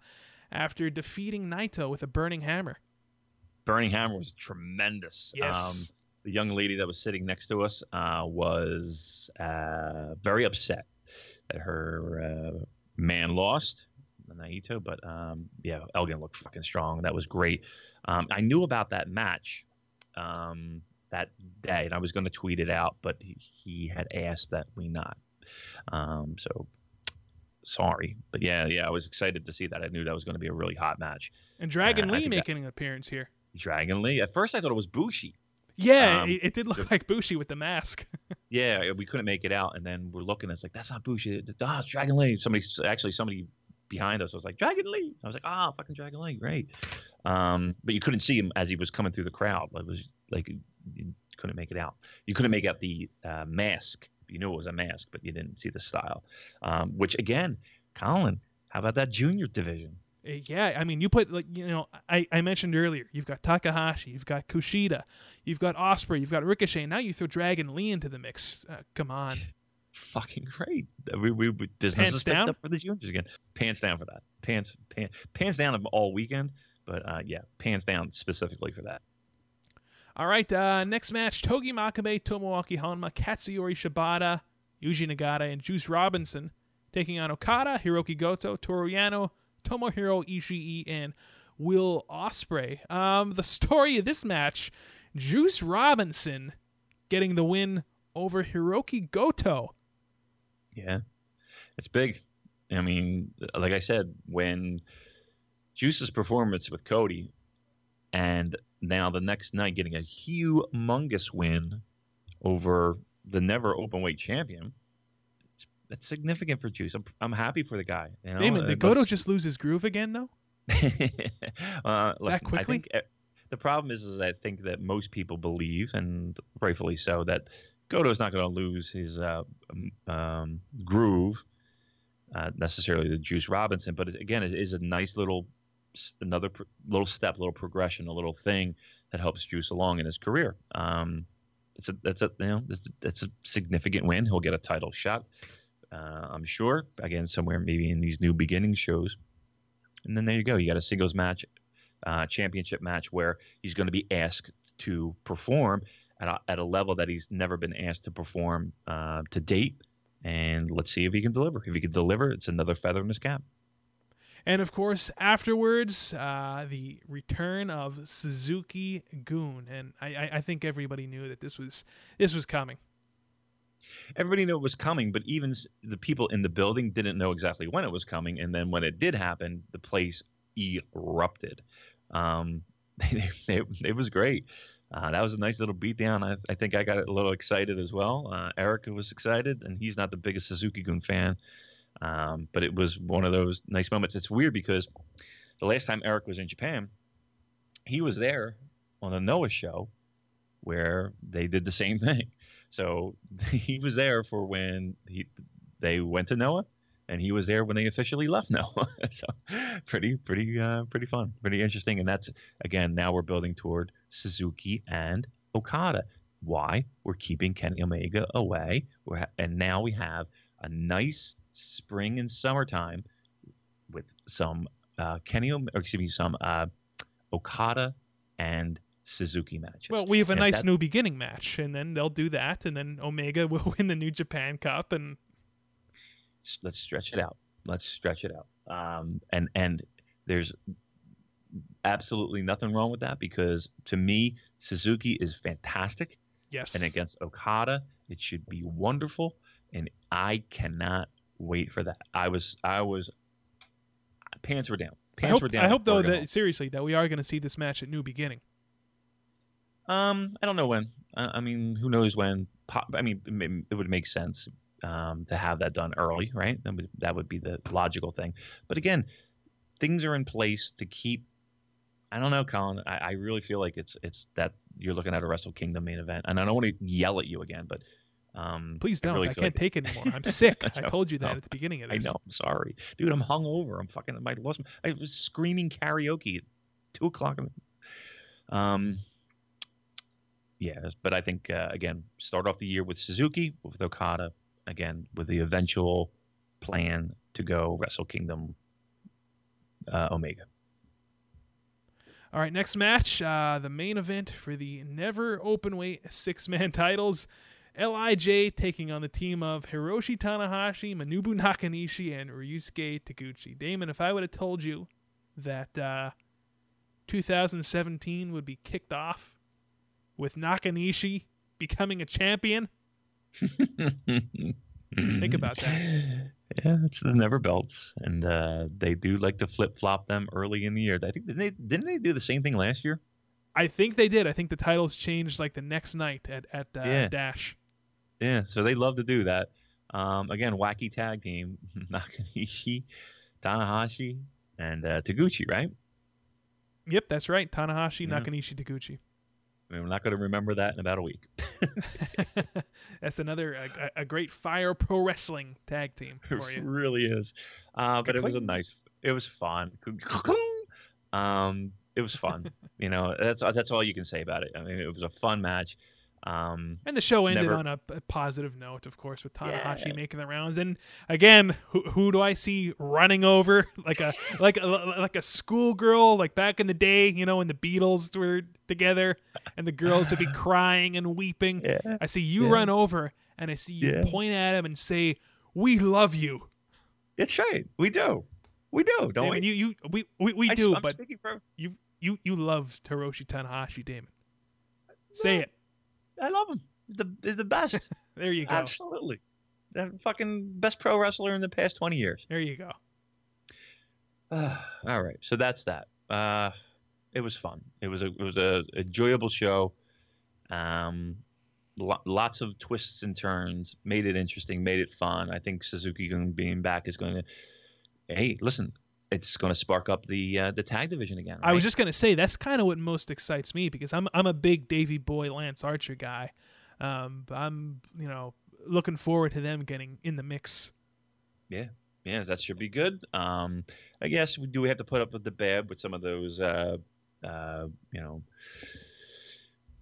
after defeating Naito with a burning hammer. Burning Hammer was tremendous. Yes. Um, the young lady that was sitting next to us uh, was uh, very upset that her uh, man lost. Naito, but um, yeah, Elgin looked fucking strong. That was great. Um, I knew about that match um, that day, and I was going to tweet it out, but he, he had asked that we not. Um, so sorry, but yeah, yeah, I was excited to see that. I knew that was going to be a really hot match. And Dragon I Lee think that- making an appearance here. Dragon Lee. At first, I thought it was Bushi. Yeah, Um, it, it did look the- like Bushi with the mask. <laughs> Yeah, we couldn't make it out, and then we're looking. It's like that's not Bushi. Ah, it's Dragon Lee. Somebody actually somebody behind us was like Dragon Lee. I was like, ah, fucking Dragon Lee, great. Um, but you couldn't see him as he was coming through the crowd. It was like you couldn't make it out. You couldn't make out the uh, mask. You knew it was a mask, but you didn't see the style. Um, which again, Colin, how about that junior division? Uh, Yeah, I mean, you put like you know, I, I mentioned earlier, you've got Takahashi, you've got Kushida, you've got Ospreay, you've got Ricochet. Now you throw Dragon Lee into the mix. Uh, come on, Fucking great. We, we, we business Pants is down? up for the juniors again. Pants down for that. Pants pants pants down all weekend, but uh, yeah, pants down specifically for that. All right, uh, next match: Togi Makabe, Tomoaki Honma, Katsuyori Shibata, Yuji Nagata, and Juice Robinson taking on Okada, Hiroki Goto, Toru Yano, Tomohiro Ishii, and Will Ospreay. Um, the story of this match: Juice Robinson getting the win over Hiroki Goto. Yeah, it's big. I mean, like I said, when Juice's performance with Cody, and now the next night getting a humongous win over the never open weight champion, it's, it's significant for Juice. I'm, I'm happy for the guy. You know? Damon, Uh, did Goto just lose his groove again, though? <laughs> uh, listen, I quickly? think uh, the problem is, is I think that most people believe, and rightfully so, that Goto's not going to lose his uh, um, groove uh, necessarily to Juice Robinson, but it, again, it is a nice little another pr- little step, little progression, a little thing that helps Juice along in his career. Um, it's a that's a you know that's, that's a significant win. He'll get a title shot, uh, I'm sure. Again, somewhere maybe in these new beginning shows. And then there you go. You got a singles match, uh, championship match where he's going to be asked to perform at a, at a level that he's never been asked to perform uh, to date. And let's see if he can deliver. If he can deliver, it's another feather in his cap. And of course, afterwards, uh, the return of Suzuki Gun, and I, I, I think everybody knew that this was this was coming. Everybody knew it was coming, but even the people in the building didn't know exactly when it was coming. And then when it did happen, the place erupted. Um, <laughs> it, was great. Uh, that was a nice little beatdown. I, I think I got a little excited as well. Uh, Erica was excited, and he's not the biggest Suzuki Gun fan. Um, but it was one of those nice moments. It's weird because the last time Eric was in Japan, he was there on the Noah show where they did the same <laughs> thing. So <laughs> he was there for when he they went to Noah, and he was there when they officially left <laughs> Noah. so pretty, pretty, uh, pretty fun, pretty interesting. And that's again now we're building toward Suzuki and Okada. Why? We're keeping Kenny Omega away. We're ha- and now we have a nice spring and summertime with some uh, Kenny, or excuse me, some uh, Okada and Suzuki matches. Well, we have a And nice that- new beginning match, and then they'll do that, and then Omega <laughs> will win the New Japan Cup, and let's stretch it out. Let's stretch it out. Um, and and there's absolutely nothing wrong with that because to me Suzuki is fantastic, yes, and against Okada it should be wonderful, and I cannot wait for that. I was I was pants were down. I Pants hope, were down. I hope though before I got that seriously that we are going to see this match at New Beginning. Um, I don't know when. Uh, I mean, who knows when? I mean, it, it would make sense um, to have that done early, right? That would, that would be the logical thing. But again, things are in place to keep. I don't know, Colin. I, I really feel like it's it's that you're looking at a Wrestle Kingdom main event, and I don't want to yell at you again, but um, Please don't. I, really can't like- take it <laughs> anymore. I'm sick. I told you that no. at the beginning of this. I know. I'm sorry, dude. I'm hungover. I'm fucking. I lost. I was screaming karaoke at two o'clock. In the, um. Yeah, but I think uh, again, start off the year with Suzuki, with Okada, again with the eventual plan to go Wrestle Kingdom uh, Omega. All right, next match, uh, the main event for the never open weight six man <laughs> titles. Lij taking on the team of Hiroshi Tanahashi, Manabu Nakanishi, and Ryusuke Taguchi. Damon, if I would have told you that uh, 2017 would be kicked off with Nakanishi becoming a champion, <laughs> think about that. Yeah, it's the never belts, and uh, they do like to flip flop them early in the year. I think didn't they didn't they do the same thing last year? I think they did. I think the titles changed like the next night at at uh, Yeah. Dash. Yeah, so they love to do that. Um, again, wacky tag team: <laughs> Nakanishi, Tanahashi, and uh, Taguchi. Right? Yep, that's right. Tanahashi, Yeah. Nakanishi, Taguchi. I mean, we're not going to remember that in about a week. <laughs> that's another a, a great Fire Pro Wrestling tag team for It you. really is. Uh, but it was a nice. It was fun. Um, it was fun. <laughs> you know, that's that's all you can say about it. I mean, it was a fun match. Um, And the show ended Never- on a, a positive note, of course, with Tanahashi Yeah. making the rounds. And again, who, who do I see running over <laughs> like a <laughs> like a, like a schoolgirl, like back in the day, you know, when the Beatles were together and the girls would be <laughs> crying and weeping. yeah, I see you Yeah. run over and I see you point at him and say, "We love you." that's right. We do. We do, don't Damon, we? you you we we, we I, do, am but for. you you you love Hiroshi Tanahashi, Damon. Say it. I love him. The is the best. <laughs> There you go. Absolutely. The fucking best pro wrestler in the past 20 years. There you go. <sighs> All right. So that's that. Uh, it was fun. It was a it was a enjoyable show. Um, lo- lots of twists and turns. Made it interesting. Made it fun. I think Suzuki being back is going to. Hey, listen. It's going to spark up the uh, the tag division again. I was just gonna say that's kind of what most excites me because I'm I'm a big Davey Boy Lance Archer guy. Um, I'm you know looking forward to them getting in the mix. Yeah, yeah, that should be good. Um, I guess we do we have to put up with the bad with some of those, uh, uh, you know,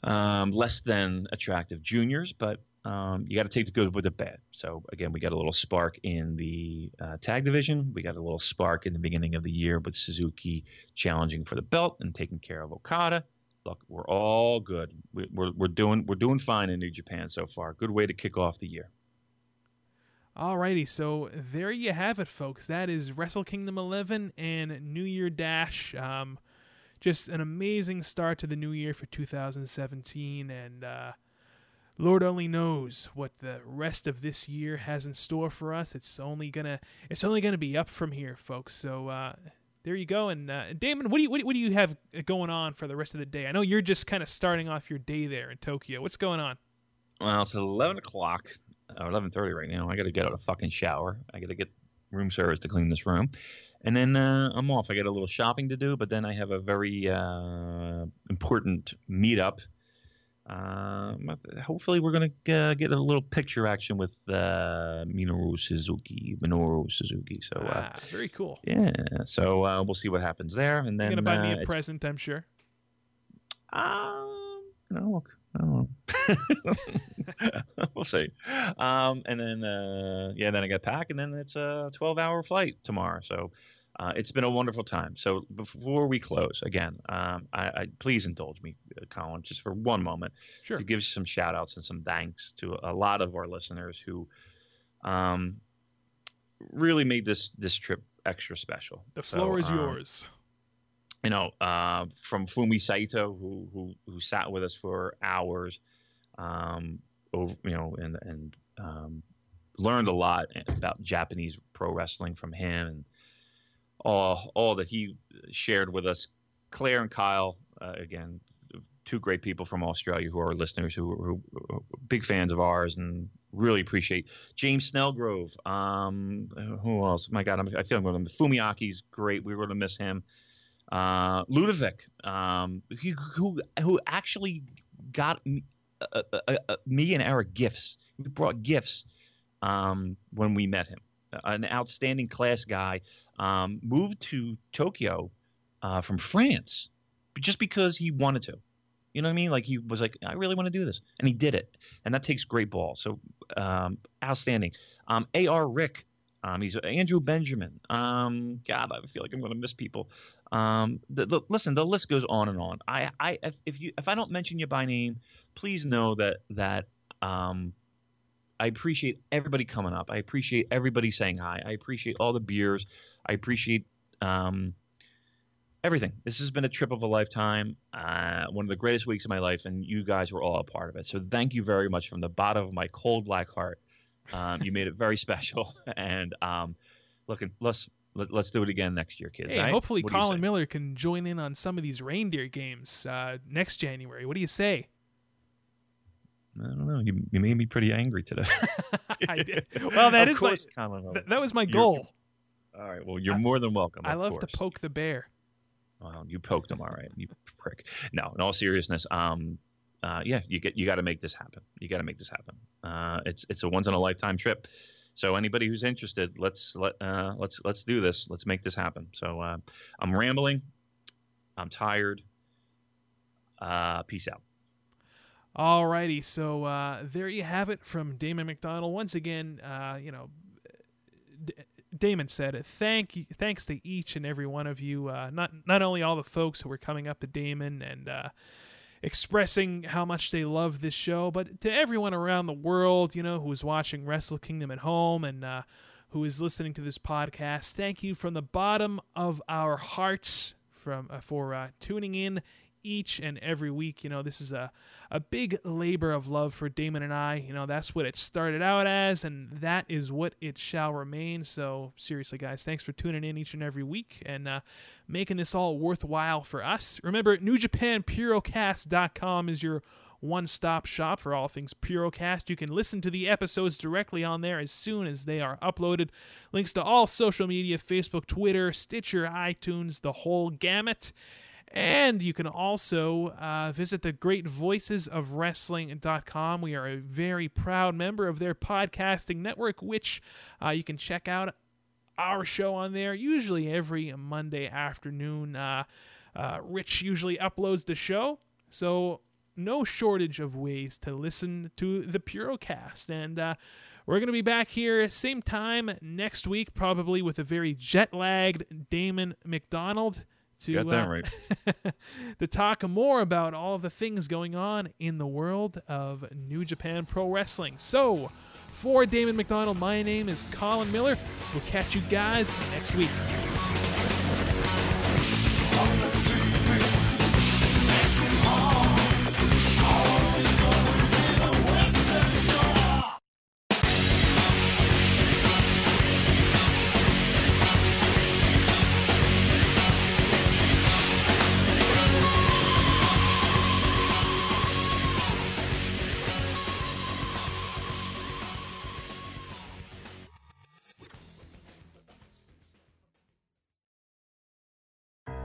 um, less than attractive juniors, but um, you got to take the good with the bad. So again, we got a little spark in the uh, tag division. We got a little spark in the beginning of the year with Suzuki challenging for the belt and taking care of Okada. Look, we're all good. We, we're we're doing we're doing fine in New Japan so far. Good way to kick off the year. Alrighty, so there you have it, folks. That is Wrestle Kingdom 11 and New Year Dash. Um, just an amazing start to the new year for 2017, and uh, Lord only knows what the rest of this year has in store for us. It's only gonna, it's only gonna be up from here, folks. So uh, there you go. And uh, Damon, what do you what do you- have going on for the rest of the day? I know you're just kind of starting off your day there in Tokyo. What's going on? Well, it's eleven o'clock, or eleven thirty right now. I got to get out a fucking shower. I got to get room service to clean this room, and then uh, I'm off. I got a little shopping to do, but then I have a very uh, important meetup. Um, hopefully, we're gonna uh, get a little picture action with uh, Minoru Suzuki. Minoru Suzuki. So uh, ah, very cool. yeah, so uh, we'll see what happens there, and then You're gonna buy me uh, a present, I'm sure. um, no, look, I don't know. <laughs> we'll see. Um, and then, uh, yeah, then I got packed, and then it's a 12-hour flight tomorrow. So uh, it's been a wonderful time. So before we close, again, um, I, I please indulge me, uh, Colin, just for one moment, Sure. to give some shout-outs and some thanks to a lot of our listeners who um, really made this this trip extra special. The So, floor is um, yours. you know, uh, from Fumi Saito, who who who sat with us for hours, um, over, you know, and and um, learned a lot about Japanese pro wrestling from him, and all all that he shared with us. Claire and Kyle, uh, again, two great people from Australia who are listeners, who, who, who are big fans of ours, and really appreciate James Snellgrove. Um, who else? My God, I'm, I feel I'm going to Fumiaki's great. We were going to miss him uh, Ludovic, um, he, who who actually got me, uh, uh, uh, uh, me and Eric gifts. He brought gifts um, when we met him. An outstanding class guy. Um, moved to Tokyo uh, from France just because he wanted to. You know what I mean? Like he was like, I really want to do this, and he did it, and that takes great balls. So um, outstanding. Um, A.R. Rick. Um, he's Andrew Benjamin. Um, God, I feel like I'm going to miss people. Um, the, the, listen, the list goes on and on. I, I, if, if you, if I don't mention you by name, please know that that um, I appreciate everybody coming up. I appreciate everybody saying hi. I appreciate all the beers. I appreciate um, everything. This has been a trip of a lifetime, uh, one of the greatest weeks of my life, and you guys were all a part of it. So thank you very much from the bottom of my cold black heart. Um, you made it very <laughs> special, and um, looking let's let, us do it again next year, kids. Hey, right? hopefully Colin Miller can join in on some of these reindeer games uh, next January. What do you say? I don't know. You, you made me pretty angry today. <laughs> I did. Well, that is my, th- that was my goal. All right. Well, you're more than welcome. I love course. to poke the bear. Well, you poked him, all right. You prick. No, in all seriousness, um, uh, yeah, you get you got to make this happen. You got to make this happen. Uh, it's it's a once in a lifetime trip. So anybody who's interested, let's let uh, let's let's do this. Let's make this happen. So uh, I'm rambling. I'm tired. Uh, peace out. Alrighty, so uh, there you have it from Damon McDonald. Once again, uh, you know, D- Damon said, "Thank, thanks to each and every one of you. Uh, not not only all the folks who were coming up to Damon and uh, expressing how much they love this show, but to everyone around the world, you know, who is watching Wrestle Kingdom at home and uh, who is listening to this podcast. Thank you from the bottom of our hearts from uh, for tuning in each and every week. You know, this is a, a big labor of love for Damon and I. You know, that's what it started out as, and that is what it shall remain. So, seriously, guys, thanks for tuning in each and every week and uh, making this all worthwhile for us. Remember, NewJapanPurocast.com is your one stop shop for all things Purocast. You can listen to the episodes directly on there as soon as they are uploaded. Links to all social media Facebook, Twitter, Stitcher, iTunes, the whole gamut. And you can also uh, visit the great voices of wrestling.com. We are a very proud member of their podcasting network, which uh, you can check out our show on there usually every Monday afternoon. Uh, uh, Rich usually uploads the show. So, no shortage of ways to listen to the Purocast. And uh, we're going to be back here same time next week, probably with a very jet lagged Damon McDonald to Got that uh, right. <laughs> to talk more about all the things going on in the world of New Japan Pro Wrestling. So, for Damon McDonald, my name is Colin Miller. We'll catch you guys next week.